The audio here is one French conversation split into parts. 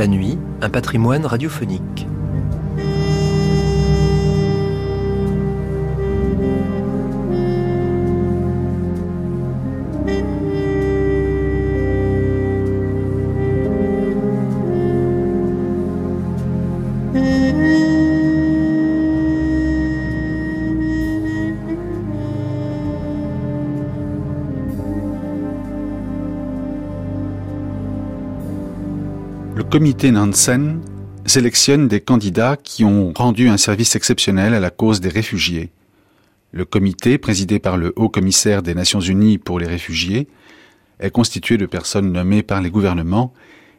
La nuit, un patrimoine radiophonique. Comité Nansen sélectionne des candidats qui ont rendu un service exceptionnel à la cause des réfugiés. Le comité, présidé par le haut commissaire des Nations Unies pour les réfugiés, est constitué de personnes nommées par les gouvernements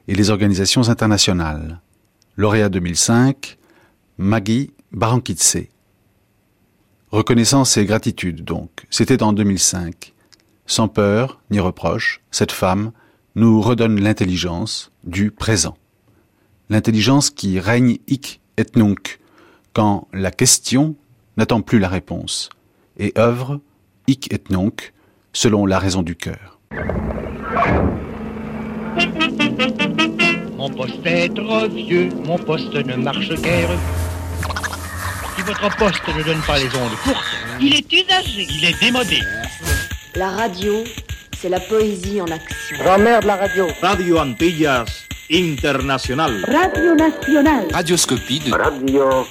et les organisations internationales. Lauréat 2005, Maggie Barankitse. Reconnaissance et gratitude, donc. C'était en 2005. Sans peur ni reproche, cette femme nous redonne l'intelligence du présent. L'intelligence qui règne hic et nunc, quand la question n'attend plus la réponse, et œuvre hic et nunc, selon la raison du cœur. Mon poste est trop vieux, mon poste ne marche guère. Si votre poste ne donne pas les ondes courtes, Il est usagé. il est démodé. La radio, c'est la poésie en action. Grand-mère de la radio. Radio Antillas Internacional. Radio Nacional. Radioscopie de Radio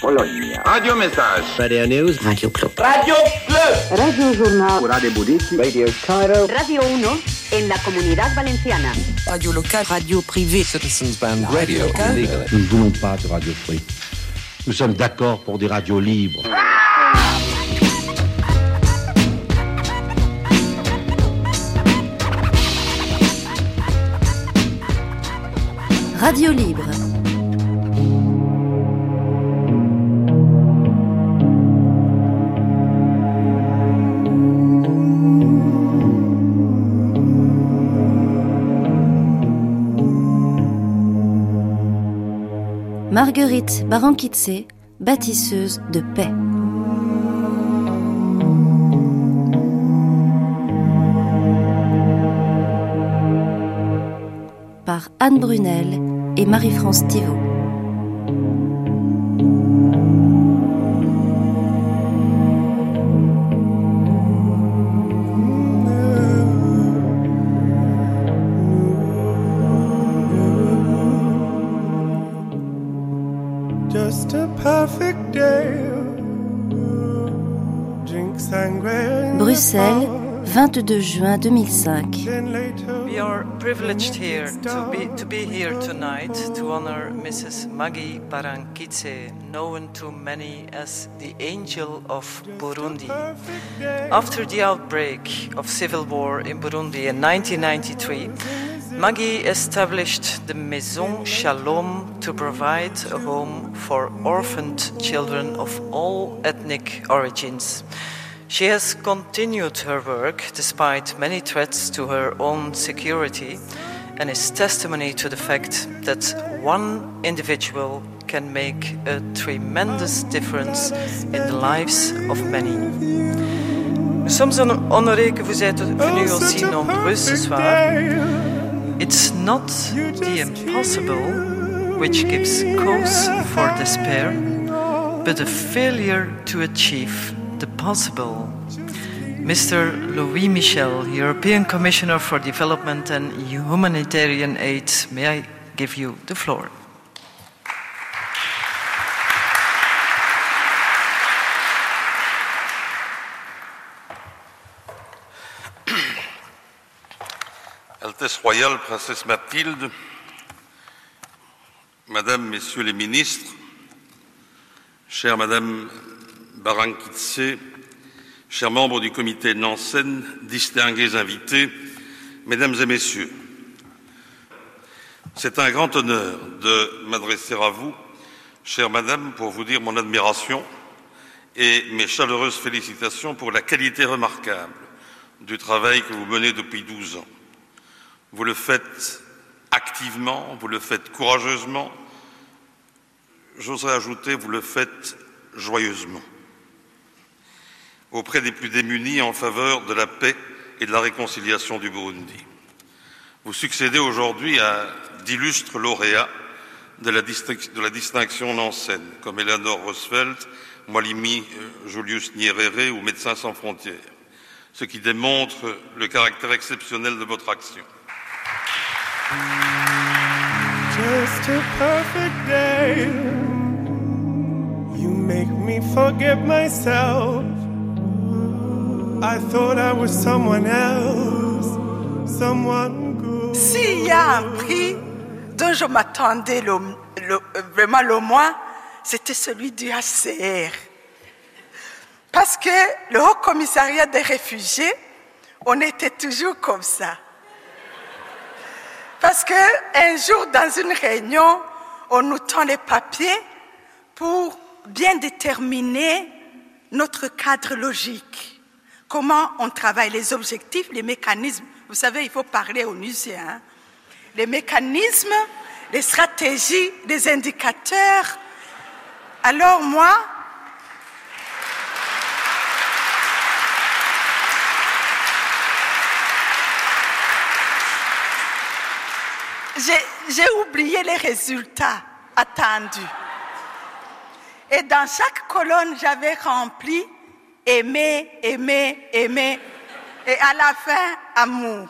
Polonia. Radio Message. Radio News. Radio Club. Radio Journal. Radio Budiki. Radio Cairo. Radio 1 en la Comunidad Valenciana. Radio locale. Radio privée. Citizens Band Radio. Nous ne voulons pas de radio free. Nous sommes d'accord pour des radios libres. Radio Libre. Marguerite Barankitse, bâtisseuse de paix. Par Anne Brunel et Marie-France Thivot. Just a perfect day. Drink sangria. Bruxelles, 22 juin 2005. Are privileged here to be, to be here tonight to honor Mrs. Maggie Barankitse, known to many as the Angel of Burundi. After the outbreak of civil war in Burundi in 1993, Maggie established the Maison Shalom to provide a home for orphaned children of all ethnic origins. She has continued her work despite many threats to her own security and is testimony to the fact that one individual can make a tremendous difference in the lives of many. Nous sommes honorés que vous êtes venus Oh, aussi nombreux ce soir. It's not the impossible which gives cause for despair, but a failure to achieve the possible. Mr. Louis Michel, European Commissioner for Development and Humanitarian Aid, may I give you the floor? Altesse royale, princesse Mathilde, Madame, Messieurs les ministres, chère Madame Barankitse, chers membres du comité Nansen, distingués invités, Mesdames et Messieurs, c'est un grand honneur de m'adresser à vous, chère Madame, pour vous dire mon admiration et mes chaleureuses félicitations pour la qualité remarquable du travail que vous menez depuis 12 ans. Vous le faites activement, vous le faites courageusement, j'oserais ajouter, vous le faites joyeusement, auprès des plus démunis en faveur de la paix et de la réconciliation du Burundi. Vous succédez aujourd'hui à d'illustres lauréats de la, distinction Nansen, comme Eleanor Roosevelt, Mwalimi euh, Julius Nyerere ou Médecins sans frontières, ce qui démontre le caractère exceptionnel de votre action. Just a perfect day. You make me forget myself. I thought I was someone else, someone. S'il y a un prix dont je m'attendais le, vraiment le moins, c'était celui du HCR. Parce que le Haut Commissariat des réfugiés, on était toujours comme ça. Parce que un jour, dans une réunion, on nous tend les papiers pour bien déterminer notre cadre logique. Comment on travaille les objectifs, les mécanismes. Vous savez, il faut parler au musée. Hein? Les mécanismes, les stratégies, les indicateurs. Alors moi, j'ai oublié les résultats attendus. Et dans chaque colonne, j'avais rempli aimer, aimer, aimer. Et à la fin, amour.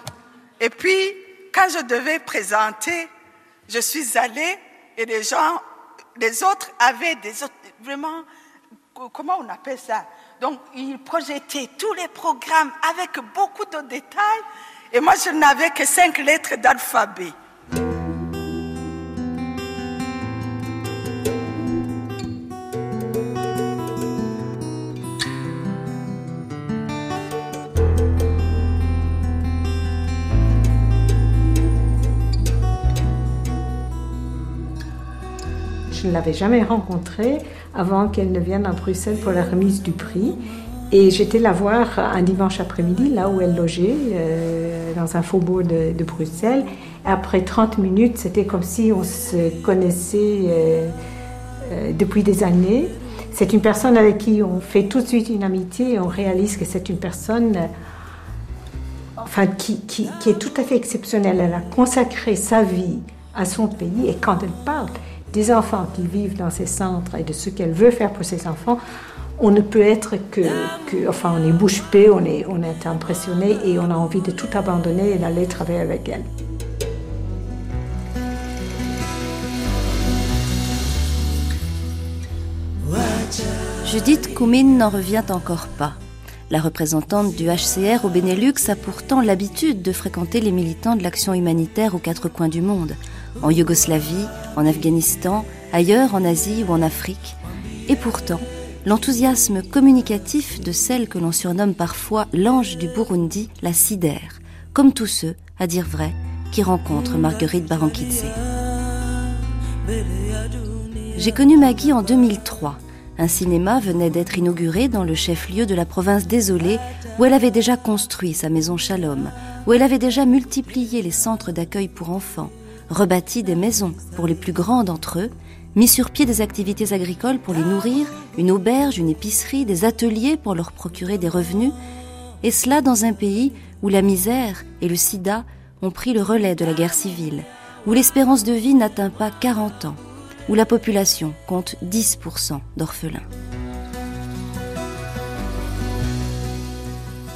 Et puis, quand je devais présenter, je suis allée et les gens, les autres avaient des autres, vraiment, comment on appelle ça? Donc, ils projetaient tous les programmes avec beaucoup de détails. Et moi, je n'avais que cinq lettres d'alphabet. Je ne l'avais jamais rencontrée avant qu'elle ne vienne à Bruxelles pour la remise du prix. Et j'étais la voir un dimanche après-midi, là où elle logeait, euh, dans un faubourg de, Bruxelles. après 30 minutes, c'était comme si on se connaissait euh, euh, depuis des années. C'est une personne avec qui on fait tout de suite une amitié et on réalise que c'est une personne enfin, qui, est tout à fait exceptionnelle. Elle a consacré sa vie à son pays et quand elle parle, des enfants qui vivent dans ces centres et de ce qu'elle veut faire pour ses enfants, on ne peut être que, que enfin, on est bouche bée, on est, on est impressionné et on a envie de tout abandonner et d'aller travailler avec elle. Judith Koumine n'en revient encore pas. La représentante du HCR au Benelux a pourtant l'habitude de fréquenter les militants de l'action humanitaire aux quatre coins du monde en Yougoslavie, en Afghanistan, ailleurs en Asie ou en Afrique. Et pourtant, l'enthousiasme communicatif de celle que l'on surnomme parfois l'ange du Burundi la sidère, comme tous ceux, à dire vrai, qui rencontrent Marguerite Barankitse. J'ai connu Maggie en 2003. Un cinéma venait d'être inauguré dans le chef-lieu de la province désolée où elle avait déjà construit sa maison Shalom, où elle avait déjà multiplié les centres d'accueil pour enfants, rebâti des maisons pour les plus grands d'entre eux, mis sur pied des activités agricoles pour les nourrir, une auberge, une épicerie, des ateliers pour leur procurer des revenus, et cela dans un pays où la misère et le sida ont pris le relais de la guerre civile, où l'espérance de vie n'atteint pas 40 ans, où la population compte 10% d'orphelins.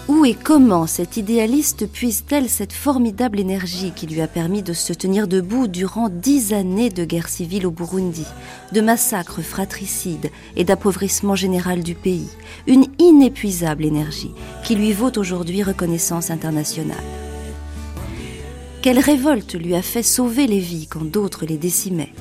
Où et comment cette idéaliste puise-t-elle cette formidable énergie qui lui a permis de se tenir debout durant dix années de guerre civile au Burundi, de massacres fratricides et d'appauvrissement général du pays? Une inépuisable énergie qui lui vaut aujourd'hui reconnaissance internationale. Quelle révolte lui a fait sauver les vies quand d'autres les décimaient?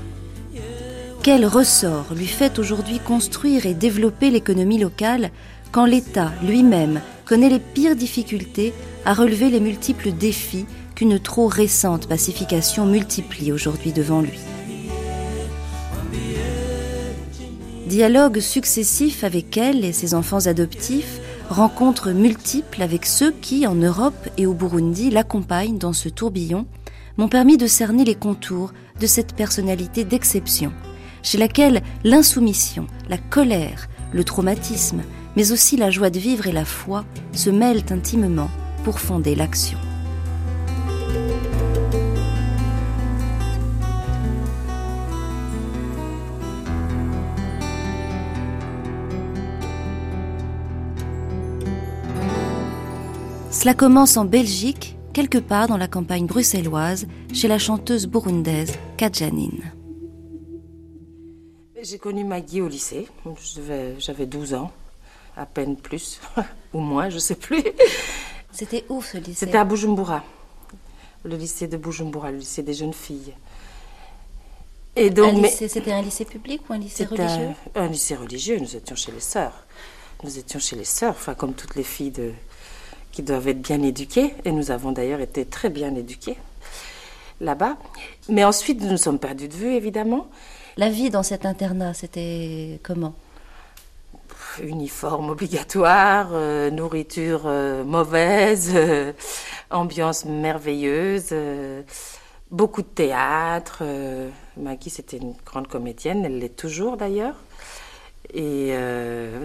Quel ressort lui fait aujourd'hui construire et développer l'économie locale quand l'État lui-même connaît les pires difficultés à relever les multiples défis qu'une trop récente pacification multiplie aujourd'hui devant lui. Dialogue successif avec elle et ses enfants adoptifs, rencontres multiples avec ceux qui, en Europe et au Burundi, l'accompagnent dans ce tourbillon, m'ont permis de cerner les contours de cette personnalité d'exception, chez laquelle l'insoumission, la colère, le traumatisme, mais aussi la joie de vivre et la foi se mêlent intimement pour fonder l'action. Cela commence en Belgique, quelque part dans la campagne bruxelloise, chez la chanteuse burundaise Kajanine. J'ai connu Maggie au lycée, j'avais 12 ans à peine plus, ou moins, je ne sais plus. C'était où ce lycée? C'était à Bujumbura, le lycée de Bujumbura, le lycée des jeunes filles. Et donc, c'était un lycée public ou un lycée religieux un, un, lycée religieux. Nous étions chez les sœurs. Nous étions chez les sœurs, enfin comme toutes les filles de, qui doivent être bien éduquées. Et nous avons d'ailleurs été très bien éduquées là-bas. Mais ensuite, nous nous sommes perdus de vue, évidemment. La vie dans cet internat, c'était comment? Uniforme obligatoire, euh, nourriture euh, mauvaise, euh, ambiance merveilleuse, beaucoup de théâtre. Maggie, c'était une grande comédienne, elle l'est toujours d'ailleurs. Et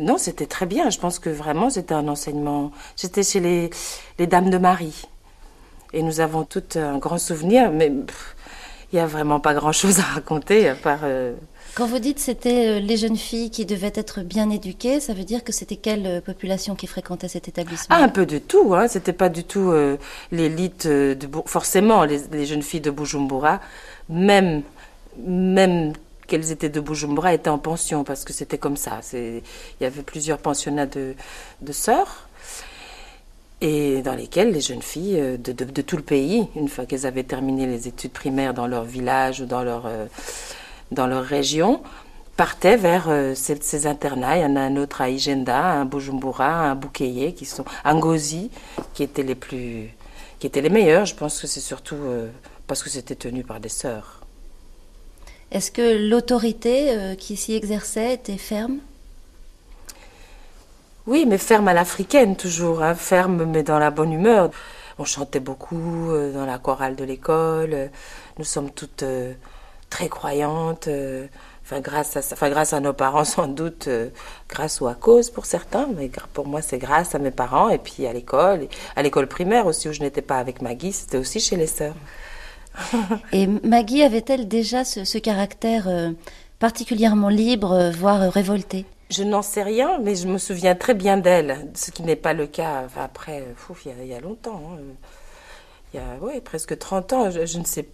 non, c'était très bien. Je pense que vraiment, c'était un enseignement. J'étais chez les, les, Dames de Marie. Et nous avons tout un grand souvenir, mais il n'y a vraiment pas grand-chose à raconter à part... Euh, Quand vous dites c'était euh, les jeunes filles qui devaient être bien éduquées, ça veut dire que c'était quelle euh, population qui fréquentait cet établissement? Ah, un peu de tout. Hein. C'était pas du tout l'élite de forcément les, jeunes filles de Bujumbura, même même qu'elles étaient de Bujumbura, étaient en pension parce que c'était comme ça. Il y avait plusieurs pensionnats de, de sœurs et dans lesquelles les jeunes filles euh, de, tout le pays, une fois qu'elles avaient terminé les études primaires dans leur village ou dans leur, euh, dans leur région, partaient vers euh, ces, internats. Il y en a un autre à Igenda, un Bujumbura, un Bukeye, qui sont un Ngozi, qui étaient les plus, qui étaient les meilleurs. Je pense que c'est surtout parce que c'était tenu par des sœurs. Est-ce que l'autorité qui s'y exerçait était ferme? Oui, mais ferme à l'africaine toujours, hein. ferme mais dans la bonne humeur. On chantait beaucoup euh, dans la chorale de l'école. Nous sommes toutes euh, très croyantes. Euh, enfin, grâce à, enfin, grâce à nos parents sans doute, grâce ou à cause pour certains, mais pour moi c'est grâce à mes parents et puis à l'école, à l'école primaire aussi où je n'étais pas avec Maggie, c'était aussi chez les sœurs. et Maggie avait-elle déjà ce, ce caractère particulièrement libre, voire révolté? Je n'en sais rien, mais je me souviens très bien d'elle, ce qui n'est pas le cas après, il, y a, longtemps. Hein. Il y a ouais, presque 30 ans. Je, ne sais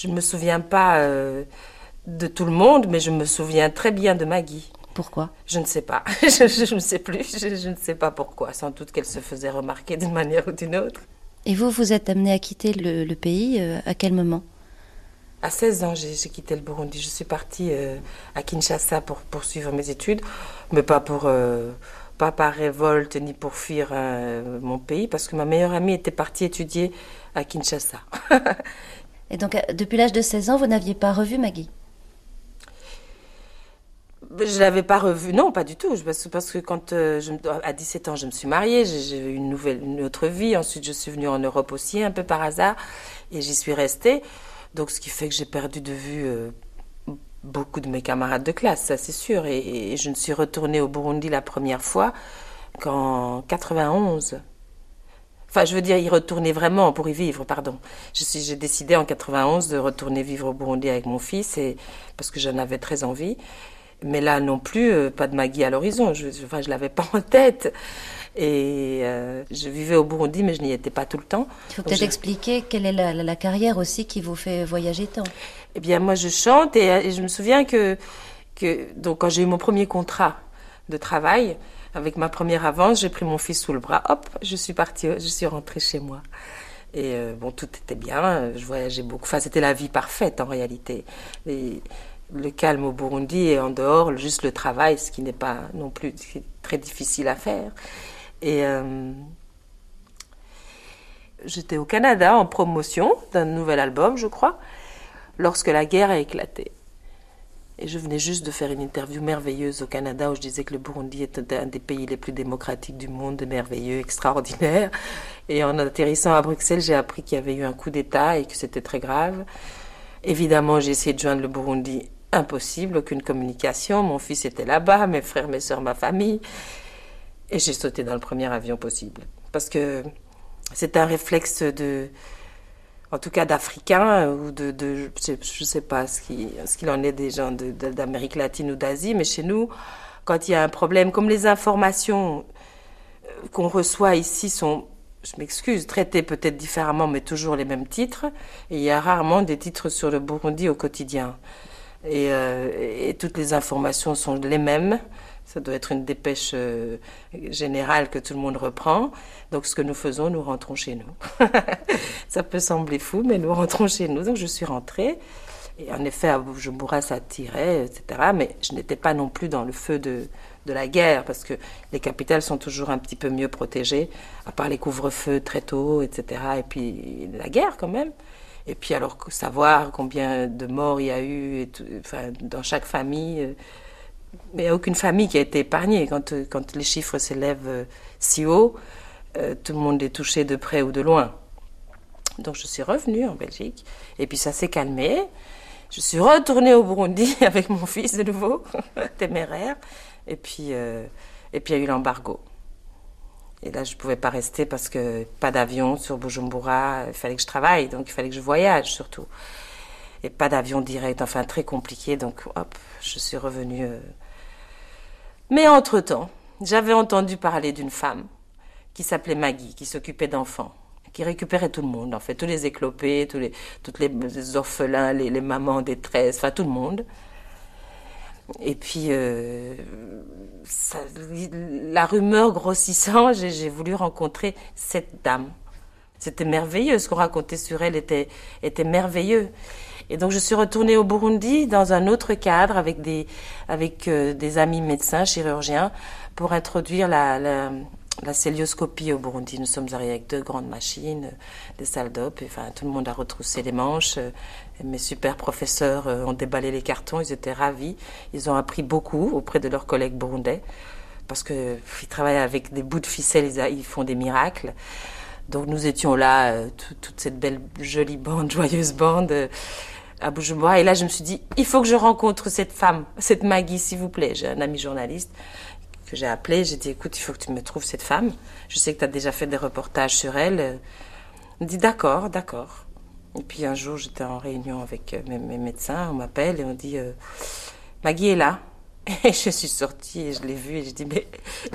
Je ne me souviens pas euh, de tout le monde, mais je me souviens très bien de Maggie. Pourquoi? Je ne sais pas. je, ne sais plus. Je, ne sais pas pourquoi. Sans doute qu'elle se faisait remarquer d'une manière ou d'une autre. Et vous, vous êtes amené à quitter le, pays euh, à quel moment? À 16 ans, j'ai quitté le Burundi. Je suis partie euh, à Kinshasa pour poursuivre mes études, mais pas pour euh, pas par révolte ni pour fuir mon pays, parce que ma meilleure amie était partie étudier à Kinshasa. Et donc, depuis l'âge de 16 ans, vous n'aviez pas revu Maggie? Je l'avais pas revue, non, pas du tout. Parce, que quand, je, à 17 ans, je me suis mariée, j'ai eu une nouvelle, une autre vie. Ensuite, je suis venue en Europe aussi, un peu par hasard, et j'y suis restée. Donc, ce qui fait que j'ai perdu de vue euh, beaucoup de mes camarades de classe, ça c'est sûr. Et, je ne suis retournée au Burundi la première fois qu'en 91. Enfin, je veux dire, y retourner vraiment pour y vivre, pardon. J'ai décidé en 91 de retourner vivre au Burundi avec mon fils, et, parce que j'en avais très envie. Mais là non plus, euh, pas de Maggie à l'horizon. Je, enfin, je l'avais pas en tête. Et euh, je vivais au Burundi, mais je n'y étais pas tout le temps. Il faut peut-être expliquer quelle est la, carrière aussi qui vous fait voyager tant. Eh bien, moi, je chante et, je me souviens que, que donc, quand j'ai eu mon premier contrat de travail, avec ma première avance, j'ai pris mon fils sous le bras, hop, je suis partie, je suis rentrée chez moi. Et euh, bon, tout était bien, je voyageais beaucoup. Enfin, c'était la vie parfaite en réalité. Le calme au Burundi et en dehors, juste le travail, ce qui n'est pas non plus très difficile à faire. Et euh, j'étais au Canada en promotion d'un nouvel album, je crois, lorsque la guerre a éclaté. Et je venais juste de faire une interview merveilleuse au Canada où je disais que le Burundi était un des pays les plus démocratiques du monde, merveilleux, extraordinaire. Et en atterrissant à Bruxelles, j'ai appris qu'il y avait eu un coup d'État et que c'était très grave. Évidemment, j'ai essayé de joindre le Burundi. Impossible, aucune communication. Mon fils était là-bas, mes frères, mes soeurs, ma famille. Et j'ai sauté dans le premier avion possible. Parce que c'est un réflexe de, en tout cas d'Africains ou de, je ne sais pas ce qu'il en est des gens d'Amérique latine ou d'Asie, mais chez nous, quand il y a un problème, comme les informations euh, qu'on reçoit ici sont je m'excuse, traités peut-être différemment, mais toujours les mêmes titres. Il y a rarement des titres sur le Burundi au quotidien. Et, et toutes les informations sont les mêmes. Ça doit être une dépêche euh, générale que tout le monde reprend. Donc ce que nous faisons, nous rentrons chez nous. ça peut sembler fou, mais nous rentrons chez nous. Donc je suis rentrée. Et en effet, à Bujumbura, ça tirait, etc. Mais je n'étais pas non plus dans le feu de, de la guerre, parce que les capitales sont toujours un petit peu mieux protégées, à part les couvre-feux très tôt, etc. Et puis la guerre quand même. Et puis alors savoir combien de morts il y a eu, enfin, dans chaque famille. Euh, mais il n'y a aucune famille qui a été épargnée. Quand, euh, quand les chiffres s'élèvent euh, si haut, euh, tout le monde est touché de près ou de loin. Donc je suis revenue en Belgique, et puis ça s'est calmé. Je suis retournée au Burundi avec mon fils de nouveau, téméraire, et puis et puis il y a eu l'embargo. Et là, je ne pouvais pas rester parce que pas d'avion sur Bujumbura, il fallait que je travaille, donc il fallait que je voyage surtout. Et pas d'avion direct, enfin très compliqué, donc hop, je suis revenue mais entre-temps, j'avais entendu parler d'une femme qui s'appelait Maggie, qui s'occupait d'enfants, qui récupérait tout le monde, en fait, tous les éclopés, tous les, orphelins, les, mamans en détresse, enfin tout le monde. Et puis, euh, la rumeur grossissant, j'ai voulu rencontrer cette dame. C'était merveilleux, ce qu'on racontait sur elle était merveilleux. Et donc je suis retournée au Burundi dans un autre cadre avec des avec euh, des amis médecins chirurgiens pour introduire la, la, la célioscopie au Burundi. Nous sommes arrivés avec deux grandes machines, des salles d'op, enfin tout le monde a retroussé les manches. Euh, mes super professeurs euh, ont déballé les cartons, ils étaient ravis. Ils ont appris beaucoup auprès de leurs collègues burundais parce que ils travaillent avec des bouts de ficelle, ils, font des miracles. Donc nous étions là, toute cette belle jolie bande, joyeuse bande à Bujumbura. Et là, je me suis dit, il faut que je rencontre cette femme, cette Maggie, s'il vous plaît. J'ai un ami journaliste que j'ai appelé. J'ai dit, écoute, il faut que tu me trouves cette femme. Je sais que tu as déjà fait des reportages sur elle. Il dit, d'accord, d'accord. Et puis un jour, j'étais en réunion avec euh, mes, médecins. On m'appelle et on dit, euh, Maggie est là. Et je suis sortie et je l'ai vue et je dis mais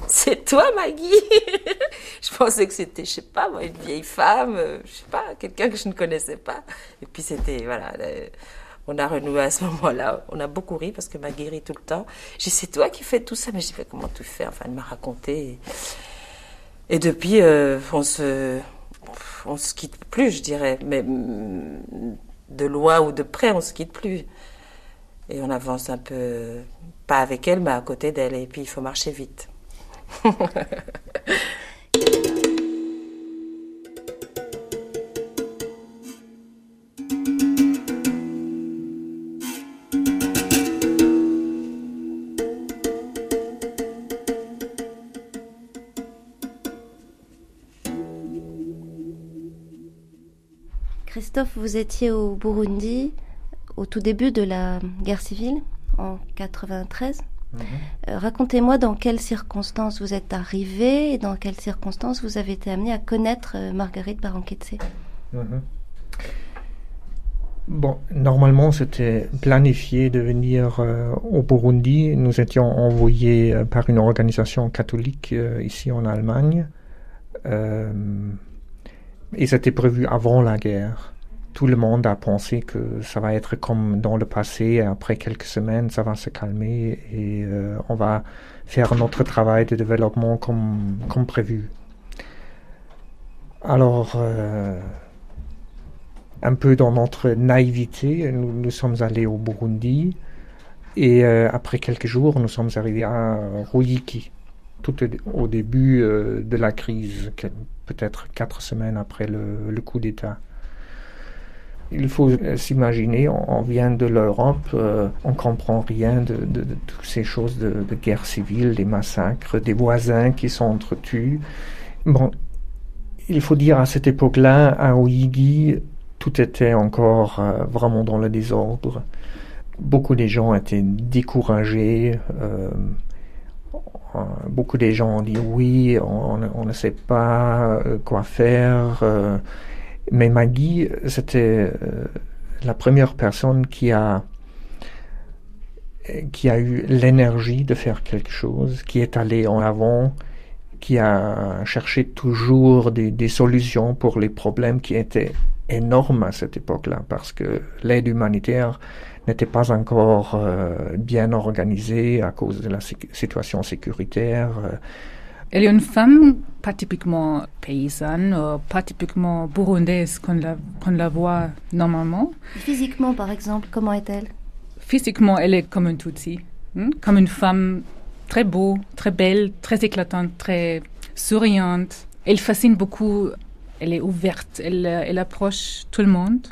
c'est toi Maggie? Je pensais que c'était je sais pas moi une vieille femme, euh, je sais pas quelqu'un que je ne connaissais pas. Et puis c'était voilà, on a renoué à ce moment-là. On a beaucoup ri parce que Maggie rit tout le temps. J'ai c'est toi qui fais tout ça? Mais j'ai fait comment tu fais? Enfin elle m'a raconté. Et, depuis euh, on se on se quitte plus je dirais mais mm, de loin ou de près on se quitte plus et on avance un peu, pas avec elle, mais à côté d'elle, et puis il faut marcher vite. Christophe, vous étiez au Burundi au tout début de la guerre civile, en 93. Mhm. Euh, racontez-moi dans quelles circonstances vous êtes arrivé et dans quelles circonstances vous avez été amené à connaître euh, Marguerite Baranketse. Mhm. Bon, normalement, c'était planifié de venir euh, au Burundi. Nous étions envoyés par une organisation catholique ici en Allemagne. et c'était prévu avant la guerre tout le monde a pensé que ça va être comme dans le passé. Après quelques semaines, ça va se calmer et euh, on va faire notre travail de développement comme, prévu. Alors, euh, un peu dans notre naïveté, nous, sommes allés au Burundi et euh, après quelques jours, nous sommes arrivés à Ruyiki, tout au début de la crise, peut-être quatre semaines après le coup d'État. Il faut euh, s'imaginer, on, vient de l'Europe, euh, on comprend rien de, toutes ces choses de, guerre civile, des massacres, des voisins qui s'entretuent. Bon, il faut dire à cette époque-là, à Ouigi, tout était encore euh, vraiment dans le désordre. Beaucoup de gens étaient découragés. beaucoup de gens ont dit oui, on ne sait pas quoi faire mais Maggie, c'était euh, la première personne qui a qui a eu l'énergie de faire quelque chose, qui est allée en avant, qui a cherché toujours des, solutions pour les problèmes qui étaient énormes à cette époque-là, parce que l'aide humanitaire n'était pas encore euh, bien organisée à cause de la situation sécuritaire. Elle est une femme pas typiquement paysanne, euh, pas typiquement burundaise qu'on la, la voit normalement. Physiquement, par exemple, comment est-elle? Physiquement, elle est comme une Tutsi, hein, comme une femme très beau, très belle, très éclatante, très souriante. Elle fascine beaucoup, elle est ouverte, elle, elle approche tout le monde.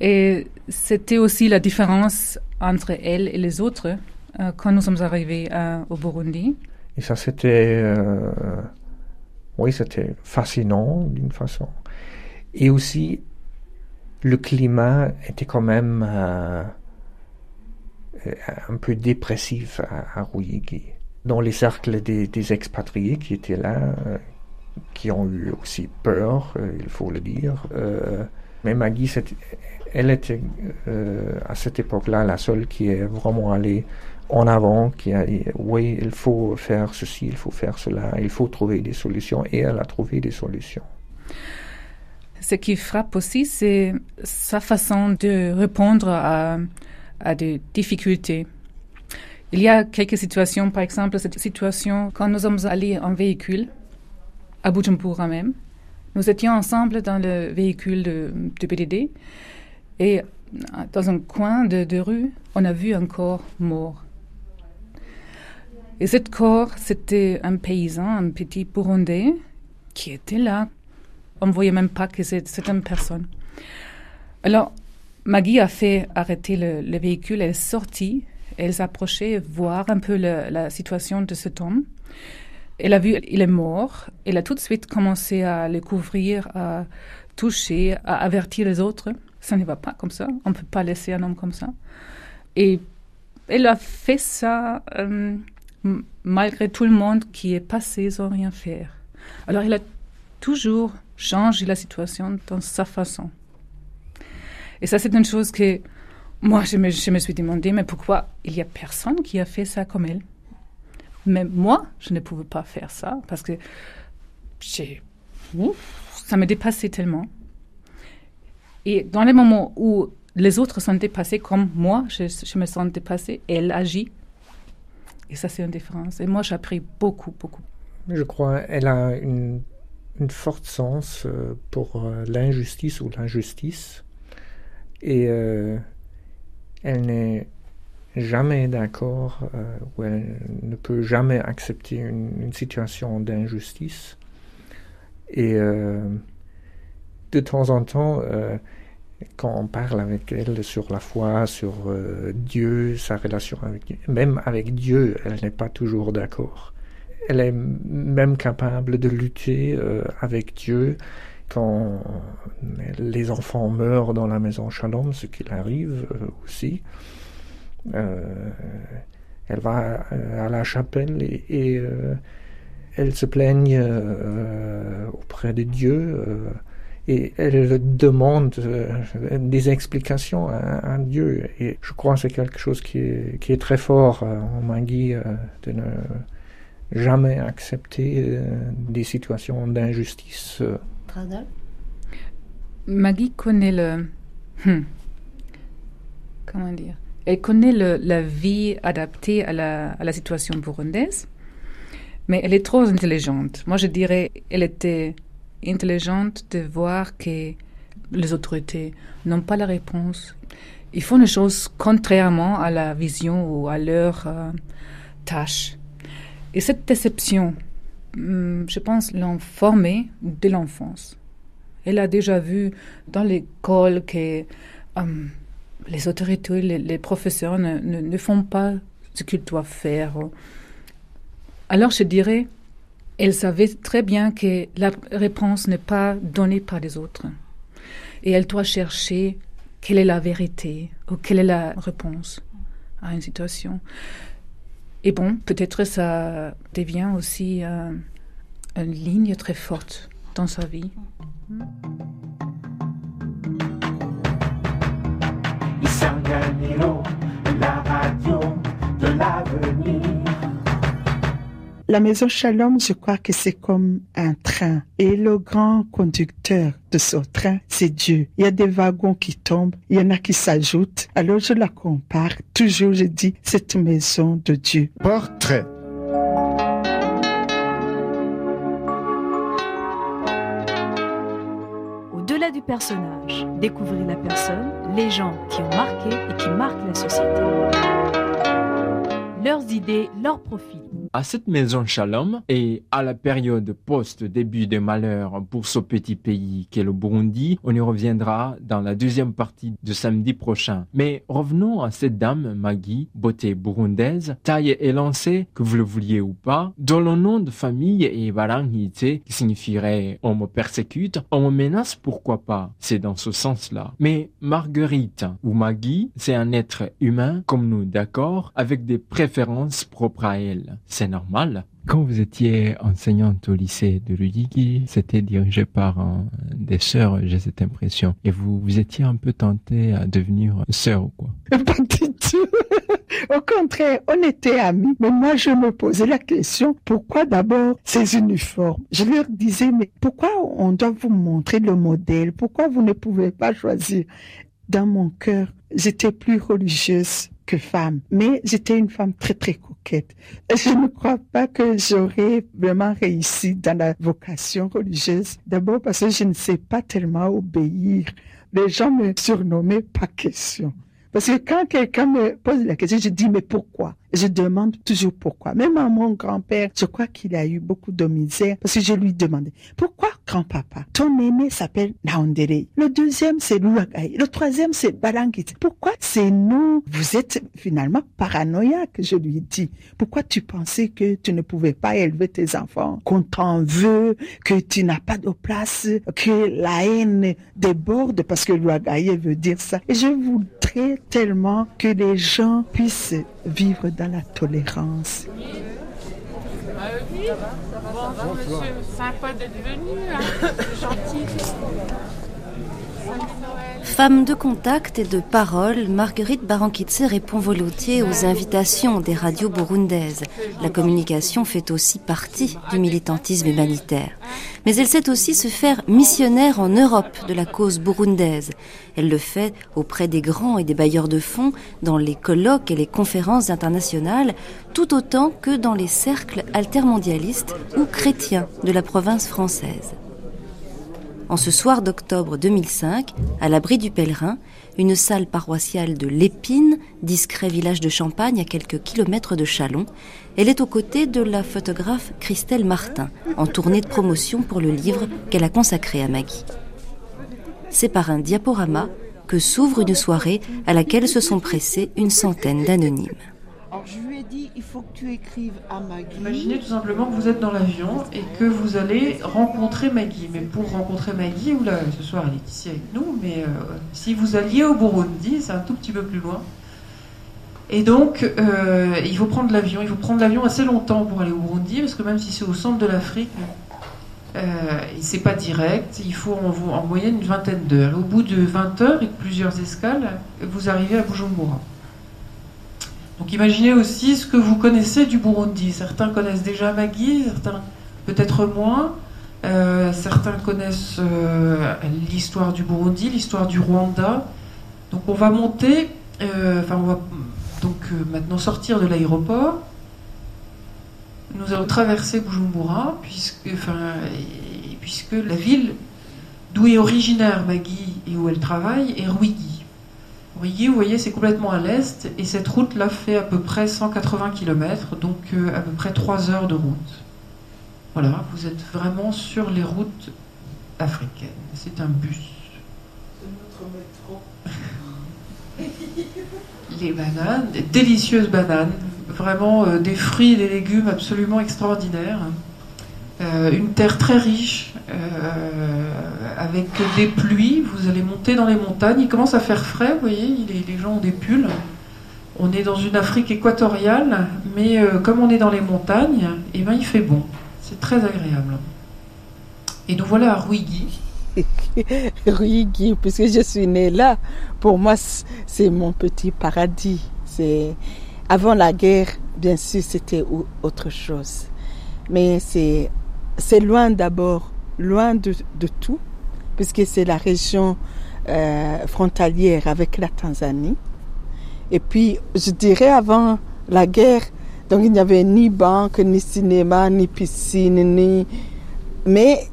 Et c'était aussi la différence entre elle et les autres euh, quand nous sommes arrivés à, au Burundi. Et ça, c'était, euh, oui, c'était fascinant d'une façon. Et aussi, le climat était quand même euh, euh, un peu dépressif à, à Dans les cercles des, expatriés qui étaient là, qui ont eu aussi peur, il faut le dire. Mais Maggie, elle était à cette époque-là la seule qui est vraiment allée en avant, qui a dit oui, il faut faire ceci, il faut faire cela, il faut trouver des solutions, et elle a trouvé des solutions. Ce qui frappe aussi, c'est sa façon de répondre à des difficultés. Il y a quelques situations, par exemple cette situation quand nous sommes allés en véhicule à Bujumbura même. Nous étions ensemble dans le véhicule de, de PDD et dans un coin de, rue, on a vu un corps mort. Et ce corps, c'était un paysan, un petit Burundais qui était là. On ne voyait même pas que c'était une personne. Alors, Maggie a fait arrêter le, véhicule, elle est sortie, elle s'approchait voir un peu la situation de cet homme. Elle a vu il est mort. Elle a tout de suite commencé à le couvrir, à toucher, à avertir les autres. Ça ne va pas comme ça. On ne peut pas laisser un homme comme ça. Et elle a fait ça euh, malgré tout le monde qui est passé sans rien faire. Alors elle a toujours changé la situation dans sa façon. Et ça, c'est une chose que moi, je me, je me, suis demandé, mais pourquoi il n'y a personne qui a fait ça comme elle? Mais moi, je ne pouvais pas faire ça parce que j'ai, ça me dépassait tellement. Et dans les moments où les autres sont dépassés comme moi, je, je me sens dépassée, elle agit. Et ça, c'est une différence. Et moi, j'ai appris beaucoup, beaucoup. Je crois qu'elle a une, forte sens euh, pour euh, l'injustice ou l'injustice et euh, elle n'est jamais d'accord ou elle ne peut jamais accepter une, situation d'injustice. Et de temps en temps, quand on parle avec elle sur la foi, sur euh, Dieu, sa relation avec Dieu, même avec Dieu, elle n'est pas toujours d'accord. Elle est même capable de lutter euh, avec Dieu quand les enfants meurent dans la maison Shalom, ce qu'il arrive euh, aussi, elle va à la chapelle et, et elle se plaigne auprès de Dieu et elle demande des explications à, à, Dieu. Et je crois que c'est quelque chose qui est, qui est très fort en Magui de ne jamais accepter des situations d'injustice. Maggie connaît le. Hmm, comment dire? Elle connaît le, la vie adaptée à la, à la situation burundaise, mais elle est trop intelligente. Moi, je dirais elle était intelligente de voir que les autorités n'ont pas la réponse. Ils font les choses contrairement à la vision ou à leur euh, tâche. Et cette déception, Hmm, je pense, l'ont formée de l'enfance. Elle a déjà vu dans l'école que um, les autorités, les, professeurs ne, font pas ce qu'ils doivent faire. Alors je dirais, elle savait très bien que la réponse n'est pas donnée par les autres. Et elle doit chercher quelle est la vérité ou quelle est la réponse à une situation. Et bon, peut-être ça devient aussi euh, une ligne très forte dans sa vie. la radio de l'avenir. La maison Shalom, je crois que c'est comme un train. Et le grand conducteur de ce train, c'est Dieu. Il y a des wagons qui tombent, il y en a qui s'ajoutent. Alors je la compare. Toujours, je dis, cette maison de Dieu. Portrait. Au-delà du personnage, découvrez la personne, les gens qui ont marqué et qui marquent la société. Leurs idées, leurs profils à cette maison Shalom et à la période post-début des malheurs pour ce petit pays qu'est le Burundi, on y reviendra dans la deuxième partie de samedi prochain. Mais revenons à cette dame, Maggie, beauté burundaise, taille élancée, que vous le vouliez ou pas, dont le nom de famille est Barangite, qui signifierait on me persécute, on me menace, pourquoi pas? C'est dans ce sens-là. Mais Marguerite ou Maggie, c'est un être humain comme nous, d'accord, avec des préférences propres à elle normal. Quand vous étiez enseignante au lycée de Rudigi, c'était dirigé par des sœurs, j'ai cette impression. Et vous, vous étiez un peu tentée à devenir sœur ou quoi? Pas du tout. Au contraire, on était amis. Mais moi, je me posais la question, pourquoi d'abord ces uniformes? Je leur disais, mais pourquoi on doit vous montrer le modèle? Pourquoi vous ne pouvez pas choisir? Dans mon cœur, j'étais plus religieuse que femme, mais j'étais une femme très très Je ne crois pas que j'aurais vraiment réussi dans la vocation religieuse. D'abord parce que je ne sais pas tellement obéir. Les gens me surnommaient pas question. Parce que quand quelqu'un me pose la question, je dis mais pourquoi? Je demande toujours pourquoi. Même à mon grand-père, je crois qu'il a eu beaucoup de misère parce que je lui demandais, pourquoi grand-papa, ton aîné s'appelle Naondere, le deuxième c'est Lulagai, le troisième c'est Balangit. Pourquoi c'est nous? Vous êtes finalement paranoïaque, je lui dis. Pourquoi tu pensais que tu ne pouvais pas élever tes enfants, qu'on t'en veut, que tu n'as pas de place, que la haine déborde parce que Lulagai veut dire ça. Et je voudrais tellement que les gens puissent vivre dans la tolérance. oui, bonjour monsieur, sympa d'être venu, hein. gentil. Femme de contact et de parole, Marguerite Barankitse répond volontiers aux invitations des radios burundaises. La communication fait aussi partie du militantisme humanitaire. Mais elle sait aussi se faire missionnaire en Europe de la cause burundaise. Elle le fait auprès des grands et des bailleurs de fonds, dans les colloques et les conférences internationales, tout autant que dans les cercles altermondialistes ou chrétiens de la province française. En ce soir d'octobre 2005, à l'abri du pèlerin, une salle paroissiale de l'Épine, discret village de Champagne à quelques kilomètres de Chalon, elle est aux côtés de la photographe Christelle Martin, en tournée de promotion pour le livre qu'elle a consacré à Maggie. C'est par un diaporama que s'ouvre une soirée à laquelle se sont pressés une centaine d'anonymes. Alors je lui ai dit, il faut que tu écrives à Maggie. Imaginez tout simplement que vous êtes dans l'avion et que vous allez rencontrer Maggie. Mais pour rencontrer Maggie, ce soir elle est ici avec nous, mais euh, si vous alliez au Burundi, c'est un tout petit peu plus loin. Et donc, euh, il faut prendre l'avion. Il faut prendre l'avion assez longtemps pour aller au Burundi, parce que même si c'est au centre de l'Afrique, euh, c'est pas direct. Il faut en, en moyenne une vingtaine d'heures. Au bout de 20 heures et plusieurs escales, vous arrivez à Bujumbura. Donc imaginez aussi ce que vous connaissez du Burundi. Certains connaissent déjà Magui, certains peut-être moins. Euh, certains connaissent euh, l'histoire du Burundi, l'histoire du Rwanda. Donc on va monter, euh, enfin on va donc maintenant sortir de l'aéroport. Nous allons traverser Bujumbura, puisque, enfin, puisque la ville d'où est originaire Magui et où elle travaille est Ruigi. Vous voyez, c'est complètement à l'est, et cette route-là fait à peu près 180 km, donc euh, à peu près 3 heures de route. Voilà, vous êtes vraiment sur les routes africaines. C'est un bus. C'est notre métro. les bananes, des délicieuses bananes, vraiment euh, des fruits et des légumes absolument extraordinaires. Euh, une terre très riche, euh, avec des pluies. Vous allez monter dans les montagnes. Il commence à faire frais, vous voyez, les, gens ont des pulls. On est dans une Afrique équatoriale, mais euh, comme on est dans les montagnes, eh ben, il fait bon. C'est très agréable. Et nous voilà à Ruigi. Ruigi, puisque je suis née là, pour moi, c'est mon petit paradis. C'est avant la guerre, bien sûr, c'était autre chose. Mais c'est, c'est loin d'abord, loin de, tout, puisque c'est la région euh, frontalière avec la Tanzanie. Et puis, je dirais avant la guerre, donc il n'y avait ni banque, ni cinéma, ni piscine, ni... Mais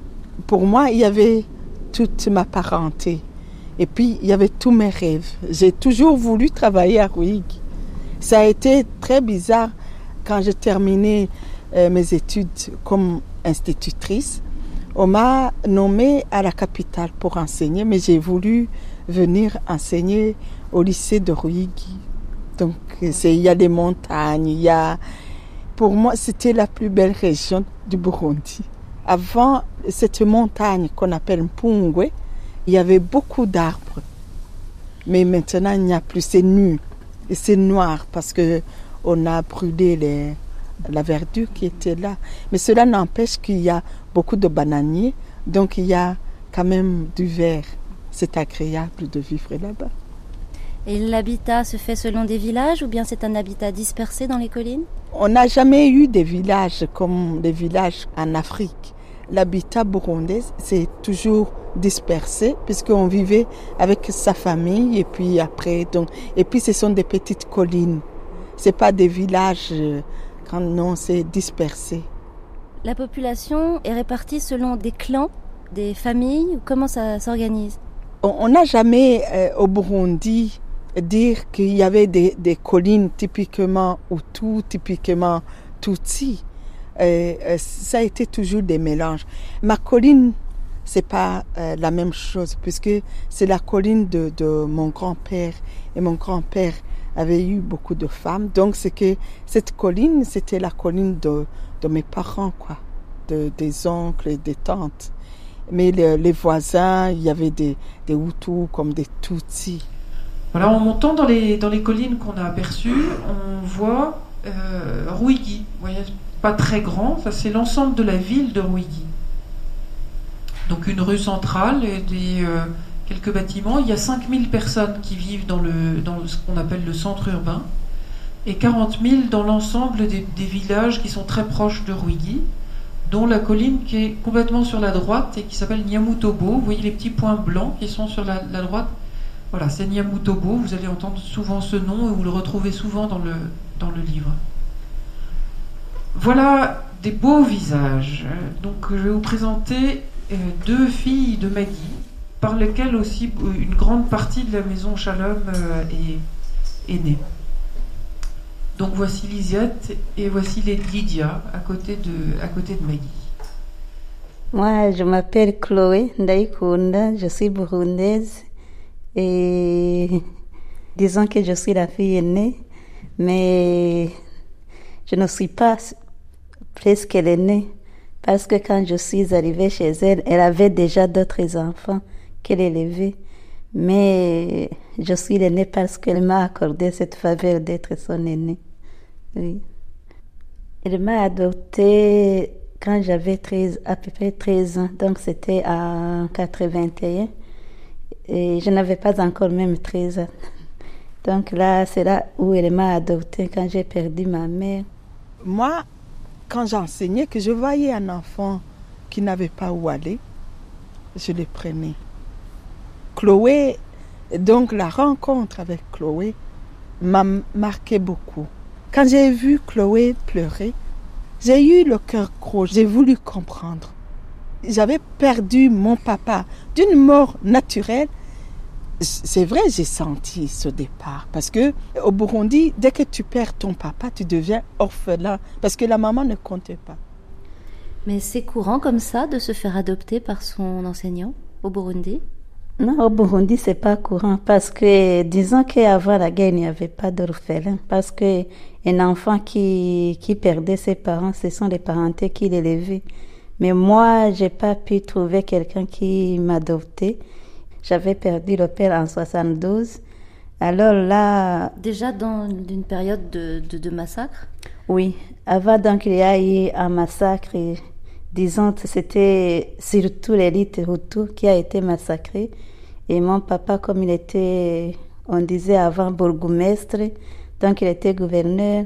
pour moi, il y avait toute ma parenté. Et puis, il y avait tous mes rêves. J'ai toujours voulu travailler à Ruig. Ça a été très bizarre quand j'ai terminé euh, mes études comme institutrice. On m'a nommée à la capitale pour enseigner, mais j'ai voulu venir enseigner au lycée de Ruigi. Donc, il y a des montagnes, il y a... Pour moi, c'était la plus belle région du Burundi. Avant cette montagne qu'on appelle Mpungwe, il y avait beaucoup d'arbres. Mais maintenant, il n'y a plus, c'est nu. Et c'est noir parce que on a brûlé les, la verdure qui était là. Mais cela n'empêche qu'il y a beaucoup de bananiers, donc il y a quand même du vert. C'est agréable de vivre là-bas. Et l'habitat se fait selon des villages ou bien c'est un habitat dispersé dans les collines? On n'a jamais eu des villages comme des villages en Afrique. L'habitat burundais, c'est toujours dispersé puisqu'on vivait avec sa famille et puis après, donc, et puis ce sont des petites collines. C'est pas des villages, non, c'est dispersé. La population est répartie selon des clans, des familles, comment ça s'organise? On n'a jamais euh, au Burundi dire qu'il y avait des, des, collines typiquement Hutu, typiquement Tutsi. Euh, euh, ça a été toujours des mélanges. Ma colline, c'est pas euh, la même chose puisque c'est la colline de, de mon grand-père et mon grand-père avait eu beaucoup de femmes. Donc c'est que cette colline, c'était la colline de, de mes parents, quoi, de, des oncles et des tantes. Mais le, les voisins, il y avait des, des Hutus comme des Tutsis. Voilà, en montant dans les, dans les collines qu'on a aperçues, on voit euh, voyez, pas très grand, ça c'est l'ensemble de la ville de Ruigi. Donc une rue centrale et des, euh, quelques bâtiments. Il y a 5000 personnes qui vivent dans, le, dans ce qu'on appelle le centre urbain et 40 000 dans l'ensemble des, villages qui sont très proches de Ruigi, dont la colline qui est complètement sur la droite et qui s'appelle Nyamutobo. Vous voyez les petits points blancs qui sont sur la, droite voilà, c'est Nyamutobo, vous allez entendre souvent ce nom et vous le retrouvez souvent dans le, dans le livre. Voilà des beaux visages. Donc je vais vous présenter euh, deux filles de Maggie, par lesquelles aussi une grande partie de la maison Shalom euh, est, est, née. Donc voici Lisiette et voici Lydia à côté de, à côté de Maggie. Moi, je m'appelle Chloé Ndaikunda, je suis burundaise et disons que je suis la fille aînée, mais je ne suis pas presque l'aînée parce que quand je suis arrivée chez elle, elle avait déjà d'autres enfants qu'elle élevait. Mais je suis l'aînée parce qu'elle m'a accordé cette faveur d'être son aînée. Oui. Elle m'a adoptée quand j'avais 13, à peu près 13 ans, donc c'était en 81. Et je n'avais pas encore même 13 ans. Donc là, c'est là où elle m'a adoptée quand j'ai perdu ma mère. Moi, quand j'enseignais, que je voyais un enfant qui n'avait pas où aller, je le prenais. Chloé, donc la rencontre avec Chloé m'a marqué beaucoup. Quand j'ai vu Chloé pleurer, j'ai eu le cœur gros, j'ai voulu comprendre. J'avais perdu mon papa d'une mort naturelle. C'est vrai, j'ai senti ce départ. Parce que au Burundi, dès que tu perds ton papa, tu deviens orphelin. Parce que la maman ne comptait pas. Mais c'est courant comme ça de se faire adopter par son enseignant au Burundi? Non, au Burundi, c'est pas courant. Parce que, disons qu'avant la guerre, il n'y avait pas d'orphelin. Parce que un enfant qui, qui perdait ses parents, ce sont les parentés qui l'élevaient. Mais moi, j'ai pas pu trouver quelqu'un qui m'adoptait. J'avais perdu le père en 72. Alors là. Déjà dans une période de, de, de massacre? Oui. Avant, donc, il y a eu un massacre. Et, disons, c'était surtout l'élite Hutu qui a été massacrée. Et mon papa, comme il était, on disait avant, bourgmestre, donc il était gouverneur.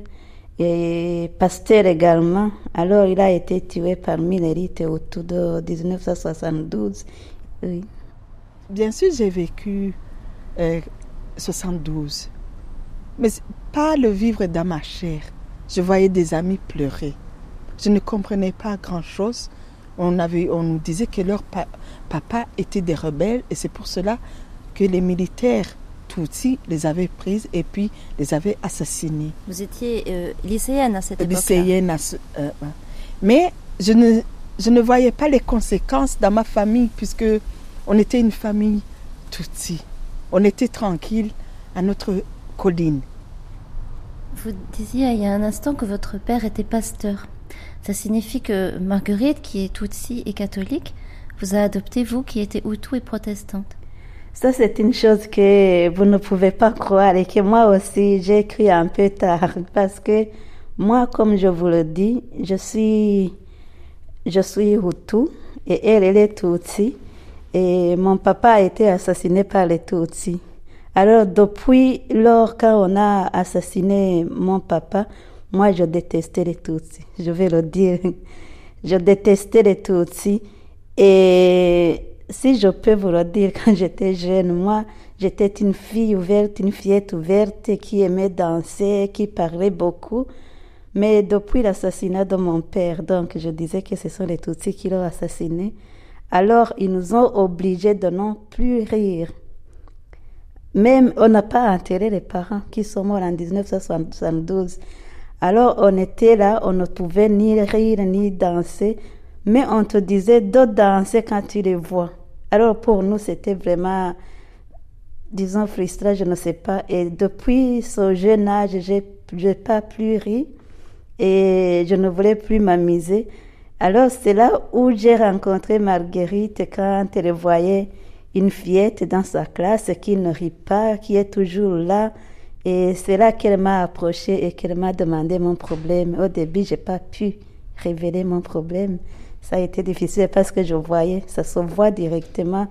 et pasteur également. Alors il a été tué parmi les rites autour de 1972. Oui. Bien sûr, j'ai vécu euh, 72, mais pas le vivre dans ma chair. Je voyais des amis pleurer. Je ne comprenais pas grand-chose. On, avait, on nous disait que leur pa- papa était des rebelles et c'est pour cela que les militaires Tutsis les avaient prises et puis les avaient assassinées. Vous étiez euh, lycéenne à cette époque lycéenne. à ce- euh. Mais je ne, je ne voyais pas les conséquences dans ma famille puisque on était une famille Tutsi. On était tranquille à notre colline. Vous disiez il y a un instant que votre père était pasteur. Ça signifie que Marguerite, qui est Tutsi et catholique, vous a adopté, vous qui étiez Hutu et protestante. Ça, c'est une chose que vous ne pouvez pas croire et que moi aussi, j'ai cru un peu tard parce que moi, comme je vous le dis, je suis, je suis Hutu et elle, elle est Tutsi et mon papa a été assassiné par les Tutsis. Alors, depuis lors, quand on a assassiné mon papa, moi, je détestais les Tutsis. Je vais le dire. Je détestais les Tutsis. Et si je peux vous le dire, quand j'étais jeune, moi, j'étais une fille ouverte, une fillette ouverte qui aimait danser, qui parlait beaucoup. Mais depuis l'assassinat de mon père, donc je disais que ce sont les Tutsis qui l'ont assassiné, alors ils nous ont obligés de ne plus rire. Même on n'a pas enterré les parents qui sont morts en 1972. Alors on était là, on ne pouvait ni rire ni danser, mais on te disait de danser quand tu les vois. Alors pour nous, c'était vraiment, disons, frustrant, je ne sais pas. Et depuis ce jeune âge, j'ai n'ai pas plus ri et je ne voulais plus m'amuser. Alors c'est là où j'ai rencontré Marguerite quand elle voyait une fillette dans sa classe qui ne rit pas, qui est toujours là. Et c'est là qu'elle m'a approché et qu'elle m'a demandé mon problème. Au début, j'ai pas pu révéler mon problème. Ça a été difficile parce que je voyais, ça se voit directement.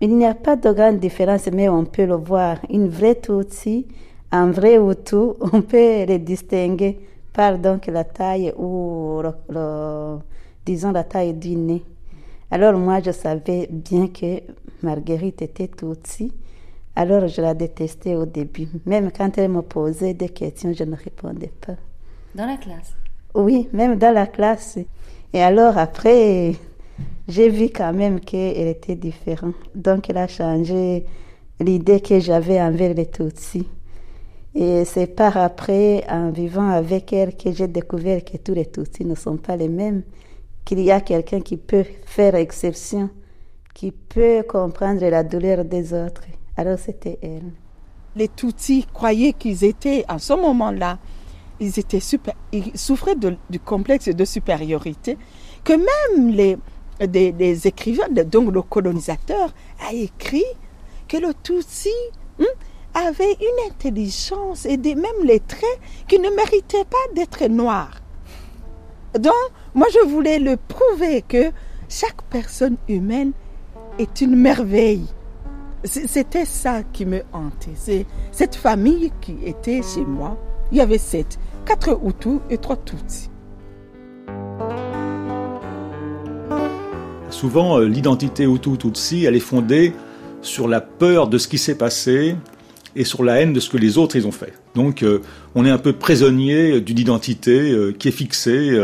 Il n'y a pas de grande différence, mais on peut le voir. Une vraie Tutsi, un vrai Hutu, on peut les distinguer par donc la taille ou, disons, la taille du nez. Alors moi, je savais bien que Marguerite était Tutsi. Alors je la détestais au début. Même quand elle me posait des questions, je ne répondais pas. Dans la classe? Oui, même dans la classe. Et alors après, j'ai vu quand même qu'elle était différente. Donc elle a changé l'idée que j'avais envers les Tutsis. Et c'est par après, en vivant avec elle, que j'ai découvert que tous les Tutsis ne sont pas les mêmes, qu'il y a quelqu'un qui peut faire exception, qui peut comprendre la douleur des autres. Alors c'était elle. Les Tutsis croyaient qu'ils étaient, à ce moment-là, ils étaient super, souffraient du complexe de supériorité, que même les, des, écrivains, donc le colonisateur, a écrit que le Tutsi hum, avait une intelligence et des, même les traits qui ne méritaient pas d'être noirs. Donc, moi, je voulais le prouver que chaque personne humaine est une merveille. C'était ça qui me hantait. C'est cette famille qui était chez moi. Il y avait sept, quatre Hutus et trois Tutsis. Souvent, euh, l'identité Hutu-Tutsi, elle est fondée sur la peur de ce qui s'est passé et sur la haine de ce que les autres ils ont fait. Donc, euh, on est un peu prisonnier d'une identité euh, qui est fixée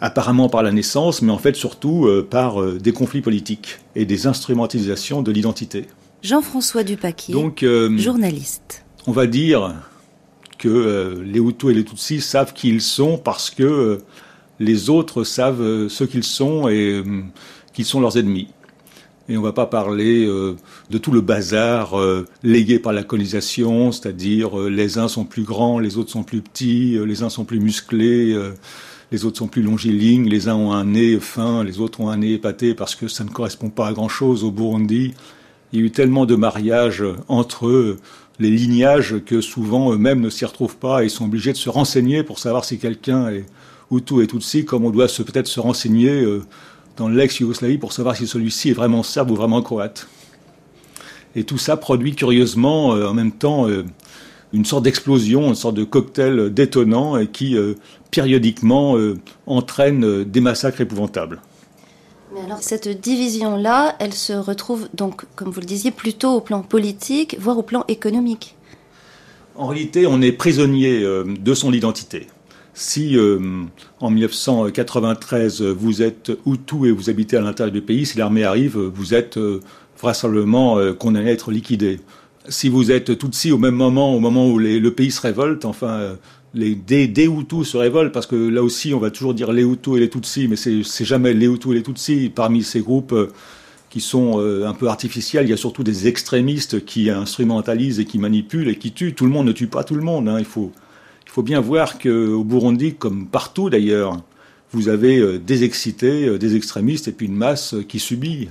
apparemment par la naissance, mais en fait surtout par des conflits politiques et des instrumentalisations de l'identité. Jean-François Dupaquier, Donc, euh, journaliste. on va dire que euh, les Hutus et les Tutsis savent qui ils sont parce que euh, les autres savent ce qu'ils sont et qu'ils sont leurs ennemis. Et on ne va pas parler de tout le bazar légué par la colonisation, c'est-à-dire les uns sont plus grands, les autres sont plus petits, les uns sont plus musclés, les autres sont plus longilignes, les uns ont un nez fin, les autres ont un nez épaté parce que ça ne correspond pas à grand-chose au Burundi. Il y a eu tellement de mariages entre eux, les lignages, que souvent eux-mêmes ne s'y retrouvent pas et sont obligés de se renseigner pour savoir si quelqu'un est Hutu et Tutsi, comme on doit peut-être se renseigner euh, dans l'ex-Yougoslavie pour savoir si celui-ci est vraiment serbe ou vraiment croate. Et tout ça produit curieusement euh, en même temps euh, une sorte d'explosion, une sorte de cocktail détonnant qui périodiquement entraîne des massacres épouvantables. Alors cette division-là, elle se retrouve donc, comme vous le disiez, plutôt au plan politique, voire au plan économique. En réalité, on est prisonnier de son identité. Si en 1993 vous êtes Hutu et vous habitez à l'intérieur du pays, si l'armée arrive, vous êtes vraisemblablement condamné à être liquidé. Si vous êtes Tutsi au même moment, au moment où le pays se révolte, enfin les, des, Hutus se révoltent, parce que là aussi, on va toujours dire les Hutus et les Tutsis, mais c'est jamais les Hutus et les Tutsis. Parmi ces groupes euh, qui sont euh, un peu artificiels, il y a surtout des extrémistes qui instrumentalisent et qui manipulent et qui tuent. Tout le monde ne tue pas tout le monde. Hein. Il, faut, il faut bien voir qu'au Burundi, comme partout d'ailleurs, vous avez euh, des excités, des extrémistes et puis une masse qui subit.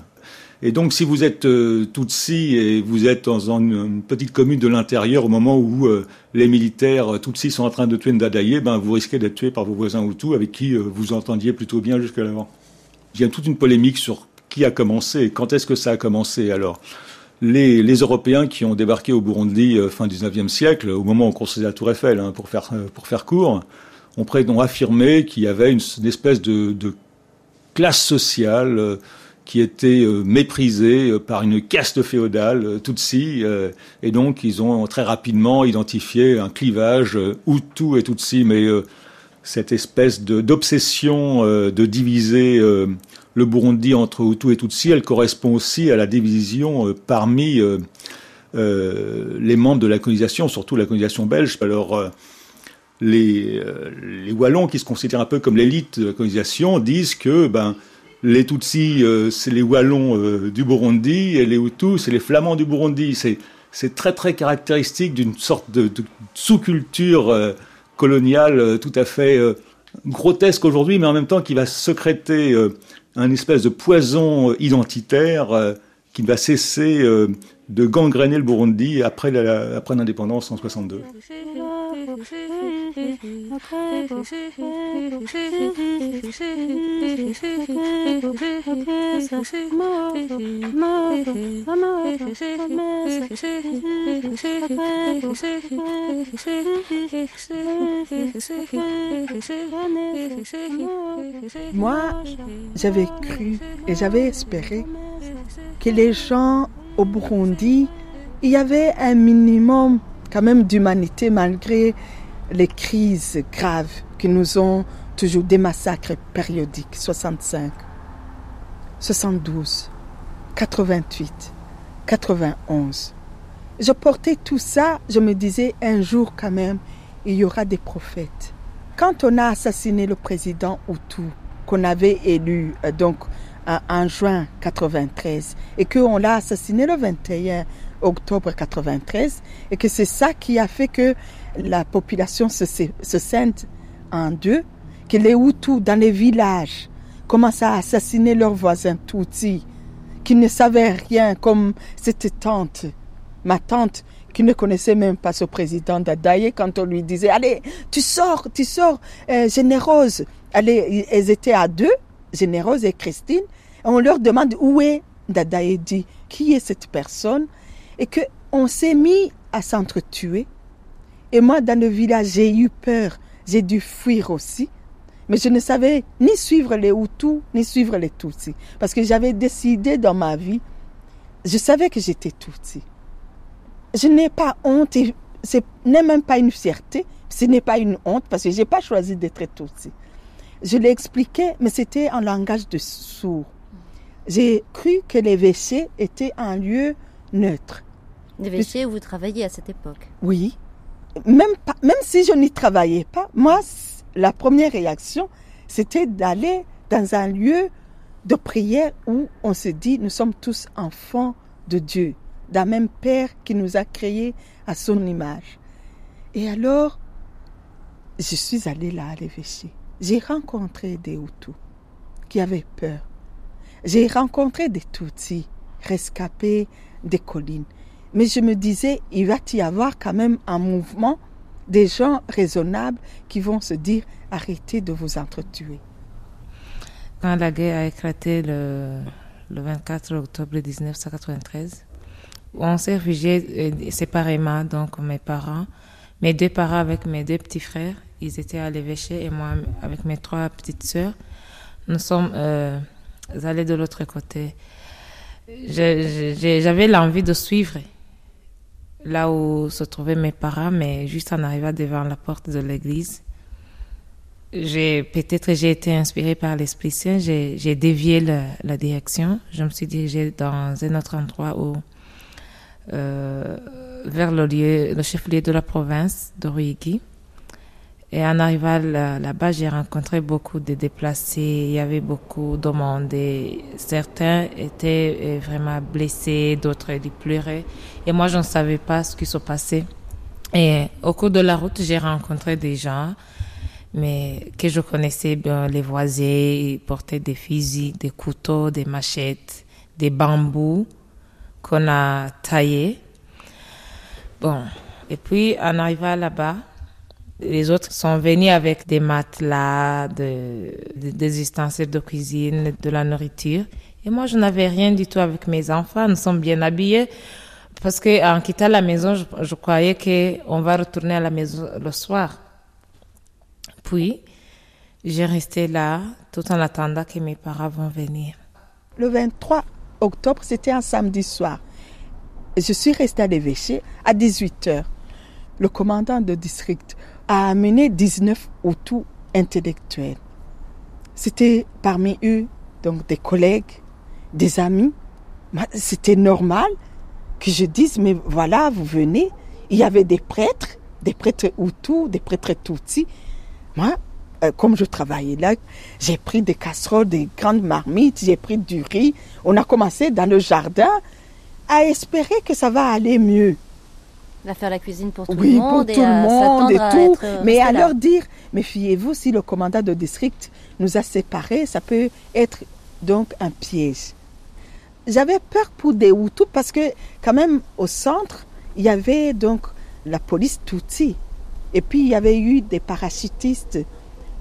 Et donc, si vous êtes euh, Tutsi et vous êtes dans une, petite commune de l'intérieur au moment où euh, les militaires Tutsi sont en train de tuer Ndadaye, ben, vous risquez d'être tué par vos voisins Hutus avec qui euh, vous entendiez plutôt bien jusqu'à l'avant. Il y a toute une polémique sur qui a commencé, quand est-ce que ça a commencé. Alors, les, Européens qui ont débarqué au Burundi fin 19e siècle, au moment où on construisait la Tour Eiffel, hein, pour, faire, pour faire court, ont, ont affirmé qu'il y avait une, espèce de classe sociale qui était euh, méprisé euh, par une caste féodale euh, Tutsi, et donc ils ont très rapidement identifié un clivage Hutu et Tutsi, mais cette espèce d'obsession de, diviser le Burundi entre Hutu et Tutsi, elle correspond aussi à la division parmi les membres de la colonisation, surtout la colonisation belge. Alors, les, les Wallons, qui se considèrent un peu comme l'élite de la colonisation, disent que ben, les Tutsis, euh, c'est les Wallons euh, du Burundi, et les Hutus, c'est les Flamands du Burundi. C'est très très caractéristique d'une sorte de, sous-culture euh, coloniale tout à fait grotesque aujourd'hui, mais en même temps qui va secréter un espèce de poison identitaire qui ne va cesser de gangréner le Burundi après l'indépendance en 62. Moi, j'avais cru et j'avais espéré que les gens au Burundi, il y avait un minimum quand même d'humanité malgré les crises graves qui nous ont toujours des massacres périodiques, 65, 72, 88, 91. Je portais tout ça, je me disais un jour quand même, il y aura des prophètes. Quand on a assassiné le président Hutu, qu'on avait élu euh, donc en juin 93 et qu'on l'a assassiné le 21 octobre 93 et que c'est ça qui a fait que la population se, se scinde en deux, que les Hutus dans les villages commencent à assassiner leurs voisins Tutsis qui ne savaient rien comme cette tante, ma tante qui ne connaissait même pas ce président d'Adaye quand on lui disait allez tu sors tu sors euh, généreuse allez elles étaient à deux généreuse et Christine on leur demande où est Dadaye dit qui est cette personne? Et que on s'est mis à s'entretuer. Et moi, dans le village, j'ai eu peur. J'ai dû fuir aussi. Mais je ne savais ni suivre les Hutus, ni suivre les Tutsis. Parce que j'avais décidé dans ma vie, je savais que j'étais Tutsi. Je n'ai pas honte, et ce n'est même pas une fierté, ce n'est pas une honte, parce que je n'ai pas choisi d'être Tutsi. Je l'ai expliqué, mais c'était en langage de sourd. J'ai cru que WC étaient un lieu neutre. WC où vous travailliez à cette époque Oui. Même, pas, même si je n'y travaillais pas, moi, la première réaction, c'était d'aller dans un lieu de prière où on se dit, nous sommes tous enfants de Dieu, d'un même Père qui nous a créés à son image. Et alors, je suis allée là à l'évêché. J'ai rencontré des Hutus qui avaient peur j'ai rencontré des Tutsis rescapés des collines. Mais je me disais, il va y avoir quand même un mouvement des gens raisonnables qui vont se dire arrêtez de vous entretuer. Quand la guerre a éclaté le, le 24 octobre 1993, on s'est réfugiés euh, séparément, donc mes parents Mes deux parents avec mes deux petits frères, ils étaient à l'évêché et moi avec mes trois petites sœurs, nous sommes euh, allés de l'autre côté. J'avais l'envie de suivre là où se trouvaient mes parents, mais juste en arrivant devant la porte de l'église, j'ai peut-être j'ai été inspirée par l'Esprit Saint, j'ai dévié la, direction. Je me suis dirigée dans un autre endroit euh, vers le lieu, le chef-lieu de la province de Ruigi. Et en arrivant là- là-bas, j'ai rencontré beaucoup de déplacés. Il y avait beaucoup de monde. Certains étaient euh, vraiment blessés, d'autres pleuraient. Et moi, je ne savais pas ce qui se passait. Et au cours de la route, j'ai rencontré des gens, mais que je connaissais bien, les voisins. Ils portaient des fusils, des couteaux, des machettes, des bambous qu'on a taillés. Bon. Et puis, en arrivant là-bas, les autres sont venus avec des matelas, de- de- des ustensiles de cuisine, de la nourriture. Et moi, je n'avais rien du tout avec mes enfants. Nous sommes bien habillés. Parce que en quittant la maison, je, je croyais qu'on va retourner à la maison le soir. Puis, j'ai resté là tout en attendant que mes parents vont venir. Le 23 octobre, c'était un samedi soir. Je suis restée à l'évêché à 18h. Le commandant de district a amené 19 Hutus intellectuels. C'était parmi eux donc des collègues, des amis. C'était normal que je dise, mais voilà, vous venez. Il y avait des prêtres, des prêtres Hutus, des prêtres Tutsis. Moi, euh, comme je travaillais là, j'ai pris des casseroles, des grandes marmites, j'ai pris du riz. On a commencé dans le jardin à espérer que ça va aller mieux. À faire la cuisine pour tout oui, le monde pour tout et le à monde et tout. euh, Mais à leur dire, méfiez-vous, si le commandant de district nous a séparés, ça peut être donc un piège. J'avais peur pour des Hutus parce que quand même au centre, il y avait donc la police Tutsi. Et puis il y avait eu des parachutistes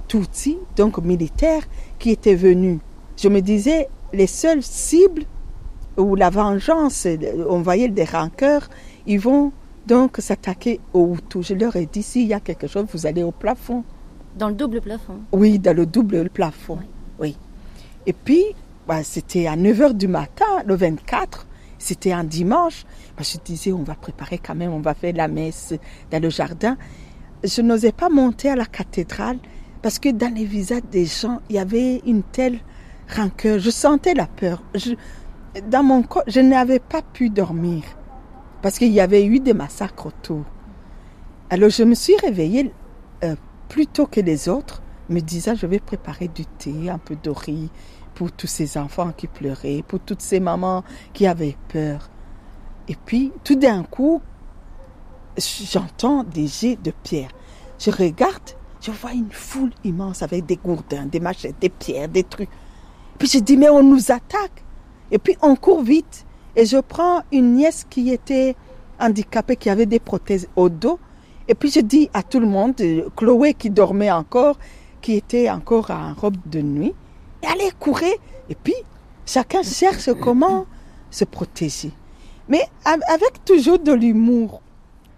Tutsi, donc militaires, qui étaient venus. Je me disais, les seules cibles où la vengeance, on voyait des rancœurs, ils vont donc s'attaquer aux Hutus. Je leur ai dit, s'il y a quelque chose, vous allez au plafond. Dans le double plafond. Oui, dans le double plafond. Oui. Et puis, bah, c'était à 9h du matin, le 24. C'était un dimanche. Bah, je disais, on va préparer quand même, on va faire la messe dans le jardin. Je n'osais pas monter à la cathédrale parce que dans les visages des gens, il y avait une telle rancœur. Je sentais la peur. Je- dans mon corps, je n'avais pas pu dormir parce qu'il y avait eu des massacres autour. Alors je me suis réveillée euh, plus tôt que les autres, me disant je vais préparer du thé, un peu de riz pour tous ces enfants qui pleuraient, pour toutes ces mamans qui avaient peur. Et puis tout d'un coup, j'entends des jets de pierre. Je regarde, je vois une foule immense avec des gourdins, des machettes, des pierres, des trucs. Puis je dis mais on nous attaque. Et puis on court vite et je prends une nièce qui était handicapée, qui avait des prothèses au dos. Et puis je dis à tout le monde, euh, Chloé qui dormait encore, qui était encore en robe de nuit, et allez courir. Et puis chacun cherche comment se protéger. Mais av- avec toujours de l'humour.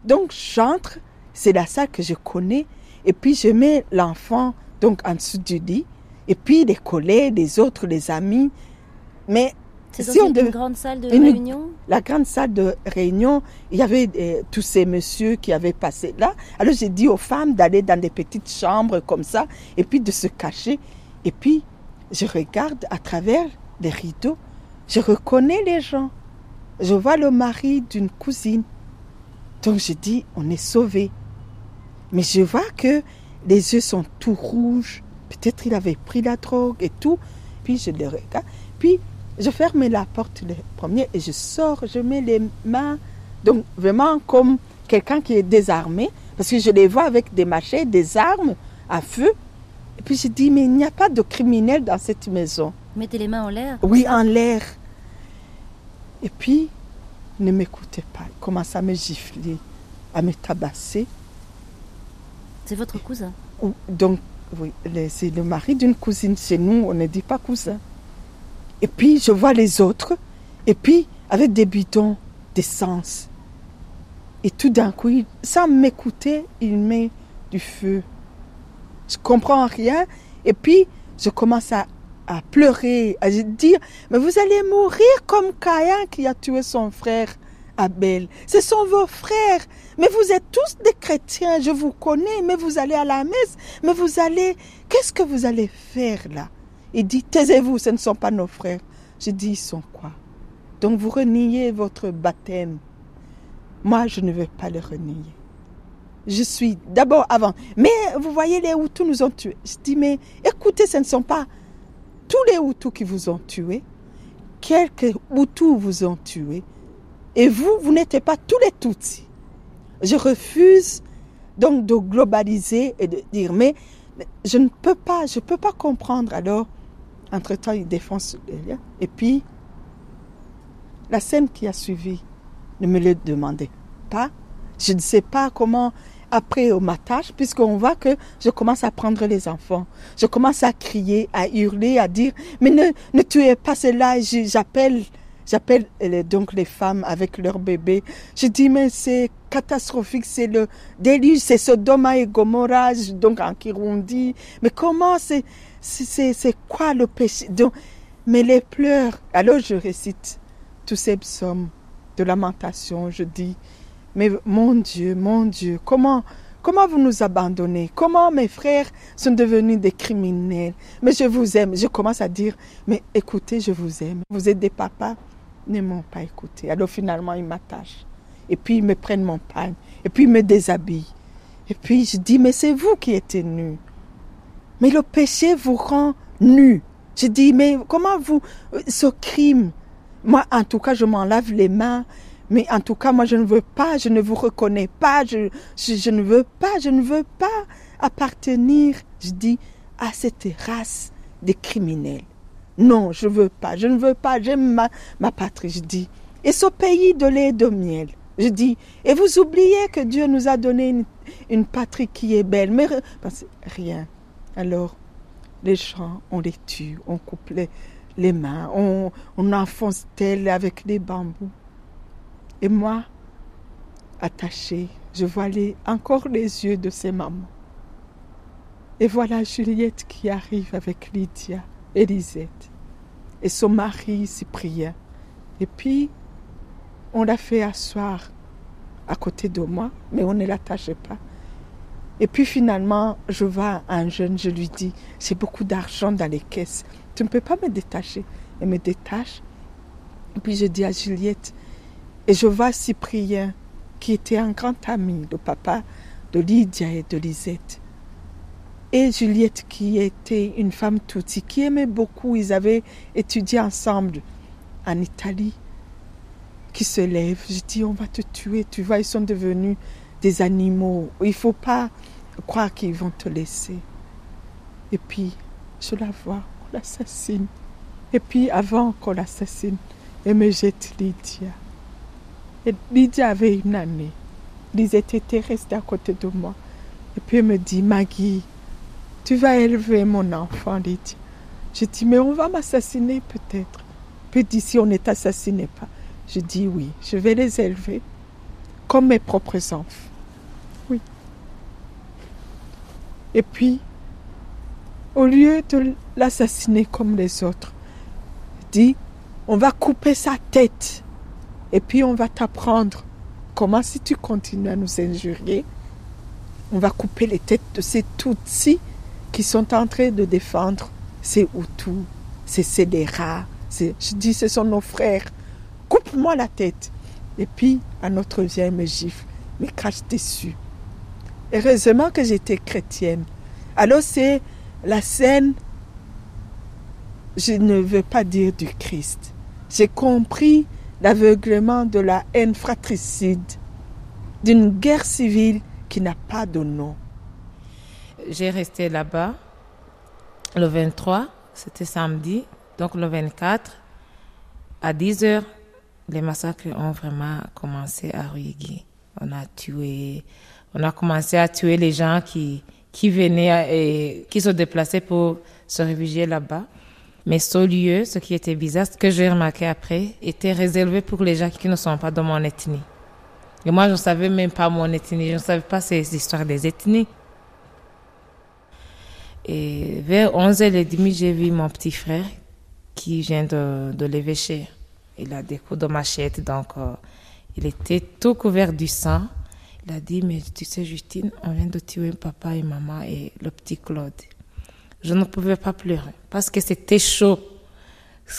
Donc j'entre, c'est la salle que je connais, et puis je mets l'enfant donc en dessous du lit, et puis les collègues, les autres, les amis. Mais C'est si on une grande salle de une- réunion La grande salle de réunion, il y avait euh, tous ces messieurs qui avaient passé là. Alors j'ai dit aux femmes d'aller dans des petites chambres comme ça, et puis de se cacher. Et puis je regarde à travers les rideaux, je reconnais les gens. Je vois le mari d'une cousine. Donc je dis, on est sauvés. Mais je vois que les yeux sont tout rouges. Peut-être il avait pris la drogue et tout. Puis je le regarde. Puis je ferme la porte le premier et je sors. Je mets les mains. Donc vraiment comme quelqu'un qui est désarmé. Parce que je les vois avec des machettes, des armes à feu. Et puis je dis, mais il n'y a pas de criminels dans cette maison. Mettez les mains en l'air. Oui, en l'air. Et puis, ne m'écoutez pas. Il commence à me gifler, à me tabasser. C'est votre cousin. Ou- Donc, oui, c'est le mari d'une cousine. Chez nous, on ne dit pas cousin. Et puis, je vois les autres. Et puis, avec des bidons d'essence. Et tout d'un coup, sans m'écouter, il met du feu. Je comprends rien. Et puis, je commence à pleurer, à dire, mais vous allez mourir comme Caïn qui a tué son frère Abel. Ce sont vos frères. Mais vous êtes tous des chrétiens, je vous connais, mais vous allez à la messe, mais vous allez... Qu'est-ce que vous allez faire là? Il dit, taisez-vous, ce ne sont pas nos frères. Je dis, ils sont quoi? Donc vous reniez votre baptême. Moi, je ne veux pas le renier. Je suis d'abord avant. Mais vous voyez, les Hutus nous ont tués. Je dis, mais écoutez, ce ne sont pas tous les Hutus qui vous ont tués. Quelques Hutus vous ont tués. Et vous, vous n'étiez pas tous les Tutsis. Je refuse donc de globaliser et de dire, mais je ne peux pas, je ne peux pas comprendre. Alors, entre-temps, il défonce les liens. Et puis, la scène qui a suivi, ne me le demandez pas. Je ne sais pas comment, après, on m'attache, puisqu'on voit que je commence à prendre les enfants. Je commence à crier, à hurler, à dire, mais ne, ne tuez pas cela. J'appelle, j'appelle euh, donc les femmes avec leurs bébés. Je dis, mais c'est catastrophique, c'est le déluge, c'est Sodoma et Gomorrah, donc en Kirundi. Mais comment c'est, c'est, quoi le péché? Donc, mais les pleurs, alors je récite tous ces psaumes de lamentation, je dis, mais mon Dieu, mon Dieu, comment, comment vous nous abandonnez? Comment mes frères sont devenus des criminels? Mais je vous aime. Je commence à dire, mais écoutez, je vous aime. Vous êtes des papas, ne m'ont pas écouté. Alors finalement, ils m'attachent. Et puis ils me prennent mon pain. Et puis ils me déshabillent. Et puis je dis, mais c'est vous qui êtes nus. Mais le péché vous rend nu. Je dis, mais comment vous, ce crime, moi en tout cas, je m'en lave les mains. Mais en tout cas, moi, je ne veux pas, je ne vous reconnais pas, je, je, ne veux pas, je ne veux pas appartenir, je dis, à cette race de criminels. Non, je ne veux pas, je ne veux pas, j'aime ma, ma patrie, je dis. Et ce pays de lait et de miel, je dis. Et vous oubliez que Dieu nous a donné une, une patrie qui est belle, mais rien. Alors, les gens, on les tue, on coupe les, mains, on, on enfonce tel avec des bambous. Et moi, attachée, je vois encore les yeux de ces mamans. Et voilà Juliette qui arrive avec Lydia et Lisette et son mari Cyprien. Et puis, on l'a fait asseoir à côté de moi, mais on ne l'attachait pas. Et puis finalement, je vois un jeune, je lui dis, j'ai beaucoup d'argent dans les caisses, tu ne peux pas me détacher. Elle me détache. Et puis je dis à Juliette, et je vois Cyprien, qui était un grand ami, le papa de Lydia et de Lisette. Et Juliette, qui était une femme tutsi, qui aimait beaucoup, ils avaient étudié ensemble en Italie, qui se lève. Je dis, on va te tuer, tu vois, ils sont devenus des animaux. Il ne faut pas croire qu'ils vont te laisser. Et puis, je la vois, on l'assassine. Et puis, avant qu'on l'assassine, elle me jette Lydia. Et Lydia avait une année. Lisette était restée à côté de moi. Et puis elle me dit, Maggie, tu vas élever mon enfant, Lydia. Je dis, mais on va m'assassiner peut-être. Puis si on ne t'assassinait pas. Je dis, oui, je vais les élever comme mes propres enfants. Oui. Et puis, au lieu de l'assassiner comme les autres, dit, on va couper sa tête et puis on va t'apprendre comment si tu continues à nous injurier, on va couper les têtes de ces Tutsis qui sont en train de défendre ces Hutus, ces scélérats. Je dis, ce sont nos frères. Coupe-moi la tête. Et puis, un autre vient me gifle, me crache dessus. Heureusement que j'étais chrétienne. Alors c'est la scène, je ne veux pas dire du Christ. J'ai compris l'aveuglement de la haine fratricide, d'une guerre civile qui n'a pas de nom. J'ai resté là-bas le 23, c'était samedi. Donc le 24, à 10 heures, les massacres ont vraiment commencé à Ruyigi. On a tué, on a commencé à tuer les gens qui, qui venaient et qui se déplaçaient pour se réfugier là-bas. Mais ce lieu, ce qui était bizarre, ce que j'ai remarqué après, était réservé pour les gens qui ne sont pas de mon ethnie. Et moi, je ne savais même pas mon ethnie, je ne savais pas ces histoires des ethnies. Et vers 11h30, j'ai vu mon petit frère qui vient de, de l'évêché. Il a des coups de machette, donc euh, il était tout couvert du sang. Il a dit, mais tu sais, Justine, on vient de tuer papa et maman et le petit Claude. Je ne pouvais pas pleurer parce que c'était chaud.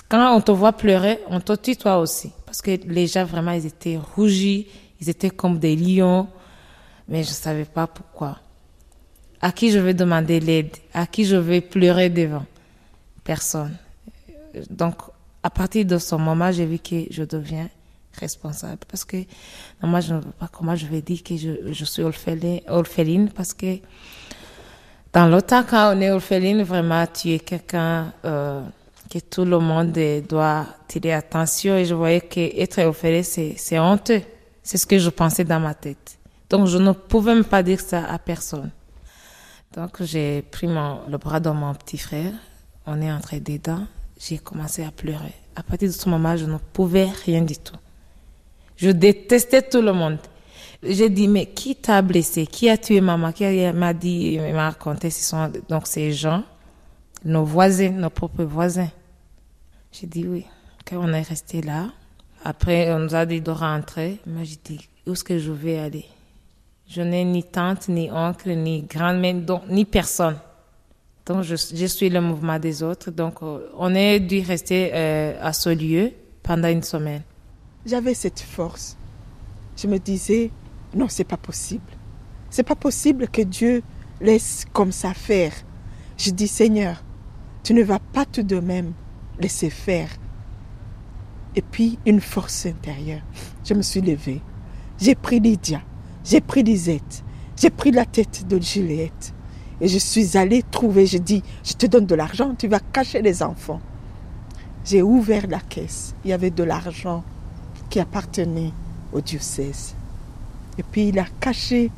Quand on te voit pleurer, on te tue toi aussi. Parce que les gens, vraiment, ils étaient rougis, ils étaient comme des lions, mais je ne savais pas pourquoi. À qui je vais demander l'aide? À qui je vais pleurer devant? Personne. Donc, à partir de ce moment, j'ai vu que je deviens responsable. Parce que moi, je ne sais pas comment je vais dire que je, je suis orpheline, orpheline, parce que dans l'autre quand on est orpheline, vraiment, tu es quelqu'un euh, que tout le monde doit tirer attention. Et je voyais que être orpheline, c'est honteux. C'est ce que je pensais dans ma tête. Donc, je ne pouvais même pas dire ça à personne. Donc, j'ai pris mon, le bras de mon petit frère. On est entré dedans. J'ai commencé à pleurer. À partir de ce moment, je ne pouvais rien du tout. Je détestais tout le monde. J'ai dit, mais qui t'a blessé? Qui a tué maman? Qui m'a dit, m'a raconté, ce sont donc ces gens, nos voisins, nos propres voisins. J'ai dit oui. Quand on est resté là, après, on nous a dit de rentrer. Moi, j'ai dit, où est-ce que je vais aller? Je n'ai ni tante, ni oncle, ni grand-mère, ni personne. Donc, je, suis le mouvement des autres. Donc, on est dû rester euh, à ce lieu pendant une semaine. J'avais cette force. Je me disais, non, c'est pas possible. C'est pas possible que Dieu laisse comme ça faire. Je dis, Seigneur, tu ne vas pas tout de même laisser faire. Et puis, une force intérieure. Je me suis levée. J'ai pris Lydia. J'ai pris Lisette. J'ai pris la tête de Juliette. Et je suis allée trouver, je dis, je te donne de l'argent, tu vas cacher les enfants. J'ai ouvert la caisse. Il y avait de l'argent qui appartenait au diocèse. Et puis il a caché.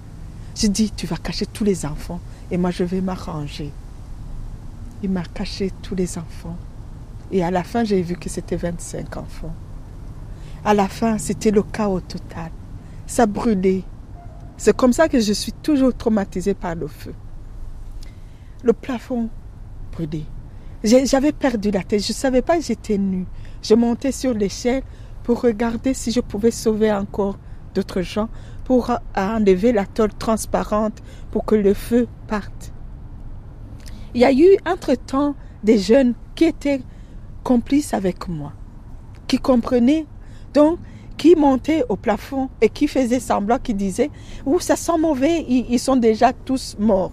Je dis, tu vas cacher tous les enfants et moi je vais m'arranger. Il m'a caché tous les enfants. Et à la fin, j'ai vu que c'était 25 enfants. À la fin, c'était le chaos total. Ça brûlait. C'est comme ça que je suis toujours traumatisée par le feu. Le plafond brûlait. J'avais perdu la tête. Je ne savais pas que j'étais nue. Je montais sur l'échelle pour regarder si je pouvais sauver encore d'autres gens, pour enlever la tôle transparente pour que le feu parte. Il y a eu entre-temps des jeunes qui étaient complices avec moi, qui comprenaient, donc qui montaient au plafond et qui faisaient semblant, qui disaient Ouh, ça sent mauvais, ils, ils, sont déjà tous morts.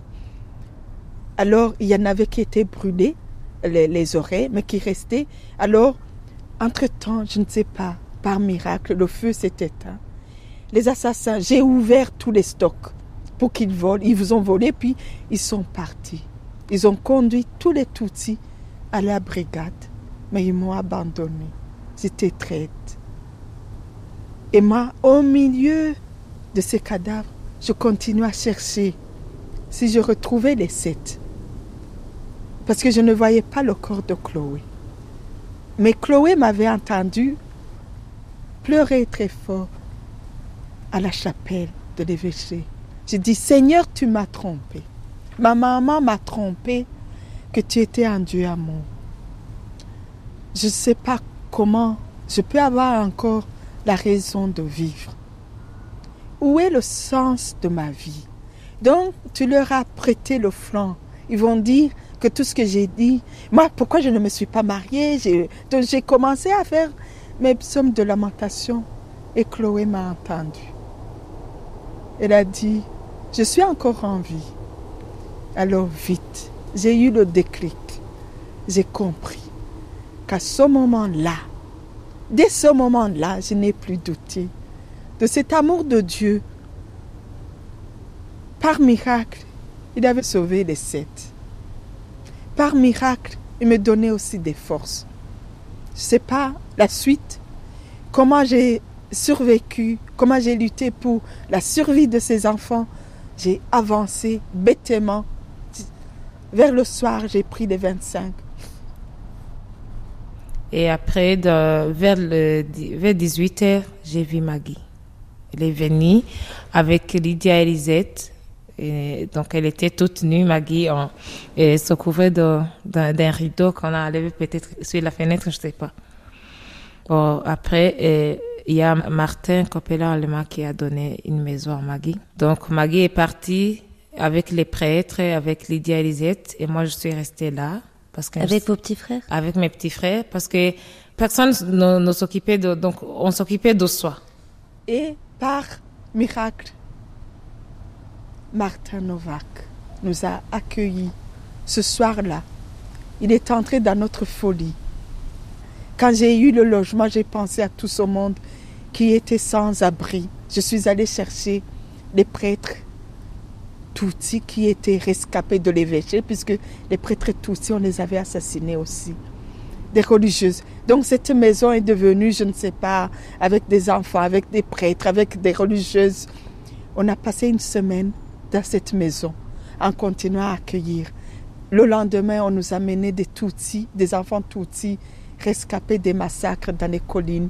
Alors, il y en avait qui étaient brûlés, les, les oreilles, mais qui restaient. Alors, entre-temps, je ne sais pas, par miracle, le feu s'est éteint. Les assassins, j'ai ouvert tous les stocks pour qu'ils volent. Ils vous ont volé, puis ils sont partis. Ils ont conduit tous les Tutsis à la brigade, mais ils m'ont abandonné. J'étais traite. Et moi, au milieu de ces cadavres, je continue à chercher si je retrouvais les sept. Parce que je ne voyais pas le corps de Chloé. Mais Chloé m'avait entendu pleurer très fort à la chapelle de l'évêché. J'ai dit, Seigneur, tu m'as trompé. Ma maman m'a trompé que tu étais un Dieu amour. Je ne sais pas comment je peux avoir encore la raison de vivre. Où est le sens de ma vie? Donc, tu leur as prêté le flanc. Ils vont dire que tout ce que j'ai dit, moi, pourquoi je ne me suis pas mariée? J'ai commencé à faire mes psaumes de lamentation et Chloé m'a entendu. Elle a dit, je suis encore en vie. Alors vite, j'ai eu le déclic. J'ai compris qu'à ce moment-là, dès ce moment-là, je n'ai plus douté de cet amour de Dieu. Par miracle, il avait sauvé les sept. Par miracle, il me donnait aussi des forces. Je ne sais pas la suite, comment j'ai survécu, comment j'ai lutté pour la survie de ces enfants. J'ai avancé bêtement. Vers le soir, j'ai pris les 25. Et après, vers, vers 18 h j'ai vu Maggie. elle est venue avec Lydia Elisette. Et donc, elle était toute nue, Maggie, en, et se couvrait d'un d'un rideau qu'on a enlevé peut-être sur la fenêtre, je sais pas. Bon, après, il y a Martin Coppola allemand qui a donné une maison à Maggie. Donc, Maggie est partie avec les prêtres, avec Lydia Elisette, et moi, je suis restée là. Parce que Avec vos petits frères? Avec mes petits frères, parce que personne ne, ne s'occupait de, donc, on s'occupait de soi. Et par miracle, Martin Novak nous a accueillis ce soir-là. Il est entré dans notre folie. Quand j'ai eu le logement, j'ai pensé à tout ce monde qui était sans abri. Je suis allée chercher les prêtres Tutsis qui étaient rescapés de l'évêché, puisque les prêtres Tutsis, on les avait assassinés aussi. Des religieuses. Donc cette maison est devenue, je ne sais pas, avec des enfants, avec des prêtres, avec des religieuses. On a passé une semaine dans cette maison en continuant à accueillir. Le lendemain, on nous a mené des Tutsis, des enfants Tutsis rescapés des massacres dans les collines,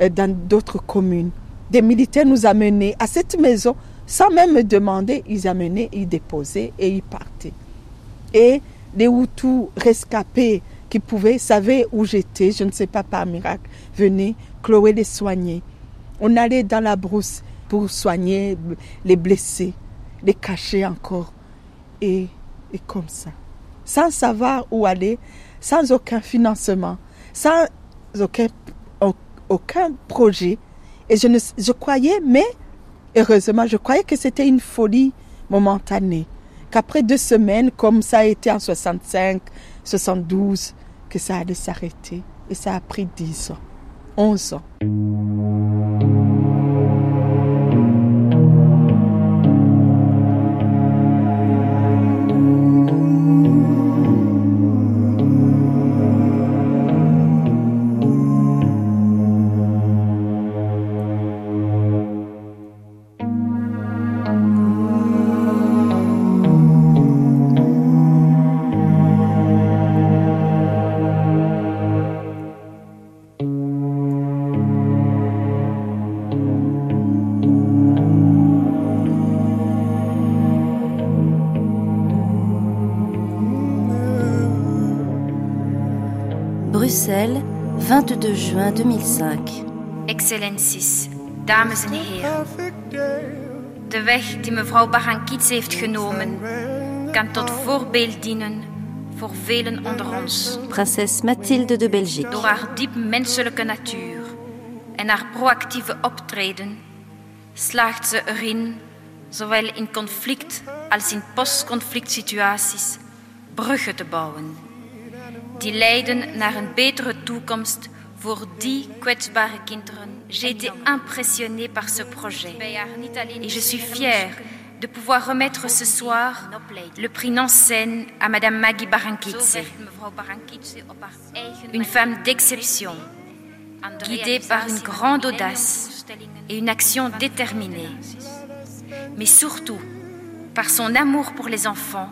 euh, dans d'autres communes. Des militaires nous amenaient à cette maison sans même me demander. Ils amenaient, ils déposaient et ils partaient. Et les Hutus rescapés qui pouvaient, savaient où j'étais, je ne sais pas par miracle, venaient, Chloé les soignait. On allait dans la brousse pour soigner les blessés, les cacher encore. Et, et comme ça. Sans savoir où aller, sans aucun financement, sans aucun, au- aucun projet. Et je, ne, je croyais, mais heureusement, je croyais que c'était une folie momentanée. Qu'après deux semaines, comme ça a été en 65, 72, que ça allait s'arrêter. Et ça a pris 10 ans, 11 ans. 22 juin 2005. Excellenties, dames en heren. De weg die mevrouw Barrankitse heeft genomen, kan tot voorbeeld dienen voor velen onder ons. Princesse Mathilde de Belgique. Door haar diep menselijke natuur en haar proactieve optreden slaagt ze erin, zowel in conflict als in post-conflict situaties, bruggen te bouwen. Die leiden naar een betere toekomst voor die kwetsbare kinderen. J'ai été impressionnée par ce projet et je suis fière de pouvoir remettre ce soir le prix Nansen à Madame Maggie Barankitse, une femme d'exception, guidée par une grande audace et une action déterminée, mais surtout par son amour pour les enfants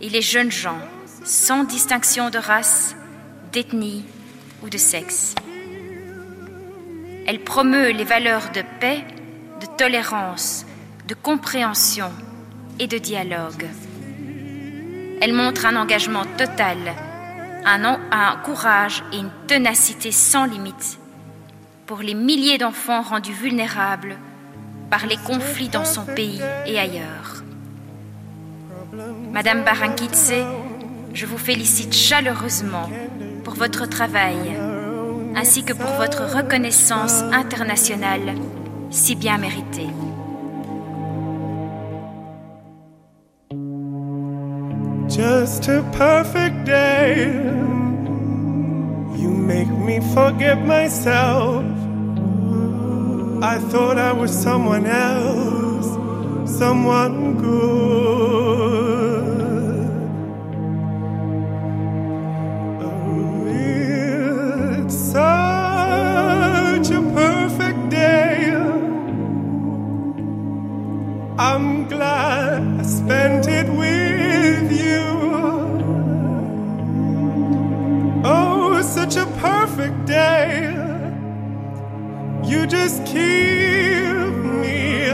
et les jeunes gens, sans distinction de race, d'ethnie ou de sexe. Elle promeut les valeurs de paix, de tolérance, de compréhension et de dialogue. Elle montre un engagement total, un, courage et une ténacité sans limite pour les milliers d'enfants rendus vulnérables par les conflits dans son pays et ailleurs. Madame Barankitse, je vous félicite chaleureusement pour votre travail ainsi que pour votre reconnaissance internationale si bien méritée. Just a perfect day. You make me forget myself. I thought I was someone else, someone good. I'm glad I spent it with you. Oh, such a perfect day. You just keep me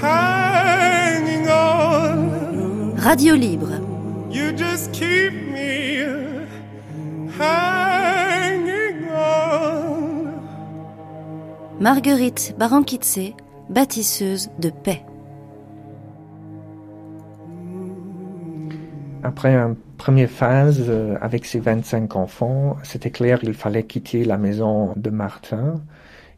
hanging on. Radio Libre. You just keep me hanging on. Marguerite Barankitse, bâtisseuse de paix. Après une première phase euh, avec ses 25 enfants, c'était clair qu'il fallait quitter la maison de Martin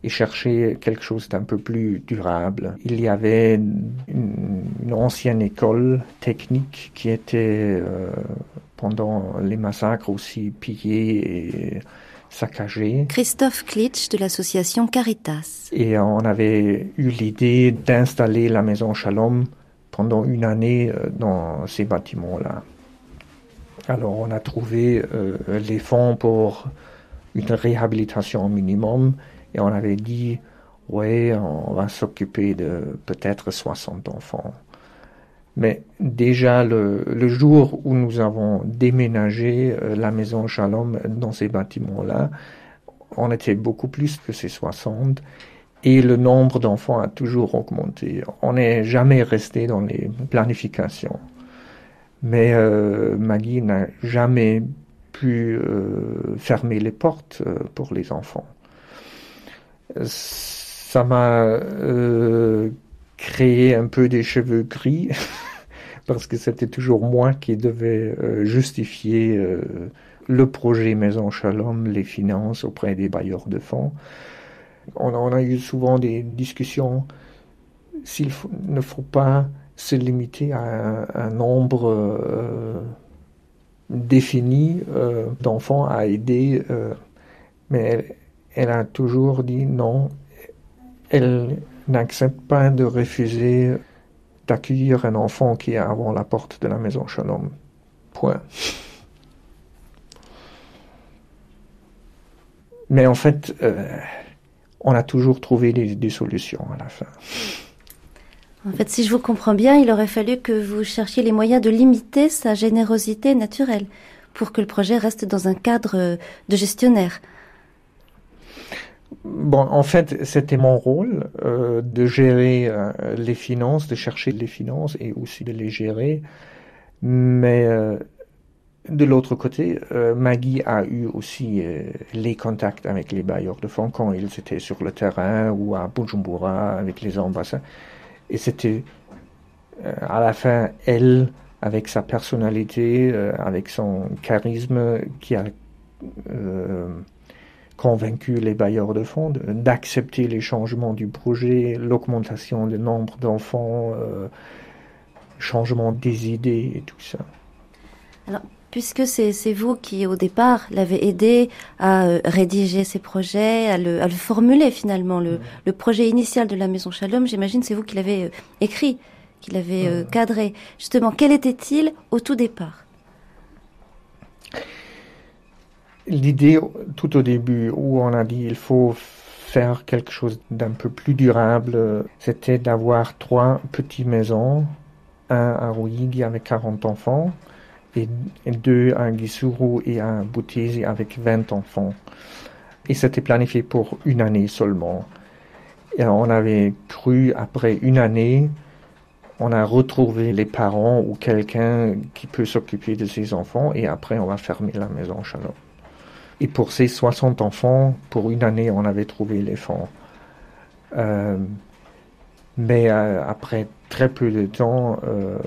et chercher quelque chose d'un peu plus durable. Il y avait une, une ancienne école technique qui était euh, pendant les massacres aussi pillée et saccagée. Christophe Klitsch de l'association Caritas. Et on avait eu l'idée d'installer la maison Shalom pendant une année euh, dans ces bâtiments-là. Alors on a trouvé euh, les fonds pour une réhabilitation minimum et on avait dit, ouais, on va s'occuper de peut-être 60 enfants. Mais déjà le, le, jour où nous avons déménagé euh, la maison Shalom dans ces bâtiments-là, on était beaucoup plus que ces 60 et le nombre d'enfants a toujours augmenté. On n'est jamais resté dans les planifications. Mais euh, Maggie n'a jamais pu euh, fermer les portes euh, pour les enfants. Ça m'a créé un peu des cheveux gris parce que c'était toujours moi qui devais justifier le projet Maison Shalom, les finances auprès des bailleurs de fonds. On, on a eu souvent des discussions s'il ne faut pas se limiter à un, nombre euh, défini euh, d'enfants à aider, euh, mais elle, a toujours dit non, elle n'accepte pas de refuser d'accueillir un enfant qui est avant la porte de la maison Shalom. Point. Mais en fait, on a toujours trouvé des solutions à la fin. En fait, si je vous comprends bien, il aurait fallu que vous cherchiez les moyens de limiter sa générosité naturelle pour que le projet reste dans un cadre de gestionnaire. Bon, en fait, c'était mon rôle euh, de gérer euh, les finances, de chercher les finances et aussi de les gérer. Mais euh, de l'autre côté, euh, Maggie a eu aussi euh, les contacts avec les bailleurs de fonds quand ils étaient sur le terrain ou à Bujumbura avec les ambassades. Et c'était euh, à la fin elle, avec sa personnalité, euh, avec son charisme, qui a euh, convaincu les bailleurs de fonds d'accepter les changements du projet, l'augmentation du nombre d'enfants, changement des idées et tout ça. Alors, puisque c'est vous qui, au départ, l'avez aidé à euh, rédiger ces projets, à le, à le formuler finalement, le, le, projet initial de la Maison Shalom, j'imagine c'est vous qui l'avez euh, écrit, qui l'avez euh, cadré. Justement, quel était-il au tout départ? L'idée, tout au début, où on a dit il faut faire quelque chose d'un peu plus durable, c'était d'avoir trois petites maisons, un à Ruigi avec 40 enfants, et deux à Gisuru et à Butezi avec 20 enfants. Et c'était planifié pour une année seulement. Et on avait cru, après une année, on a retrouvé les parents ou quelqu'un qui peut s'occuper de ces enfants et après on va fermer la maison Shalom. Et pour ces 60 enfants, pour une année, on avait trouvé les fonds. Euh, mais euh, après très peu de temps, euh,